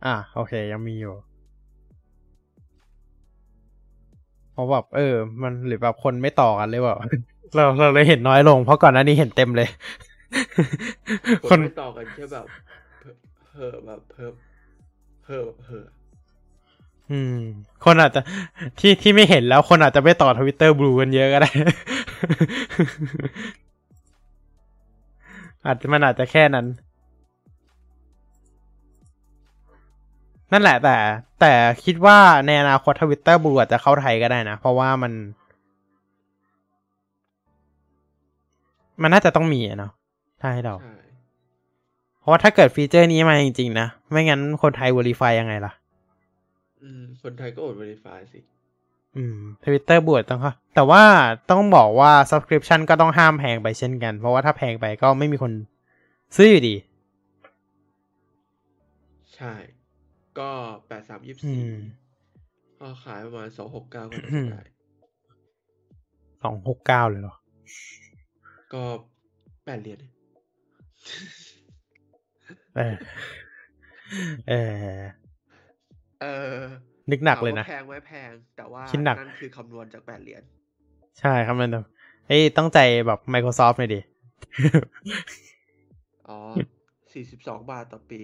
อ่า โอเค ยังมีอยู่เพราะแบบเออ มันหรือแบบคนไม่ต่อกันเลยแบบ เราเราเลยเห็นน้อยลง เพราะก่อนหน้านี้เห็นเต็มเลยคคนนไม่ต่อกันแค่แบบเห่อแบบเพิ่มเห่อแบบเห่ออืม คนอาจจะที่ที่ไม่เห็นแล้ว คนอาจจะไม่ต่อทวิตเตอร์บลูกันเยอะก็ได้ อาจจะมันอาจจะแค่นั้น นั่นแหละแต่ แต่คิดว่าในอนาคต Twitter Blue อาจจะเข้าไทยก็ได้นะ เพราะว่ามัน มันน่าจะต้องมีอะเนาะถ้าให้เราใช่เพราะว่าถ้าเกิดฟีเจอร์นี้มาจริงๆนะ ไม่งั้นคนไทย verify ยังไงล่ะ อืม คนไทยก็อด Verify สิ อืม Twitter Blue ต้องค่ะแต่ว่าต้องบอกว่า subscription ก็ต้องห้ามแพงไปเช่นกัน เพราะว่าถ้าแพงไปก็ไม่มีคนซื้ออยู่ดี ใช่ ก็แปดสามยี่อืสี่มก็ขายประมาณสองหกเก้าก็น่าอืจะมได้สองหกเก้าเลยเหรอ ก็แปดเหรียญเออ เออ เออ นึกหนักเลยนะถามว่าแพงไหมแพง แต่ว่าคิดหนักนั่นคือคำนวณจากแปดเหรียญ ใช่ครับมันเอ้ยต้องใจแบบ Microsoft หน่อยดิ อ๋อสี่สิบสองบาทต่อปี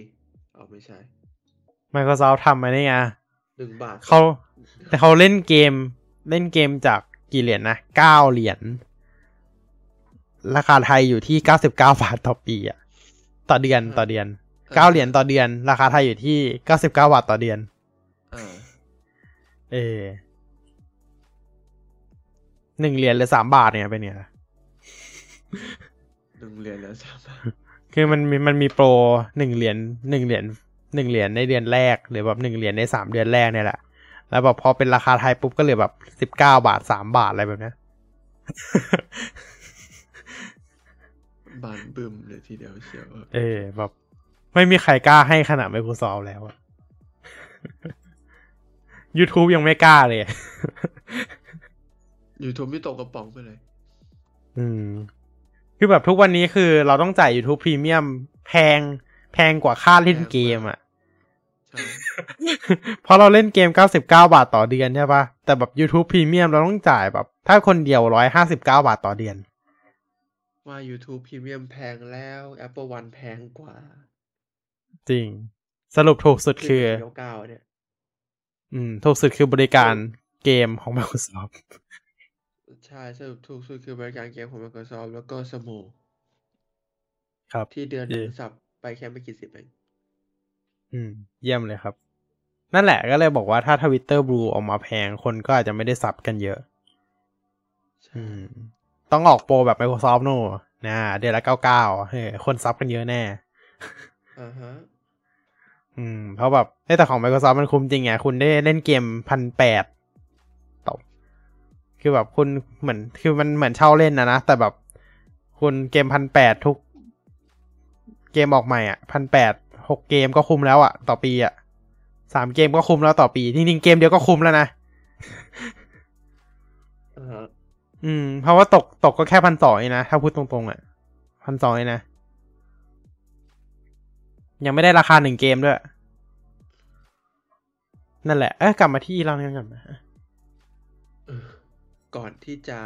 อ๋อไม่ใช่ Microsoft ทำมานี่ไงหนึ่งบาทเขาแต่เขาเล่นเกม เล่นเกมจากกี่เหรียญนะเก้าเหรียญ ราคาไทยอยู่ที่เก้าสิบเก้าบาทต่อปีอะต่อเดือนต่อเดือนเก้าเหรียญต่อเดือน ราคาไทยอยู่ที่เก้าสิบเก้าบาทต่อเดือนเออเออหนึ่งเหรียญหรือสามบาทเนี่ยเป็นเนี่ยหนึ่งเหรียญแล้วสามบาทคือมันมีมันมีโปรหนึ่งเหรียญหนึ่งเหรียญหนึ่งเหรียญในเดือนแรก หรือแบบหนึ่งเหรียญในสามเดือนแรกเนี่ยแหละแล้วแบบพอเป็นราคาไทยปุ๊บก็เหลือแบบสิบเก้าบาทสามบาทอะไรแบบเนี้ย บานบึมเลยทีเดียวเชียวเออเออแบบไม่มีใครกล้าให้ขนาด Microsoft แล้วอะ YouTube ยังไม่กล้าเลยยูทูบไม่ตกกระป๋องไปเลย อืม คือแบบทุกวันนี้คือเราต้องจ่าย YouTube Premium แพงแพงกว่าค่าเล่นเกมอะใช่เพราะเราเล่นเกม 99 บาทต่อเดือนใช่ปะแต่แบบ YouTube Premium เราต้องจ่ายแบบ ถ้าคนเดียว 159 บาทต่อเดือน ว่า YouTube Premium แพงแล้ว Apple One แพงกว่า จริง สรุปถูกสุดคือเก้าเก้าเนี่ย อืม ถูกสุดคือบริการเกมของ Microsoft ใช่ สรุปถูกสุดคือบริการเกมของ Microsoft แล้วก็สโมครับ ที่เดือนหนึ่งเย่สับไปแค่ไม่กี่สิบเองอืม เยี่ยมเลยครับ นั่นแหละก็เลยบอกว่าถ้าทวิตเตอร์บลูออกมาแพงคนก็อาจจะไม่ได้ซับกันเยอะใช่อืม ต้องออกโปรแบบ Microsoft โน่นะเดือนละเก้าเก้าเฮ้ยคนซับกันเยอะแน่อ่าฮะอืม เพราะแบบเฮ้ยแต่ของ Microsoft มันคุ้มจริงไงคุณได้เล่นเกมพันแปดต่อคือแบบคุณเหมือน คือมันเหมือนเช่าเล่นนะนะ แต่แบบคุณเกมพันแปดทุก เกมออกใหม่อะพันแปดหกเกมก็คุ้มแล้วอะ ต่อปีอะสามเกมก็คุ้มแล้วต่อปี จริงๆ เกมเดียวก็คุ้มแล้วนะ อ่าฮะอืม เพราะว่าตกตกก็แค่พันสองเองนะ ถ้าพูดตรงๆอะพันสองเองนะ ยังไม่ได้ราคาหนึ่งเกมด้วย นั่นแหละ เอ้ยกลับมาที่เราเนี่ยกันนะเออก่อนที่จะ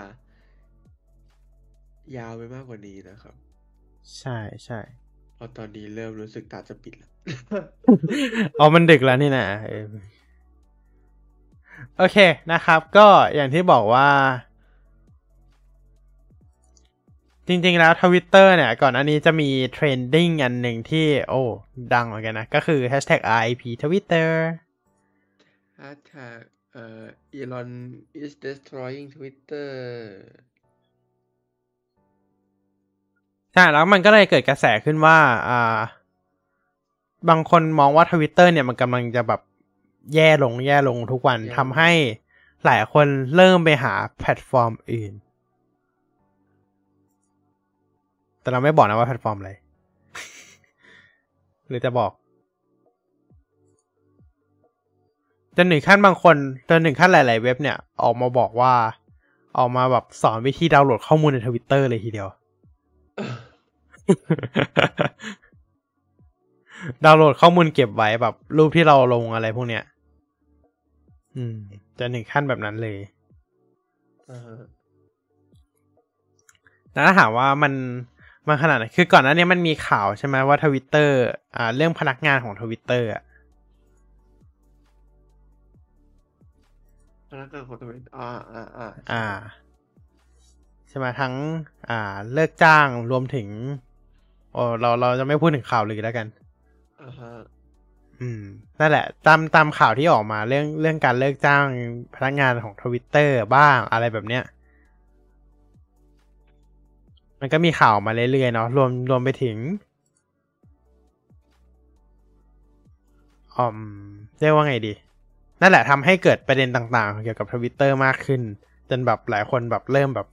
ยาวไปมากกว่านี้นะครับ ใช่ใช่เพราะตอนนี้เริ่มรู้สึกตาจะปิดแล้วเอามันดึกแล้วนี่นะเออโอเคนะครับ ก็อย่างที่บอกว่า จริงๆแล้วทวิตเตอร์เนี่ย ก่อนอันนี้จะมี trending อันหนึ่งที่ โอ้ ดังเหมือนกันนะ ก็คือ hashtag RIP Twitter Hashtag เอ่อ Elon is destroying Twitter ใช่แล้วมันก็เลยเกิดกระแสขึ้นว่าอ่า บางคนมองว่าทวิตเตอร์เนี่ยมันกำลังจะแบบแย่ลงแย่ลงทุกวันแย่ลงทำให้หลายคนเริ่มไปหาแพลตฟอร์มอื่น แต่เราไม่บอกนะว่าแพลตฟอร์มอะไร หรือจะบอกจนหนึ่งขั้นบางคนจนหนึ่งขั้นหลาย ๆ เว็บเนี่ย ออกมาบอกว่า ออกมาแบบสอนวิธีดาวน์โหลดข้อมูลในทวิตเตอร์เลยทีเดียว ดาวน์โหลดข้อมูลเก็บไว้แบบ รูปที่เราลงอะไรพวกเนี้ย อืมจะหนึ่งขั้นแบบนั้นเลยอ่าฮะแล้วถ้าถามว่ามัน มันขนาดไหนคือก่อนหน้านี้มันมีข่าวใช่ไหมว่าทวิตเตอร์อ่าเรื่องพนักงานของทวิตเตอร์อะพนักงานของตัวเองอ่าอ่าอ่าอ่าใช่ไหมทั้ง อ่า เลิกจ้างรวมถึงโอ้เราเราจะไม่พูดถึงข่าวเลยแล้วกันอ่าฮะอืมนั่นแหละ ตามตามข่าวที่ออกมาเรื่องเรื่องการเลิกจ้างพนักงานของทวิตเตอร์บ้างอะไรแบบเนี้ย มันก็มีข่าวมาเรื่อยๆเนาะรวมรวมไปถึงอืมเรียกว่าไงดี นั่นแหละทำให้เกิดประเด็นต่างๆ เกี่ยวกับทวิตเตอร์มากขึ้น จนแบบหลายคนแบบเริ่มแบบ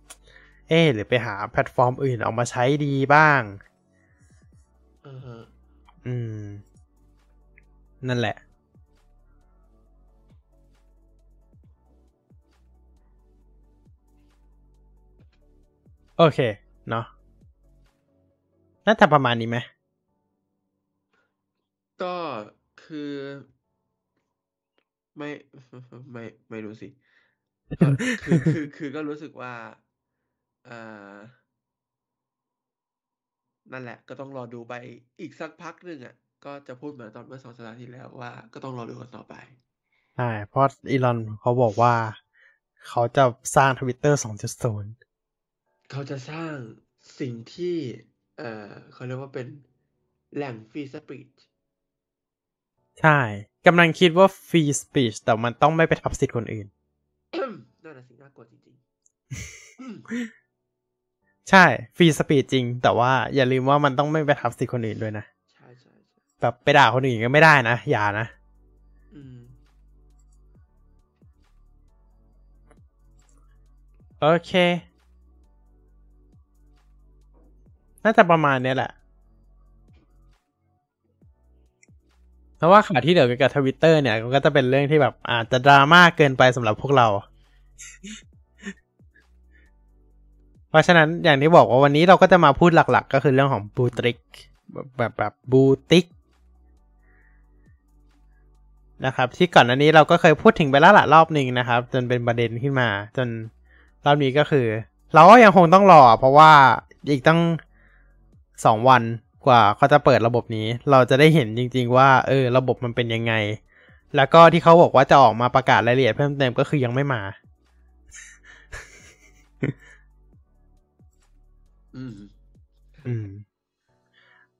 เอ๊ะหรือไปหาแพลตฟอร์มอื่นออกมาใช้ดีบ้างอ่าฮะอืม นั่นแหละ โอเค เนาะน่าจะประมาณนี้ไหมก็คือ ไม่ไม่ไม่รู้สิก็คือคือคือก็รู้สึกว่าเอ่อนั่นแหละ ก็ต้องรอดูไปอีกสักพักหนึ่งอะ ก็จะพูดเหมือนตอนเมื่อสองสัปดาห์ที่แล้วว่าก็ต้องรอดูกันต่อไปใช่เพราะอีลอนเขาบอกว่า เขาจะสร้างทวิตเตอร์2.0 เขาจะสร้างสิ่งที่ เอ่อเขาเรียกว่าเป็นแหล่ง free speechใช่กำลังคิดว่า free speech แต่มันต้องไม่ไปทับสิทธิ์คนอื่นนั่นน่ะสิน่ากลัวจริงใช่ free speech จริง แต่ว่าอย่าลืมว่ามันต้องไม่ไปทับสิทธิ์คนอื่นด้วยนะๆใช่ใช่ใช่แบบไปด่าคนอื่นก็ไม่ได้นะ อย่านะอืมโอเค น่าจะประมาณเนี้ยแหละเพราะว่าข่าวที่เหลือเกี่ยวกับทวิตเตอร์เนี่ยมันก็จะเป็นเรื่องที่แบบอาจจะดราม่าเกินไปสำหรับพวกเรา เพราะฉะนั้นอย่างที่บอกว่าวันนี้เราก็จะมาพูดหลัก ๆ ก็คือเรื่องของบูติกแบบแบบบูติกนะครับ ที่ก่อนอันนี้เราก็เคยพูดถึงไปแล้วละรอบหนึ่งนะครับ จนเป็นประเด็นขึ้นมา จนรอบนี้ก็คือ เราก็ยังคงต้องรอ เพราะว่าอีกตั้ง สองวันกว่าเขาจะเปิดระบบนี้ เราจะได้เห็นจริง ๆ ว่าเออระบบมันเป็นยังไง แล้วก็ที่เขาบอกว่าจะออกมาประกาศรายละเอียดเพิ่มเติมก็คือยังไม่มา อืม อืม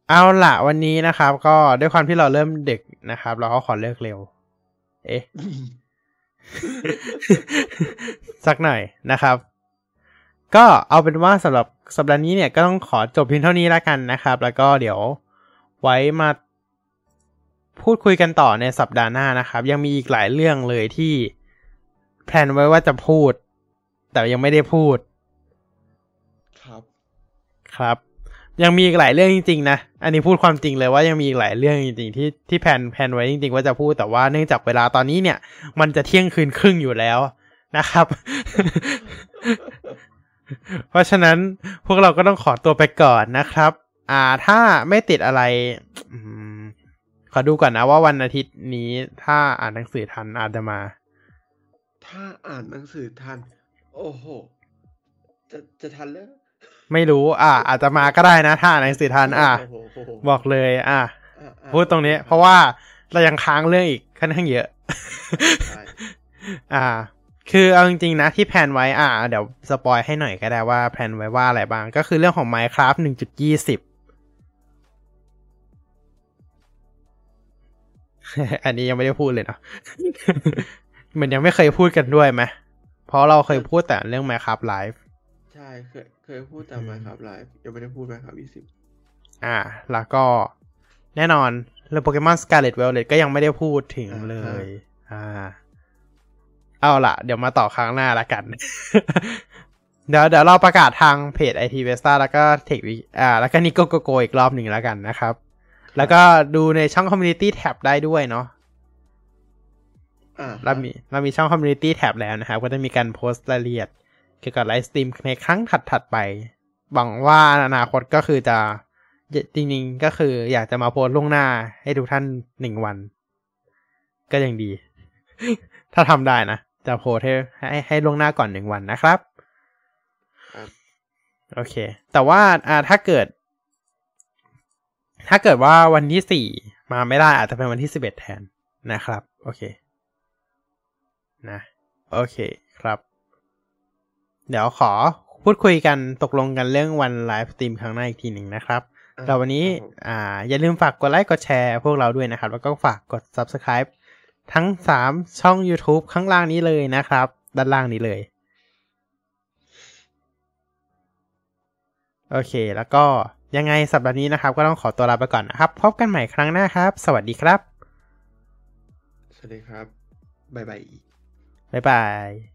เอาละวันนี้นะครับ ก็ด้วยความที่เราเริ่มดึกนะครับ เราก็ขอเลิกเร็ว เอ๊ะ สักหน่อยนะครับ ก็เอาเป็นว่าสำหรับสัปดาห์นี้เนี่ยก็ต้องขอจบเพียงเท่านี้แล้วกันนะครับ แล้วก็เดี๋ยวไว้มาพูดคุยกันต่อในสัปดาห์หน้านะครับ ยังมีอีกหลายเรื่องเลยที่แพลนไว้ว่าจะพูด แต่ยังไม่ได้พูด ครับครับ ยังมีอีกหลายเรื่องจริงๆนะอันนี้พูดความจริงเลยว่ายังมีอีกหลายเรื่องจริงๆที่ที่แผนแผนไว้จริงๆว่าจะพูดแต่ว่าเนื่องจากเวลาตอนนี้เนี่ย มันจะเที่ยงคืนครึ่งอยู่แล้วนะครับ เพราะฉะนั้นพวกเราก็ต้องขอตัวไปก่อนนะครับ อ่าถ้าไม่ติดอะไรอมขอดูก่อนนะว่าวันอาทิตย์นี้ถ้าอ่านหนังสือทันอาจจะมา ถ้าอ่านหนังสือทัน โอ้โห จะจะทันเลยไม่รู้ อ่า อาจจะมาก็ได้นะ ถ้าอ่านหนังสือทัน อ่าโโหโโหบอกเลย อ่าอะอะพูดตรงนี้ เพราะว่าเรายังค้างเรื่องอีกค่อนข้างเยอะใช่อ่า คือเอาจริงๆนะที่ plan ไว้อ่าเดี๋ยว spoil ให้หน่อยก็ได้ว่า plan ไว้ว่าอะไรบ้าง ก็คือเรื่องของ Minecraft 1.20 อันนี้ยังไม่ได้พูดเลยเนาะเหมือนยังไม่เคยพูดกันด้วยไหมเพราะเราเคยพูดแต่เรื่อง Minecraft Live ใช่เคยเคยพูดแต่ Minecraft Live ยังไม่ได้พูด Minecraft ยี่สิบอ่า แล้วก็แน่นอนเรื่องโปเกมอน Scarlet Violet ก็ยังไม่ได้พูดถึงเลย อ่า เอาละเดี๋ยวมาต่อครั้งหน้าละกัน เดี๋ยวเดี๋ยวเราประกาศทางเพจ IT v e s t a แล้วก็ TechWe อ่าแล้วก็นิโกโกโกอีกรอบหนึ่งแล้วกันนะครับ แล้วก็ดูในช่อง Community Tab ได้ด้วยเนาะอ่าเรามีเรามีช่อง Community Tab แล้วนะครับ ก็จะมีการโพสต์รายละเอียด เกี่ยวกับไลฟ์สตรีมในครั้งถัด ๆ ไปหวังว่าอนาคตก็คือจะจริงๆก็คืออยากจะมาโพสต์ล่วงหน้าให้ทุกท่านหนึ่งวัน ก็ยังดี ถ้าทำได้นะ จะโพสต์ให้ให้ให้ล่วงหน้าก่อนหนึ่งวันนะครับครับ โอเค แต่ว่าอ่าถ้าเกิด ถ้าเกิดว่าวันที่สี่มาไม่ได้อาจจะเป็นวันที่สิบเอ็ดแทนนะครับ โอเค นะ โอเคครับ เดี๋ยวขอพูดคุยกันตกลงกันเรื่องวันไลฟ์สตรีมครั้งหน้าอีกทีหนึ่งนะครับอะแต่วันนี้ครับผมอ่า อย่าลืมฝากกดไลค์ กดแชร์พวกเราด้วยนะครับ แล้วก็ฝากกด subscribe ทั้งสามช่อง YouTube ข้างล่างนี้เลยนะครับ ด้านล่างนี้เลย โอเค แล้วก็ยังไงสัปดาห์นี้นะครับ ก็ต้องขอตัวลาไปก่อนนะครับ พบกันใหม่ครั้งหน้าครับ สวัสดีครับ สวัสดีครับ บ๊ายบาย บ๊ายบาย